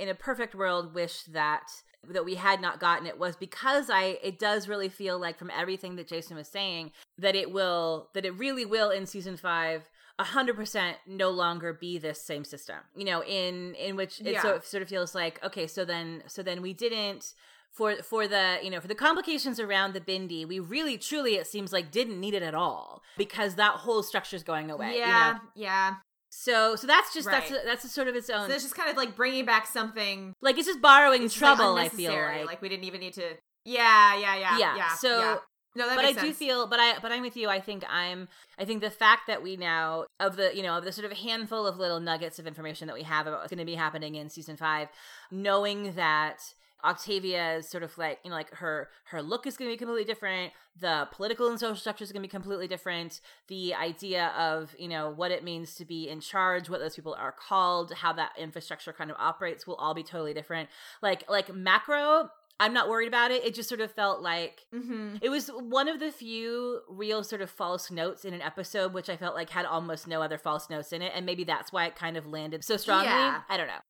in a perfect world wish that that we had not gotten it was because I it does really feel like from everything that Jason was saying that it will that it really will in season five. A hundred percent no longer be this same system, you know, in in which it, so it sort of feels like okay, so then so then we didn't for for the you know for the complications around the bindi we really truly it seems like didn't need it at all because that whole structure's going away Yeah, you know? yeah. So so that's just that's a, that's a sort of its own So it's just kind of like bringing back something like it's just borrowing it's just, like, trouble i feel unnecessary. like, we didn't even need to. Yeah, yeah, yeah, yeah, yeah. so yeah. no, that but I makes do feel, but I, but I'm with you. I think I'm, I think the fact that we now of the, you know, of the sort of handful of little nuggets of information that we have about what's going to be happening in season five, knowing that Octavia is sort of like, you know, like her her look is going to be completely different. The political and social structure is going to be completely different. The idea of, you know, what it means to be in charge, what those people are called, how that infrastructure kind of operates will all be totally different. Like like macro, I'm not worried about it. It just sort of felt like Mm-hmm. it was one of the few real sort of false notes in an episode, which I felt like had almost no other false notes in it, and maybe that's why it kind of landed so strongly. Yeah. I don't know.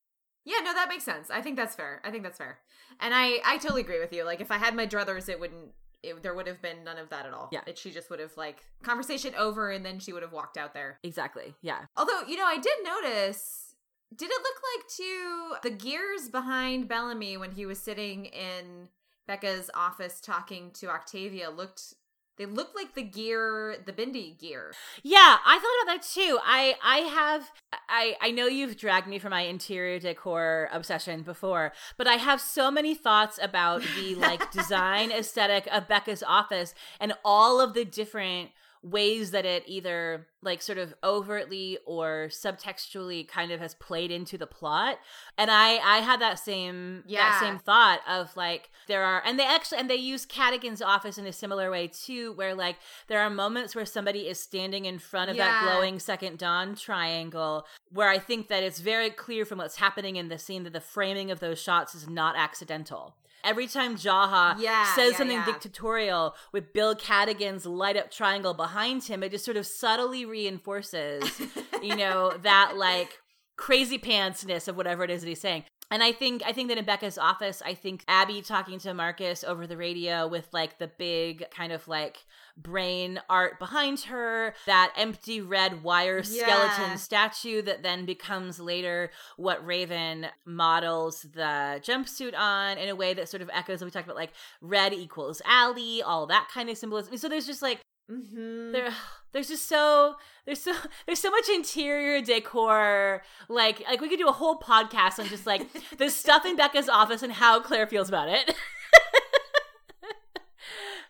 Yeah, no, that makes sense. I think that's fair. I think that's fair. And I I totally agree with you. Like if I had my druthers, it wouldn't it, there would have been none of that at all. Yeah. It, she just would have like conversation over and then she would have walked out there. Exactly. Yeah. Although, you know, I did notice did it look like to the gears behind Bellamy when he was sitting in Becca's office talking to Octavia looked they look like the gear, the Bindi gear. Yeah, I thought about that too. I I have I I know you've dragged me from my interior decor obsession before, but I have so many thoughts about the like design aesthetic of Becca's office and all of the different ways that it either like sort of overtly or subtextually kind of has played into the plot. And i i had that same Yeah. that same thought of like there are and they actually and they use Cadogan's office in a similar way too where like there are moments where somebody is standing in front of that glowing second dawn triangle where i think that it's very clear from what's happening in the scene that the framing of those shots is not accidental Every time Jaha Yeah, says yeah, something yeah. dictatorial with Bill Cadogan's light up triangle behind him, it just sort of subtly reinforces, you know, that like crazy pantsness of whatever it is that he's saying. And I think I think that in Becca's office, I think Abby talking to Marcus over the radio with like the big kind of like brain art behind her, that empty red wire Yeah. skeleton statue that then becomes later what Raven models the jumpsuit on in a way that sort of echoes what we talked about, like red equals ALIE, all that kind of symbolism. So there's just like Mm-hmm. there there's just so there's so there's so much interior decor like like we could do a whole podcast on just like the stuff in Becca's office and how Claire feels about it.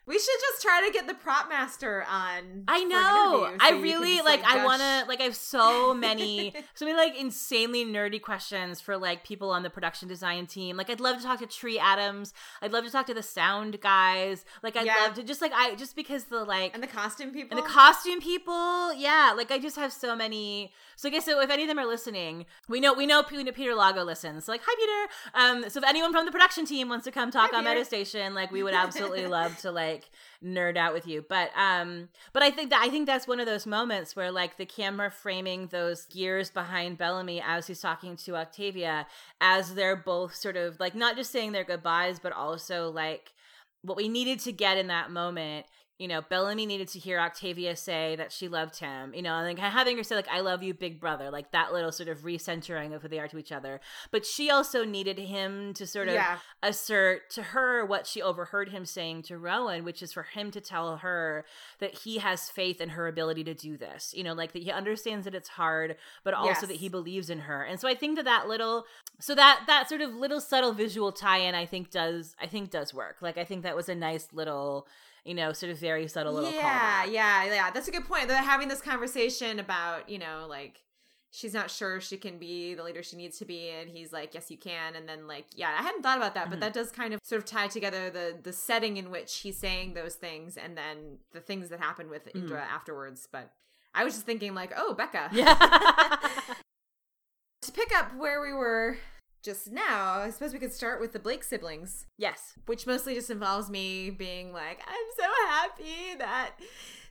We should just try to get the prop master on. I know. so I really just, like, I want to like I have so many so many like insanely nerdy questions for like people on the production design team. Like I'd love to talk to Tree Adams. I'd love to talk to the sound guys. Like I'd Yeah. love to just like I just because the like and the costume people. And the costume people, yeah, like I just have so many. So I guess so if any of them are listening, we know we know Peter, Lago listens. So like, hi Peter. Um, so if anyone from the production team wants to come talk Hi, on Peter. Metastation, like we would absolutely love to like nerd out with you. But um, but I think that I think that's one of those moments where like the camera framing those gears behind Bellamy as he's talking to Octavia, as they're both sort of like not just saying their goodbyes, but also like what we needed to get in that moment you know, Bellamy needed to hear Octavia say that she loved him, you know, and like having her say like "I love you, big brother," like that little sort of recentering of who they are to each other. But she also needed him to sort of yeah. assert to her what she overheard him saying to Roan, which is for him to tell her that he has faith in her ability to do this. You know, like that he understands that it's hard, but also Yes. that he believes in her. And so I think that that little, so that that sort of little subtle visual tie-in, I think does, I think does work. Like I think that was a nice little, you know, sort of very subtle little yeah, callback. yeah, yeah. That's a good point. They're having this conversation about, you know, like she's not sure she can be the leader she needs to be, and he's like, "Yes, you can." And then, like, yeah, I hadn't thought about that, but Mhm. that does kind of sort of tie together the the setting in which he's saying those things, and then the things that happen with Indra afterwards. But I was just thinking, like, oh, Becca. Yeah. to pick up where we were just now, I suppose we could start with the Blake siblings. yes. which mostly just involves me being like, I'm so happy that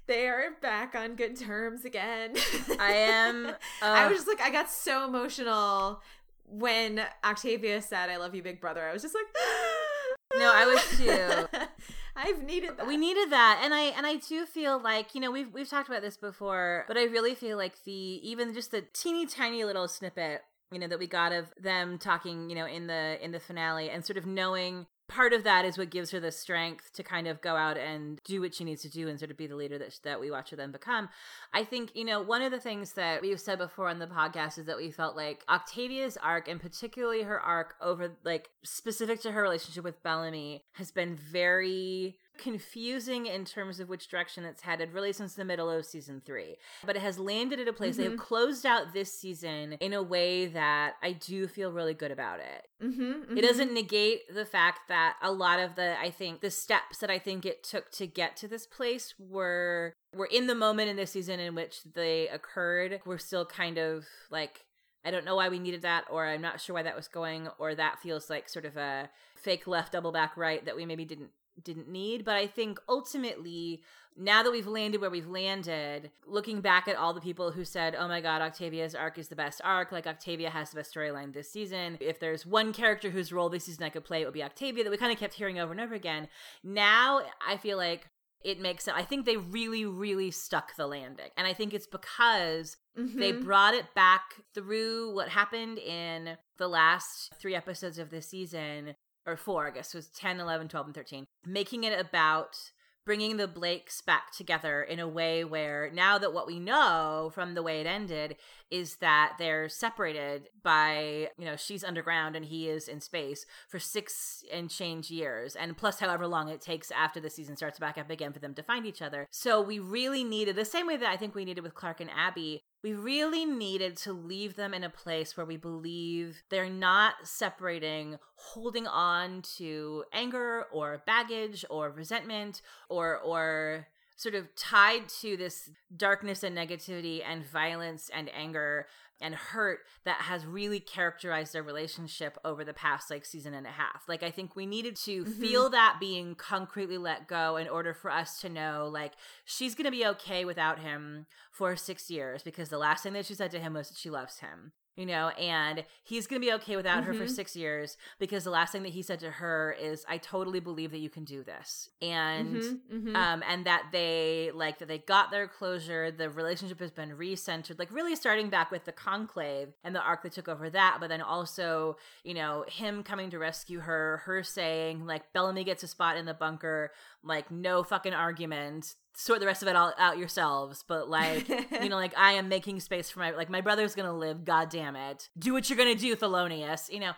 they are back on good terms again. I am. I uh, was just like, I got so emotional when Octavia said, I love you, big brother. I was just like, No, I was too. I've needed that. We needed that, and I and I do feel like you know we've we've talked about this before, but I really feel like the even just the teeny tiny little snippet you know that we got of them talking you know in the in the finale and sort of knowing part of that is what gives her the strength to kind of go out and do what she needs to do and sort of be the leader that that we watch her then become. I think you know one of the things that we've said before on the podcast is that we felt like Octavia's arc and particularly her arc over like specific to her relationship with Bellamy has been very confusing in terms of which direction it's headed really since the middle of season three. But it has landed at a place they have closed out this season in a way that i do feel really good about it. Mm-hmm, it doesn't negate the fact that a lot of the i think the steps that i think it took to get to this place were were in the moment in this season in which they occurred we're still kind of like i don't know why we needed that or i'm not sure why that was going or that feels like sort of a fake left double back right that we maybe didn't didn't need. But I think ultimately, now that we've landed where we've landed, looking back at all the people who said, "Oh my God, Octavia's arc is the best arc," like Octavia has the best storyline this season. If there's one character whose role this season I could play, it would be Octavia. That we kind of kept hearing over and over again. Now I feel like it makes it. I think they really, really stuck the landing, and I think it's because mm-hmm. they brought it back through what happened in the last three episodes of this season or four, I guess, was 10, 11, 12, and 13, making it about bringing the Blakes back together in a way where now that what we know from the way it ended is that they're separated by, you know, she's underground and he is in space for six and change years, and plus however long it takes after the season starts back up again for them to find each other. So we really needed, the same way that I think we needed with Clarke and Abby, we really needed to leave them in a place where we believe they're not separating, holding on to anger or baggage or resentment or or sort of tied to this darkness and negativity and violence and anger and hurt that has really characterized their relationship over the past like season and a half. Like I think we needed to mm-hmm. feel that being concretely let go in order for us to know like she's going to be okay without him for 6 years because the last thing that she said to him was that she loves him you know, and he's going to be okay without mm-hmm. her for mm-hmm. six years because the last thing that he said to her is, "I totally believe that you can do this," and mm-hmm, mm-hmm. um, and that they like that they got their closure. The relationship has been recentered, like really starting back with the conclave and the arc that took over that, but then also, you know, him coming to rescue her, her saying like Bellamy gets a spot in the bunker, like no fucking argument sort the rest of it all out yourselves but like you know like i am making space for my like my brother's gonna live god damn it do what you're gonna do thelonious you know.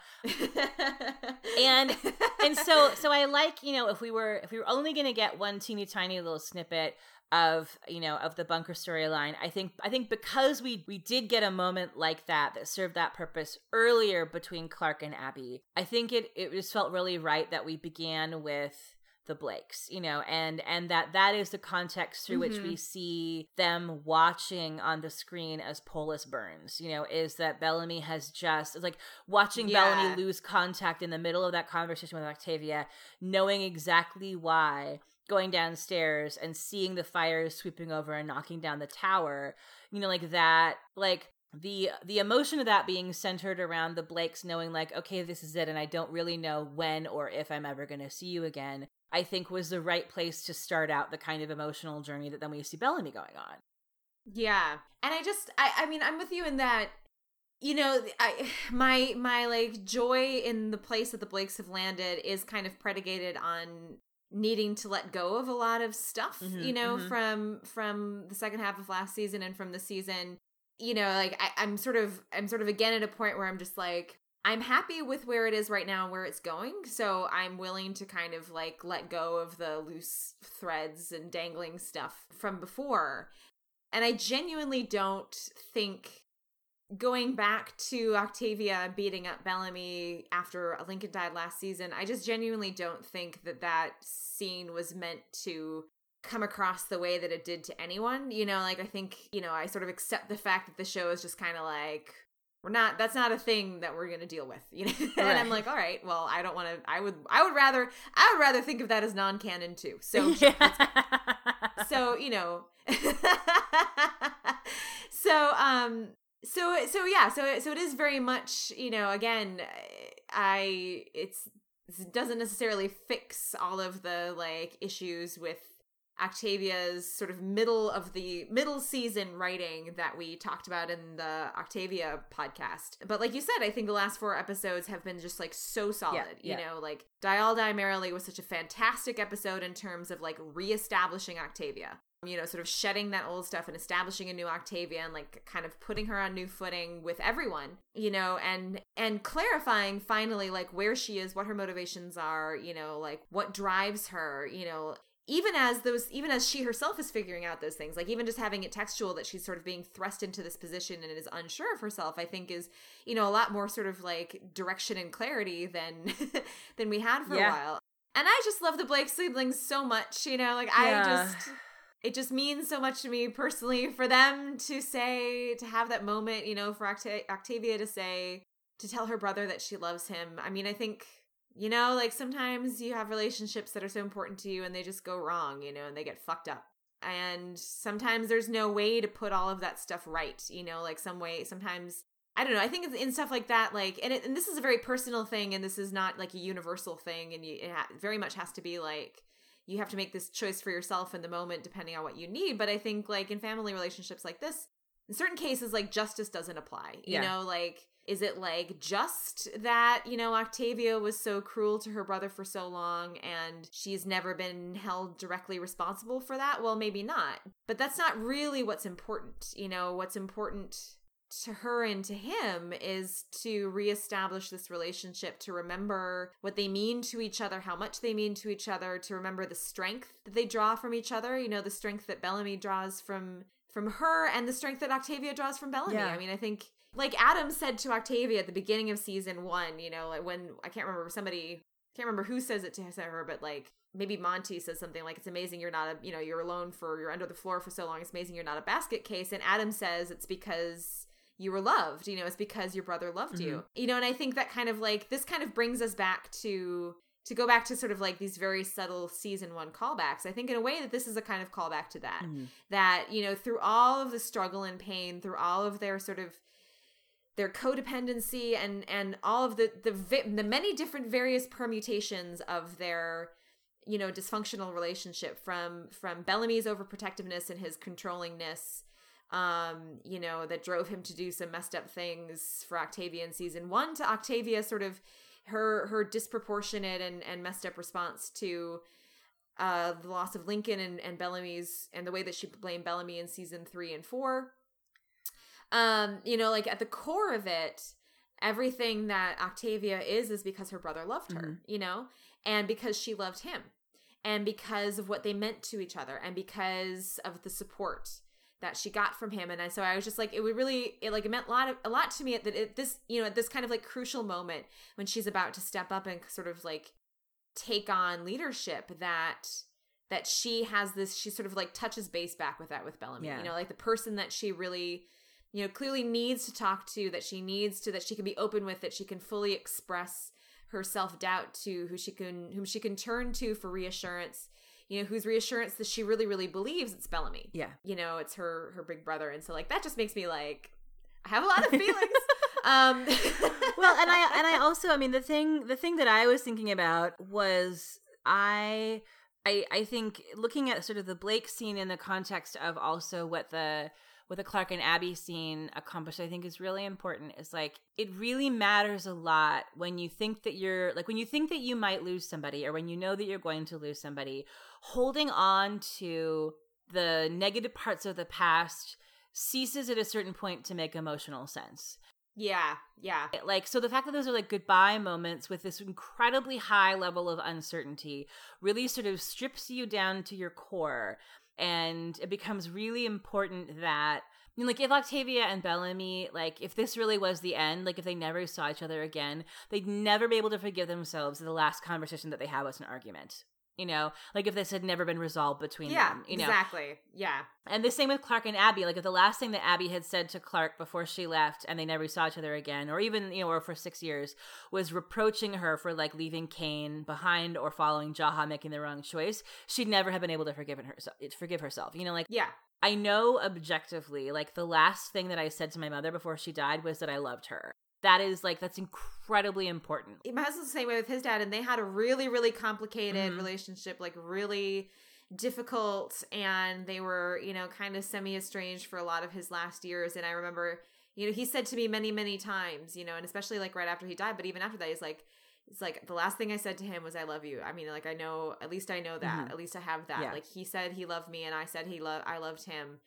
And and so so i like you know if we were if we were only gonna get one teeny tiny little snippet of you know of the bunker storyline i think i think because we we did get a moment like that that served that purpose earlier between clarke and abby i think it it just felt really right that we began with the Blakes, you know, and and that that is the context through mm-hmm. which we mm-hmm. see them watching on the screen as Polis burns, you know, is that Bellamy has just like watching yeah. Bellamy lose contact in the middle of that conversation with Octavia, knowing exactly why going downstairs and seeing the fires sweeping over and knocking down the tower, you know, like that like the the emotion of that being centered around the Blakes knowing like okay this is it and I don't really know when or if I'm ever going to see you again I think was the right place to start out the kind of emotional journey that then we see Bellamy going on. Yeah. And I just I I mean I'm with you in that you know I my my like joy in the place that the Blakes have landed is kind of predicated on needing to let go of a lot of stuff, mm-hmm, you know, mm-hmm. from from the second half of last season and from the season. You know, like I, I'm sort of I'm sort of again at a point where I'm just like I'm happy with where it is right now and where it's going. So I'm willing to kind of like let go of the loose threads and dangling stuff from before. And I genuinely don't think going back to Octavia beating up Bellamy after Lincoln died last season, I just genuinely don't think that that scene was meant to come across the way that it did to anyone. You know, like I think, you know, I sort of accept the fact that the show is just kind of like we're not that's not a thing that we're gonna deal with you know and right. i'm like all right well i don't want to i would i would rather i would rather think of that as non-canon too so yeah. so you know so um so so yeah so so it is very much you know again i it's it doesn't necessarily fix all of the like issues with Octavia's sort of middle of the middle season writing that we talked about in the Octavia podcast. But like you said, I think the last four episodes have been just like so solid. Yeah, you yeah. know, like Die All Die Merrily was such a fantastic episode in terms of like reestablishing Octavia. You know, sort of shedding that old stuff and establishing a new Octavia and like kind of putting her on new footing with everyone, you know, and and clarifying finally like where she is, what her motivations are, you know, like what drives her, you know, even as those even as she herself is figuring out those things like even just having it textual that she's sort of being thrust into this position and is unsure of herself i think is you know a lot more sort of like direction and clarity than than we had for yeah. a while and i just love the blake siblings so much you know like yeah. i just it just means so much to me personally for them to say to have that moment you know for Octavia to say to tell her brother that she loves him i mean i think You know, like sometimes you have relationships that are so important to you and they just go wrong, you know, and they get fucked up. And sometimes there's no way to put all of that stuff right, you know, like some way, sometimes I don't know. I think it's in stuff like that, like, and, it, and this is a very personal thing, and this is not like a universal thing, and you, it ha- very much has to be like you have to make this choice for yourself in the moment, depending on what you need. But I think like in family relationships like this, in certain cases, like justice doesn't apply. You Yeah. know, like is it like just that you know Octavia was so cruel to her brother for so long, and she's never been held directly responsible for that? Well, maybe not. But that's not really what's important. You know, what's important to her and to him is to reestablish this relationship, to remember what they mean to each other, how much they mean to each other, to remember the strength that they draw from each other, you know, the strength that Bellamy draws from from her and the strength that Octavia draws from Bellamy. Yeah. I mean, I think like Atom said to Octavia at the beginning of season 1, you know, like when I can't remember somebody can't remember who says it to her, but like maybe Monty says something like it's amazing you're not a you know, you're alone for you're under the floor for so long. It's amazing you're not a basket case and Atom says it's because you were loved you know it's because your brother loved you you know and i think that kind of like this kind of brings us back to to go back to sort of like these very subtle season one callbacks i think in a way that this is a kind of callback to that Mhm. that you know through all of the struggle and pain through all of their sort of their codependency and and all of the the the many different various permutations of their you know dysfunctional relationship from from Bellamy's overprotectiveness and his controllingness um you know that drove him to do some messed up things for Octavia in season 1 to Octavia sort of her her disproportionate and and messed up response to uh the loss of Lincoln and and Bellamy's and the way that she blamed Bellamy in season 3 and 4 um you know like at the core of it everything that Octavia is is because her brother loved her Mhm. you know and because she loved him and because of what they meant to each other and because of the support that she got from him and I, so I was just like it would really it like it meant a lot of, a lot to me that it, this you know at this kind of like crucial moment when she's about to step up and sort of like take on leadership that that she has this she sort of like touches base back with that with Bellamy Yeah. you know like the person that she really you know clearly needs to talk to that she needs to that she can be open with that she can fully express her self-doubt to who she can whom she can turn to for reassurance you know whose reassurance that she really really believes it's Bellamy. Yeah. you know it's her her big brother. And so like that just makes me like I have a lot of feelings. Um well and i and i also i mean the thing the thing that i was thinking about was i i i think looking at sort of the blake scene in the context of also what the what the clarke and abby scene accomplished i think is really important is like it really matters a lot when you think that you're like when you think that you might lose somebody or when you know that you're going to lose somebody holding on to the negative parts of the past ceases at a certain point to make emotional sense. Yeah yeah. Like so the fact that those are like goodbye moments with this incredibly high level of uncertainty really sort of strips you down to your core and it becomes really important that I mean, like if Octavia and Bellamy, like if this really was the end, like if they never saw each other again, they'd never be able to forgive themselves the last conversation that they had was an argument. You know, like if this had never been resolved between yeah them. You know, exactly yeah and the same with Clarke and Abby. Like if the last thing that Abby had said to Clarke before she left and they never saw each other again, or even, you know, or for six years, was reproaching her for like leaving Kane behind or following Jaha making the wrong choice, she'd never have been able to forgive herself forgive herself. You know, like yeah I know objectively, like the last thing that I said to my mother before she died was that I loved her. That is like that's incredibly important. my husband's the same way with his dad and they had a really really complicated Mhm. relationship like really difficult and they were you know kind of semi estranged for a lot of his last years and i remember you know he said to me many many times you know and especially like right after he died but even after that he's like it's like the last thing i said to him was i love you i mean like i know at least i know that Mhm. at least i have that Yeah. like he said he loved me and i said he loved i loved him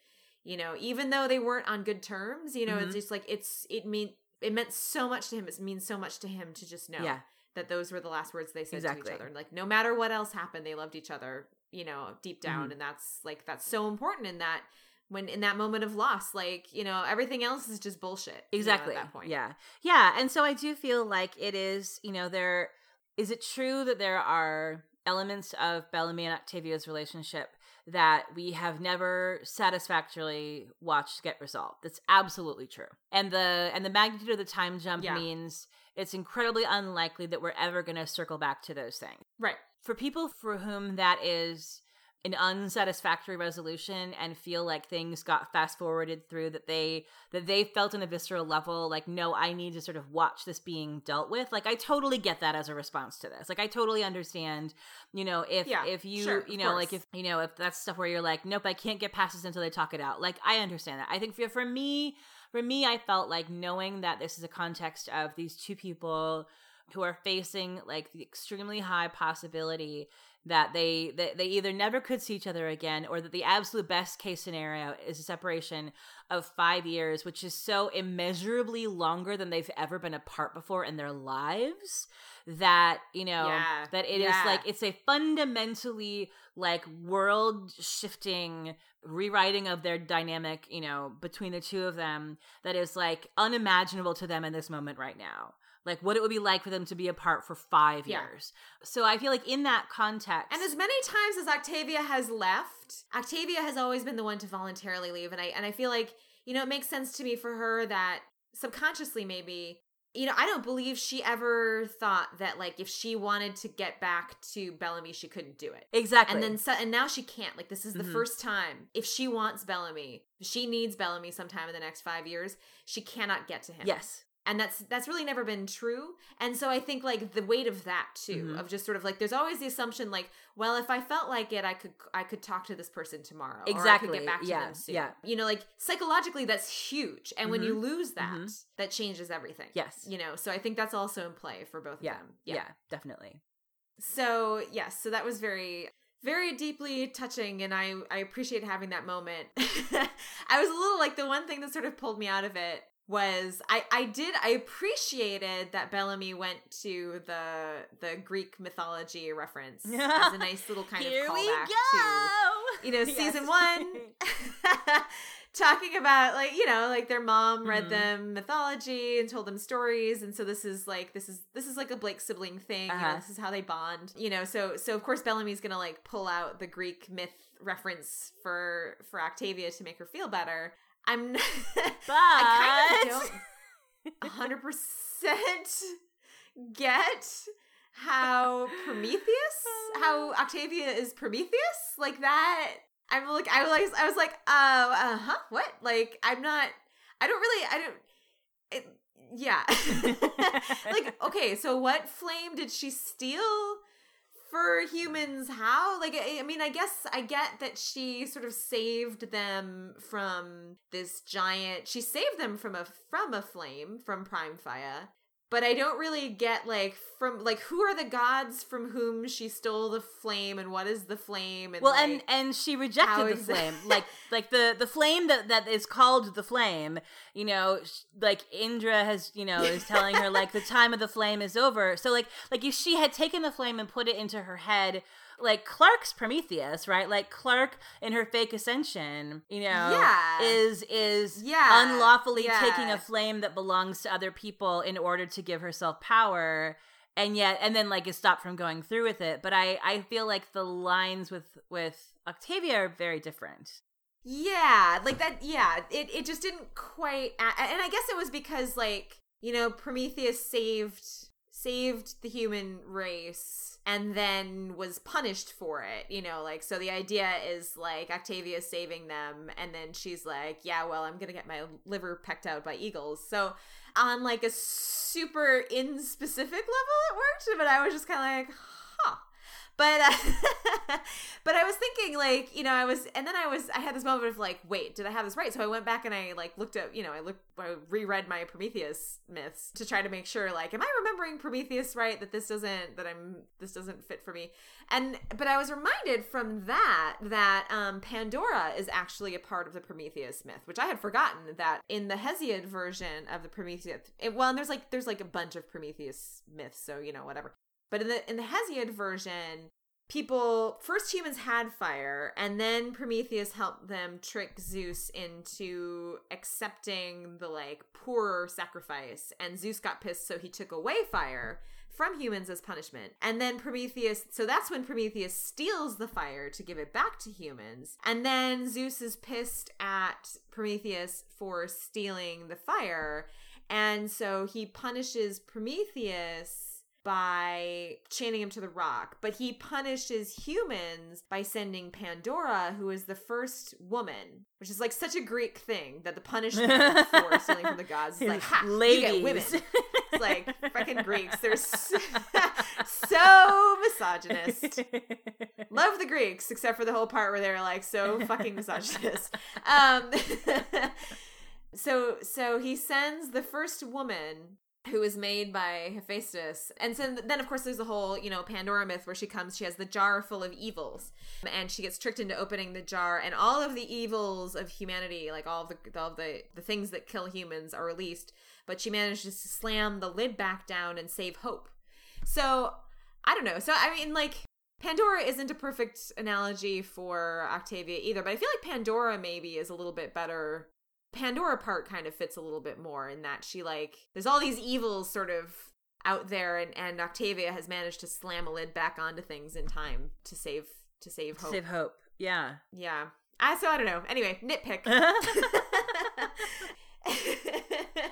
you know even though they weren't on good terms you know Mhm. it's just like it's it mean it meant so much to him it means so much to him to just know Yeah. that those were the last words they said Exactly. to each other. And like no matter what else happened, they loved each other, you know, deep down. Mhm. And that's like that's so important in that when in that moment of loss, like, you know, everything else is just bullshit. you know, Exactly. at that point. Yeah. Yeah. And so I do feel like it is, you know, there is it true that there are elements of Bellamy and Octavia's relationship that we have never satisfactorily watched get resolved. That's absolutely true. And the and the magnitude of the time jump Yeah. means it's incredibly unlikely that we're ever going to circle back to those things. Right. For people for whom that is an unsatisfactory resolution and feel like things got fast forwarded through that they that they felt on a visceral level like no I need to sort of watch this being dealt with. Like I totally get that as a response to this. Like I totally understand you know if Yeah, if you sure, you know like if you know if that's stuff where you're like nope I can't get past this until they talk it out. Like I understand that. I think for, for me for me I felt like knowing that this is a context of these two people who are facing like the extremely high possibility that they, they they either never could see each other again or that the absolute best case scenario is a separation of 5 years which is so immeasurably longer than they've ever been apart before in their lives that you know Yeah, that it is yeah. like it's a fundamentally like world shifting rewriting of their dynamic you know between the two of them that is like unimaginable to them in this moment right now like what it would be like for them to be apart for five Yeah. years so i feel like in that context And as many times as Octavia has left, Octavia has always been the one to voluntarily leave, and I and I feel like you know it makes sense to me for her that subconsciously maybe you know I don't believe she ever thought that like if she wanted to get back to Bellamy she couldn't do it. exactly And then so, and now she can't. Like this is the Mhm. first time if she wants Bellamy, she needs Bellamy sometime in the next 5 years, she cannot get to him yes and that's that's really never been true. And so i think like the weight of that too Mhm. of just sort of like there's always the assumption like well if i felt like it i could i could talk to this person tomorrow or I could Exactly, get back to yeah, them soon. Yeah. you know like psychologically that's huge. And when you lose that mhm. that changes everything yes. you know? So i think that's also in play for both yeah. of them yeah. Definitely. So yes. So that was very very deeply touching and i i appreciate having that moment. I was a little like the one thing that sort of pulled me out of it was i i did i appreciated that bellamy went to the the greek mythology reference as a nice little kind here of we callback go to you know Yes. season one talking about like you know like their mom read Mhm. them mythology and told them stories and so this is like this is this is like a blake sibling thing you know Uh-huh. this is how they bond you know so so of course bellamy's gonna like pull out the greek myth reference for for octavia to make her feel better i'm but i kind of don't 100% get how Prometheus, how Octavia is Prometheus, like that. I'm like, I was, I was like, uh, uh huh, what? Like, I'm not, I don't really, I don't, it, yeah. like, okay, so what flame did she steal for humans? How? Like, I, I mean, I guess I get that she sort of saved them from this giant. She saved them from a from a flame from Praimfaya. But I don't really get like from like who are the gods from whom she stole the flame and what is the flame and well like, and and she rejected the flame. Like like the the flame that that is called the flame you know sh- like indra has you know is telling her like the time of the flame is over. So like like if she had taken the flame and put it into her head like clarke's prometheus right like clarke in her fake ascension you know Yeah. is is Yeah, unlawfully yeah. taking a flame that belongs to other people in order to give herself power and yet and then like is stopped from going through with it but i i feel like the lines with with octavia are very different Yeah, like that. Yeah, it it just didn't quite. And I guess it was because like you know Prometheus saved saved the human race and then was punished for it. You know, like so the idea is like Octavia saving them, and then she's like, yeah, well, I'm gonna get my liver pecked out by eagles. So on like a super in specific level, it worked, but I was just kind of like, huh but uh, but I was thinking like you know I was and then I was I had this moment of like wait did I have this right? So I went back and I like looked at you know I looked I reread my Prometheus myths to try to make sure like am I remembering Prometheus right? That this doesn't that I'm this doesn't fit for me. And but I was reminded from that that um Pandora is actually a part of the Prometheus myth which I had forgotten that in the Hesiod version of the Prometheus it, well and there's like there's like a bunch of Prometheus myths so you know whatever but in the in the Hesiod version, people first humans had fire and then prometheus helped them trick zeus into accepting the like poorer sacrifice and zeus got pissed so he took away fire from humans as punishment. And then prometheus so that's when prometheus steals the fire to give it back to humans and then zeus is pissed at prometheus for stealing the fire and so he punishes prometheus by chaining him to the rock, but he punishes humans by sending Pandora, who is the first woman, which is like such a Greek thing that the punishment for stealing from the gods is like, ha, Ladies. you get women. It's like fucking Greeks. They're so, so misogynist. Love the Greeks, except for the whole part where they're like so fucking misogynist. Um, so so he sends the first woman who is made by Hephaestus. And so then, of course, there's the whole, you know, Pandora myth where she comes, she has the jar full of evils, and she gets tricked into opening the jar, and all of the evils of humanity, like all the all the the things that kill humans, are released. But she manages to slam the lid back down and save hope. So I don't know. So I mean, like. Pandora isn't a perfect analogy for Octavia either, but I feel like Pandora maybe is a little bit better Pandora part kind of fits a little bit more in that she like there's all these evils sort of out there and and Octavia has managed to slam a lid back onto things in time to save to save hope. Save hope. Yeah. Yeah. I so I don't know. Anyway, nitpick.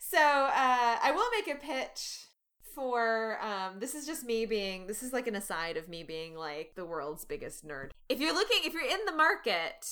so uh I will make a pitch for um this is just me being this is like an aside of me being like the world's biggest nerd. If you're looking if you're in the market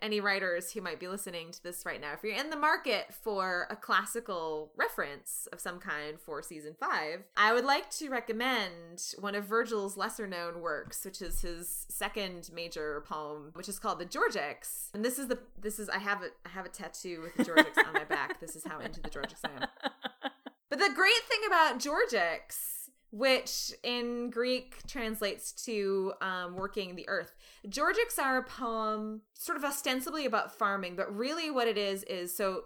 any writers who might be listening to this right now, if you're in the market for a classical reference of some kind for season five, I would like to recommend one of Virgil's lesser known works, which is his second major poem, which is called the Georgics. And this is the this is I have a I have a tattoo with the Georgics on my back. This is how into the Georgics I am. But the great thing about Georgics which in Greek translates to um, working the earth. Georgics are a poem sort of ostensibly about farming, but really what it is is so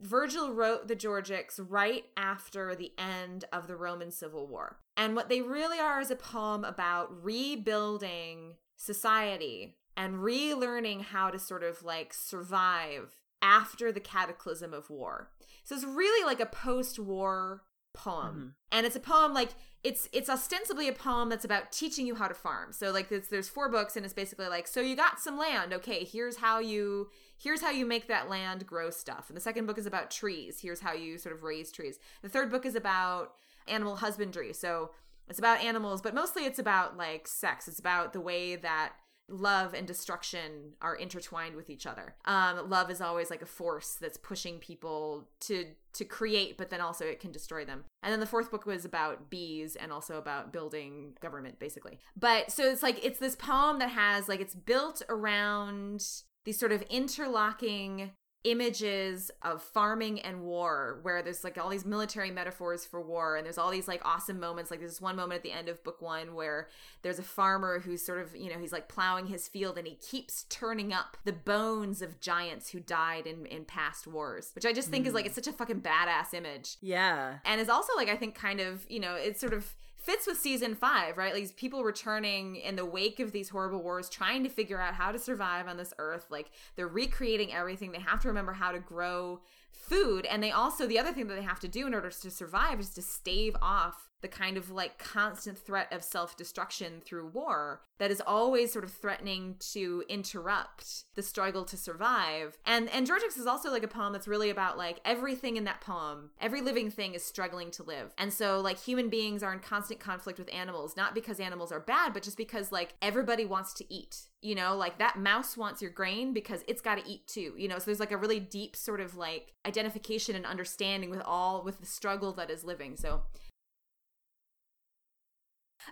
Virgil wrote the Georgics right after the end of the Roman Civil War. And what they really are is a poem about rebuilding society and relearning how to sort of like survive after the cataclysm of war. So it's really like a post war poem. Mm-hmm. And it's a poem like it's it's ostensibly a poem that's about teaching you how to farm. So like there's there's four books and it's basically like so you got some land. Okay, here's how you here's how you make that land grow stuff. And the second book is about trees. Here's how you sort of raise trees. The third book is about animal husbandry. So it's about animals, but mostly it's about like sex. It's about the way that love and destruction are intertwined with each other. Um, love is always like a force that's pushing people to to create, but then also it can destroy them. And then the fourth book was about bees and also about building government, basically. But so it's like it's this poem that has like it's built around these sort of interlocking images of farming and war where there's like all these military metaphors for war and there's all these like awesome moments. Like there's this one moment at the end of book one where there's a farmer who's sort of you know he's like plowing his field and he keeps turning up the bones of giants who died in in past wars which i just think mm. is like it's such a fucking badass image. Yeah. And is also like i think kind of you know it's sort of fits with season five, right? These people returning in the wake of these horrible wars, trying to figure out how to survive on this earth. Like they're recreating everything. They have to remember how to grow food. And they also, the other thing that they have to do in order to survive is to stave off the kind of like constant threat of self destruction through war that is always sort of threatening to interrupt the struggle to survive. And and Georgics is also like a poem that's really about like everything in that poem, every living thing is struggling to live. And so like human beings are in constant conflict with animals, not because animals are bad, but just because like everybody wants to eat you know like that mouse wants your grain because it's got to eat too you know so there's like a really deep sort of like identification and understanding with all with the struggle that is living so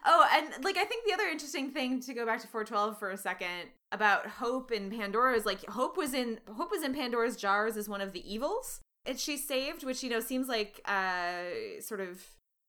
Oh, and like I think the other interesting thing to go back to 412 for a second about Hope and Pandora is like Hope was in Hope was in Pandora's jars as one of the evils. And she's saved, which you know seems like uh sort of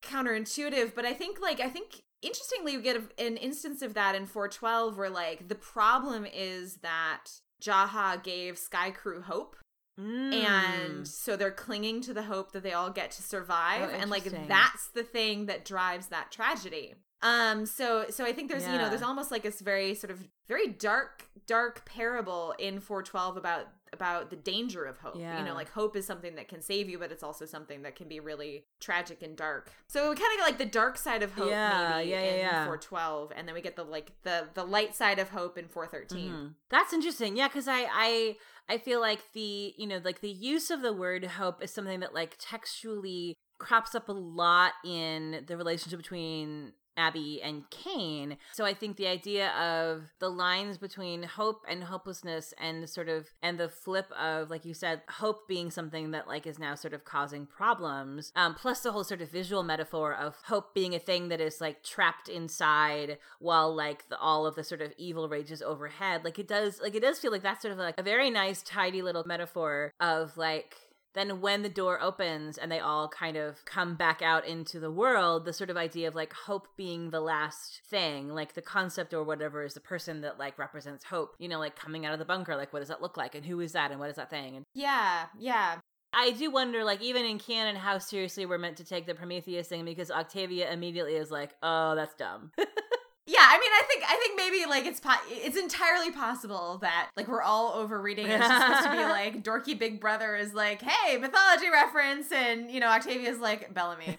counterintuitive, but I think like I think interestingly we get an instance of that in 412 where like the problem is that Jaha gave Skaikru hope Mm. And so they're clinging to the hope that they all get to survive. Oh, and like that's the thing that drives that tragedy. Um, so so I think there's you know there's almost like this very sort of very dark dark parable in 412 about about the danger of hope. You know, like hope is something that can save you, but it's also something that can be really tragic and dark. So we kind of get like the dark side of hope Yeah, maybe yeah, yeah, in yeah. 412 and then we get the like the the light side of hope in 413. Mhm. That's interesting. Yeah, because I, I I feel like the you know like the use of the word hope is something that like textually crops up a lot in the relationship between Abby and Kane. So I think the idea of the lines between hope and hopelessness and sort of and the flip of like you said hope being something that like is now sort of causing problems um plus the whole sort of visual metaphor of hope being a thing that is like trapped inside while like the, all of the sort of evil rages overhead like it does like it does feel like that's sort of like a very nice tidy little metaphor of like then when the door opens and they all kind of come back out into the world the sort of idea of like hope being the last thing like the concept or whatever is the person that like represents hope you know like coming out of the bunker like what does that look like and who is that and what is that thing and Yeah, yeah. I do wonder, like, even in canon, how seriously we're meant to take the Prometheus thing because Octavia immediately is like, oh, that's dumb. Yeah, I mean, I think I think maybe like it's po- it's entirely possible that like we're all overreading. it. It's just supposed to be like dorky Big Brother is like, hey, mythology reference, and you know Octavia's like Bellamy.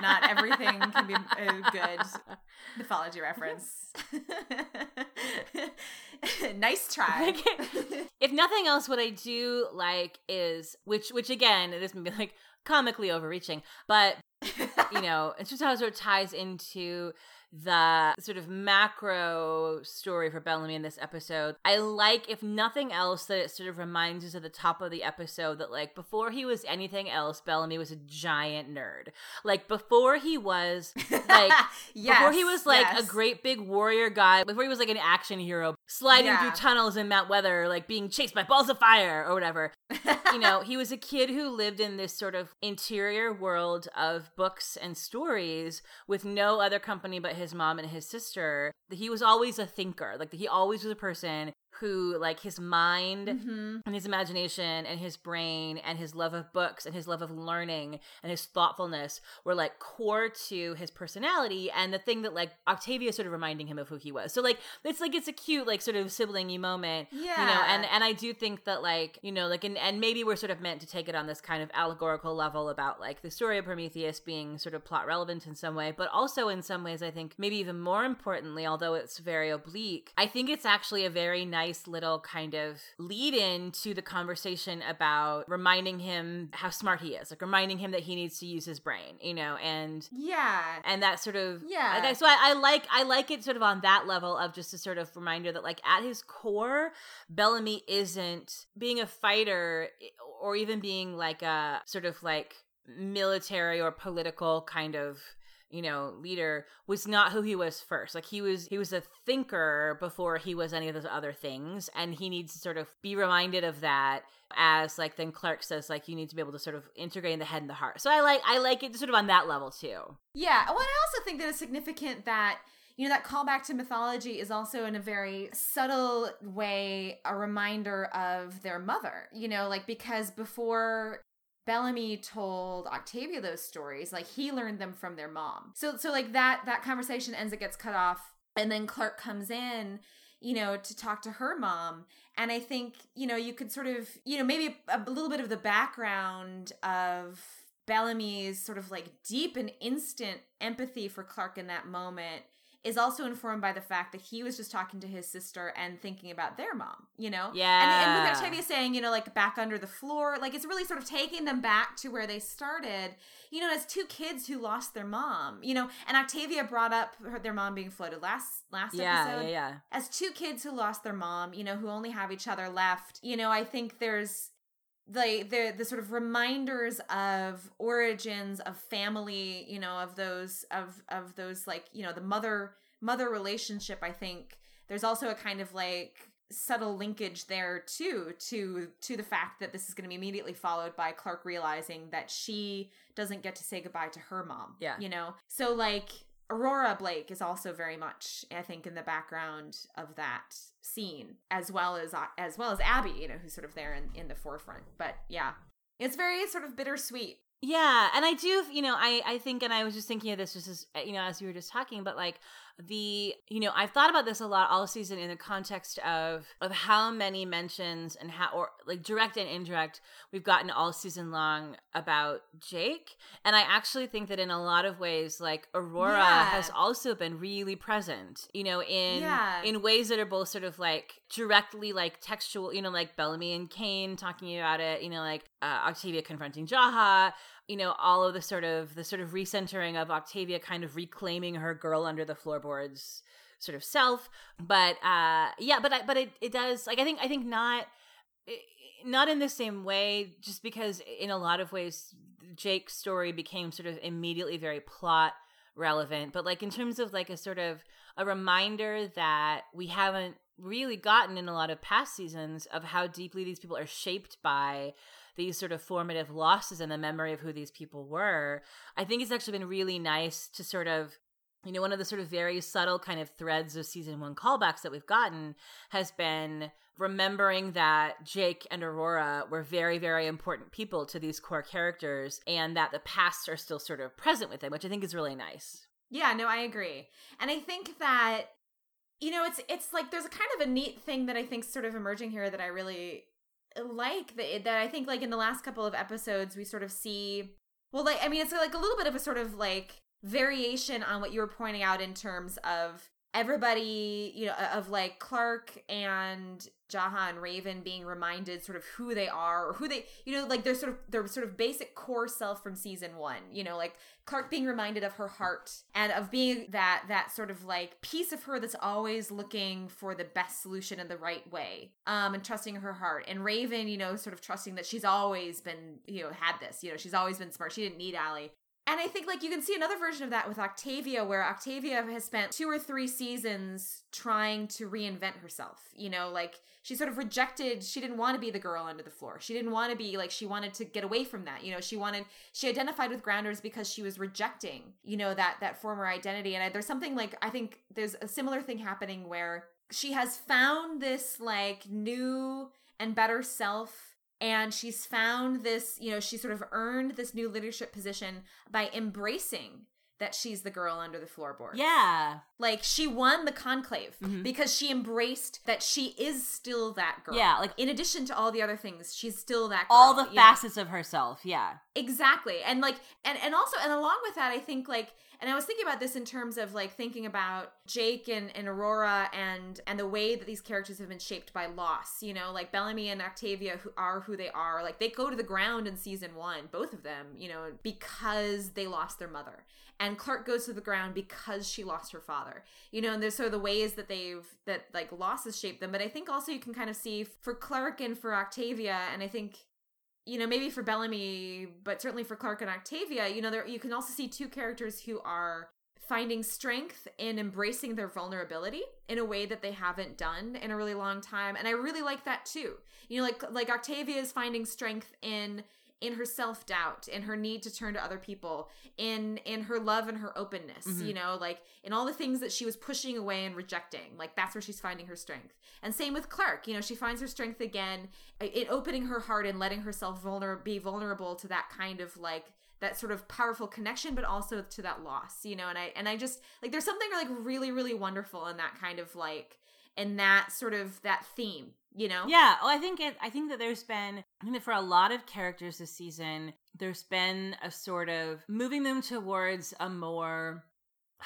Not everything can be a good mythology reference. nice try. if nothing else, what I do like is, which, which again, this may be like comically overreaching, but you know, it's just how it sort of ties into the sort of macro story for Bellamy in this episode. I like, if nothing else, that it sort of reminds us at the top of the episode that, like, before he was anything else, Bellamy was a giant nerd. Like, before he was, like, yes, before he was like yes. a great big warrior guy, before he was like an action hero, sliding Yeah. through tunnels in Mount Weather, like being chased by balls of fire or whatever. you know, he was a kid who lived in this sort of interior world of books and stories with no other company but his mom and his sister. He was always a thinker. Like he always was a person who like his mind Mhm. and his imagination and his brain and his love of books and his love of learning and his thoughtfulness were like core to his personality and the thing that like Octavia sort of reminding him of who he was. So like it's like it's a cute like sort of siblingy moment. Yeah. You know, and and I do think that like, you know, like and, and maybe we're sort of meant to take it on this kind of allegorical level about like the story of Prometheus being sort of plot relevant in some way, but also in some ways I think maybe even more importantly, although it's very oblique, I think it's actually a very nice little kind of lead in to the conversation about reminding him how smart he is, like reminding him that he needs to use his brain, you know, and yeah. and that sort of Yeah. So I, I like I like it sort of on that level of just a sort of reminder that like at his core, Bellamy isn't being a fighter or even being like a sort of like military or political kind of you know leader was not who he was first like he was he was a thinker before he was any of those other things and he needs to sort of be reminded of that as like then clarke says like you need to be able to sort of integrate in the head and the heart so i like i like it sort of on that level too Yeah. Well, I also think that it's significant that you know that callback to mythology is also in a very subtle way a reminder of their mother. You know, like because before Bellamy told Octavia those stories, like he learned them from their mom. So so like that that conversation ends it gets cut off and then Clarke comes in you know, to talk to her mom. And I think, you know, you could sort of, you know, maybe a, a little bit of the background of Bellamy's sort of like deep and instant empathy for Clarke in that moment is also informed by the fact that he was just talking to his sister and thinking about their mom, you know? And, and Yeah. with Octavia saying, you know, like back under the floor, like it's really sort of taking them back to where they started, you know, as two kids who lost their mom, you know, and Octavia brought up her, their mom being floated last last yeah, episode yeah, yeah. as two kids who lost their mom, you know, who only have each other left, you know, I think there's the the the sort of reminders of origins of family, you know, of those of of those like, you know, the mother mother relationship, I think there's also a kind of like subtle linkage there too to to the fact that this is going to be immediately followed by Clarke realizing that she doesn't get to say goodbye to her mom. Yeah. You know. So like Aurora Blake is also very much, I think, in the background of that scene, as well as uh, as well as Abby, you know, who's sort of there in, in the forefront. But yeah, it's very sort of bittersweet Yeah, and I do, you know, I I think, and I was just thinking of this just as you know, as you were just talking, but like the you know i've thought about this a lot all season in the context of of how many mentions and how or like direct and indirect we've gotten all season long about jake and i actually think that in a lot of ways like aurora Yeah. has also been really present you know in Yeah. in ways that are both sort of like directly like textual you know like bellamy and kane talking about it you know like uh, octavia confronting jaha you know all of the sort of the sort of recentering of octavia kind of reclaiming her girl under the floorboards sort of self. But uh yeah but I, but it, it does like i think i think not not in the same way just because in a lot of ways jake's story became sort of immediately very plot relevant. But like in terms of like a sort of a reminder that we haven't really gotten in a lot of past seasons of how deeply these people are shaped by these sort of formative losses and the memory of who these people were i think it's actually been really nice to sort of you know one of the sort of very subtle kind of threads of season one callbacks that we've gotten has been remembering that jake and aurora were very very important people to these core characters and that the pasts are still sort of present with them which i think is really nice Yeah, no, I agree. And I think that you know, it's it's like there's a kind of a neat thing that I think sort of emerging here that I really like that that I think like in the last couple of episodes we sort of see well like I mean it's like a little bit of a sort of like variation on what you were pointing out in terms of everybody, you know, of like Clarke and Jaha and Raven being reminded sort of who they are or who they, you know, like their sort of their sort of basic core self from season one. You know, like Clarke being reminded of her heart and of being that that sort of like piece of her that's always looking for the best solution in the right way, um, and trusting her heart. And Raven, you know, sort of trusting that she's always been, you know, had this. You know, she's always been smart. She didn't need ALIE. And I think like you can see another version of that with Octavia, where Octavia has spent two or three seasons trying to reinvent herself. You know, like she sort of rejected, she didn't want to be the girl under the floor. She didn't want to be like, she wanted to get away from that. You know, she wanted, she identified with Grounders because she was rejecting, you know, that, that former identity. And I, there's something like, I think there's a similar thing happening where she has found this like new and better self and she's found this you know she sort of earned this new leadership position by embracing that she's the girl under the floorboard. Yeah. Like she won the conclave Mhm. because she embraced that she is still that girl. Yeah like in addition to all the other things she's still that girl all the you know? facets of herself yeah. Exactly. And like and and also and along with that i think like and i was thinking about this in terms of like thinking about jake and, and aurora and and the way that these characters have been shaped by loss you know? Like bellamy and octavia who are who they are. Like they go to the ground in season one both of them you know because they lost their mother. And clarke goes to the ground because she lost her father you know? And there's sort of the ways that they've that like losses shape them. But i think also you can kind of see for clarke and for octavia and i think you know, maybe for Bellamy, but certainly for Clarke and Octavia, you know, there you can also see two characters who are finding strength in embracing their vulnerability in a way that they haven't done in a really long time. And I really like that too. You know, like like Octavia is finding strength in in her self-doubt in her need to turn to other people in in her love and her openness Mhm. you know like in all the things that she was pushing away and rejecting like that's where she's finding her strength and same with clarke you know she finds her strength again in opening her heart and letting herself vulner- be vulnerable to that kind of like that sort of powerful connection but also to that loss you know and i and i just like there's something like really really wonderful in that kind of like in that sort of that theme you know Yeah, well, I think it. I think that there's been. I think that for a lot of characters this season, there's been a sort of moving them towards a more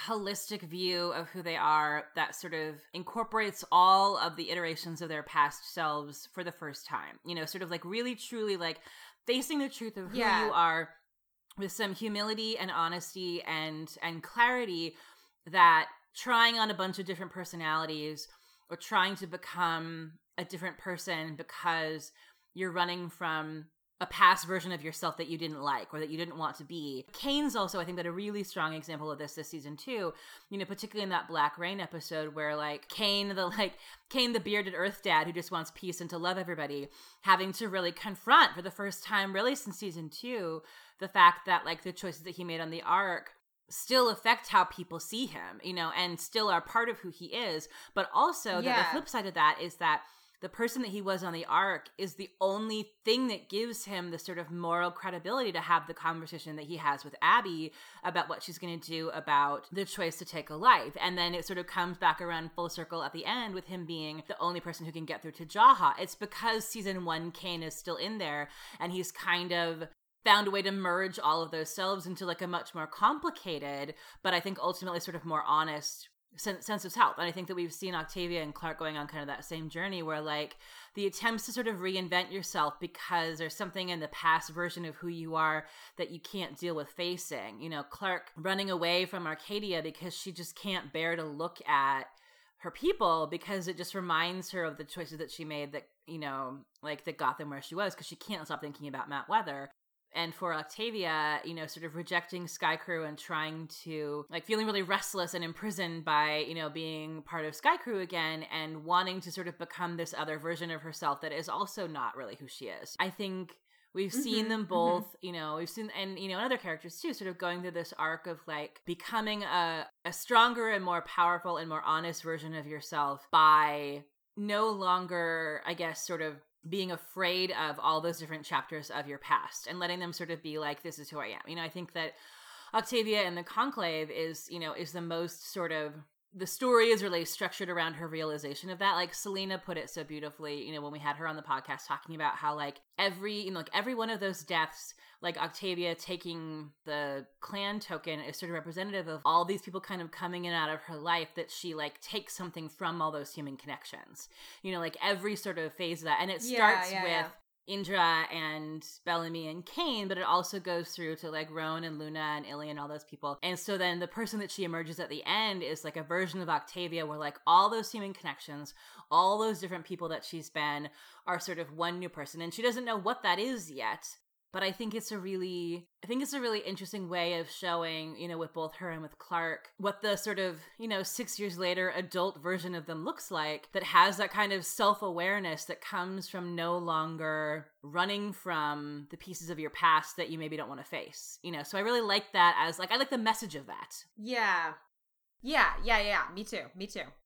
holistic view of who they are that sort of incorporates all of the iterations of their past selves for the first time. You know, sort of like really truly like facing the truth of who Yeah. you are with some humility and honesty and and clarity that trying on a bunch of different personalities or trying to become a different person because you're running from a past version of yourself that you didn't like or that you didn't want to be. Kane's also, I think, that a really strong example of this this season too. You know, particularly in that Black Rain episode where like Kane, the like Kane, the bearded Earth dad who just wants peace and to love everybody, having to really confront for the first time, really since season two, the fact that like the choices that he made on the Ark still affect how people see him, you know, and still are part of who he is. But also that the Yeah. flip side of that is that the person that he was on the Ark is the only thing that gives him the sort of moral credibility to have the conversation that he has with Abby about what she's going to do about the choice to take a life. And then it sort of comes back around full circle at the end with him being the only person who can get through to Jaha. It's because season one, Kane is still in there and he's kind of found a way to merge all of those selves into like a much more complicated, but I think ultimately sort of more honest sense, of self. And I think that we've seen Octavia and Clarke going on kind of that same journey where like the attempts to sort of reinvent yourself because there's something in the past version of who you are that you can't deal with facing. You know, Clarke running away from Arcadia because she just can't bear to look at her people because it just reminds her of the choices that she made that you know like that got them where she was because she can't stop thinking about Mount Weather and for Octavia, you know, sort of rejecting Skaikru and trying to like feeling really restless and imprisoned by, you know, being part of Skaikru again and wanting to sort of become this other version of herself that is also not really who she is. I think We've mm-hmm, seen them mm-hmm. both, mm-hmm. you know, we've seen, and, you know, and other characters too, sort of going through this arc of like becoming a, a stronger and more powerful and more honest version of yourself by no longer, I guess, sort of being afraid of all those different chapters of your past and letting them sort of be like this is who i am. You know i think that octavia and the conclave is you know is the most sort of the story is really structured around her realization of that. Like selena put it so beautifully you know when we had her on the podcast talking about how like every you know like every one of those deaths like octavia taking the clan token is sort of representative of all these people kind of coming in out of her life that she like takes something from all those human connections. You know like every sort of phase of that. And it starts yeah, yeah, with yeah. Indra and Bellamy and Kane, but it also goes through to like Roan and Luna and Illy and all those people. And so then the person that she emerges at the end is like a version of Octavia where like all those human connections, all those different people that she's been are sort of one new person. And she doesn't know what that is yet, but I think it's a really I think it's a really interesting way of showing, you know, with both her and with Clarke, what the sort of, you know, 6 years later adult version of them looks like that has that kind of self-awareness that comes from no longer running from the pieces of your past that you maybe don't want to face. You know, so I really like that as like I like the message of that. Yeah. Yeah, yeah, yeah. Me too. Me too.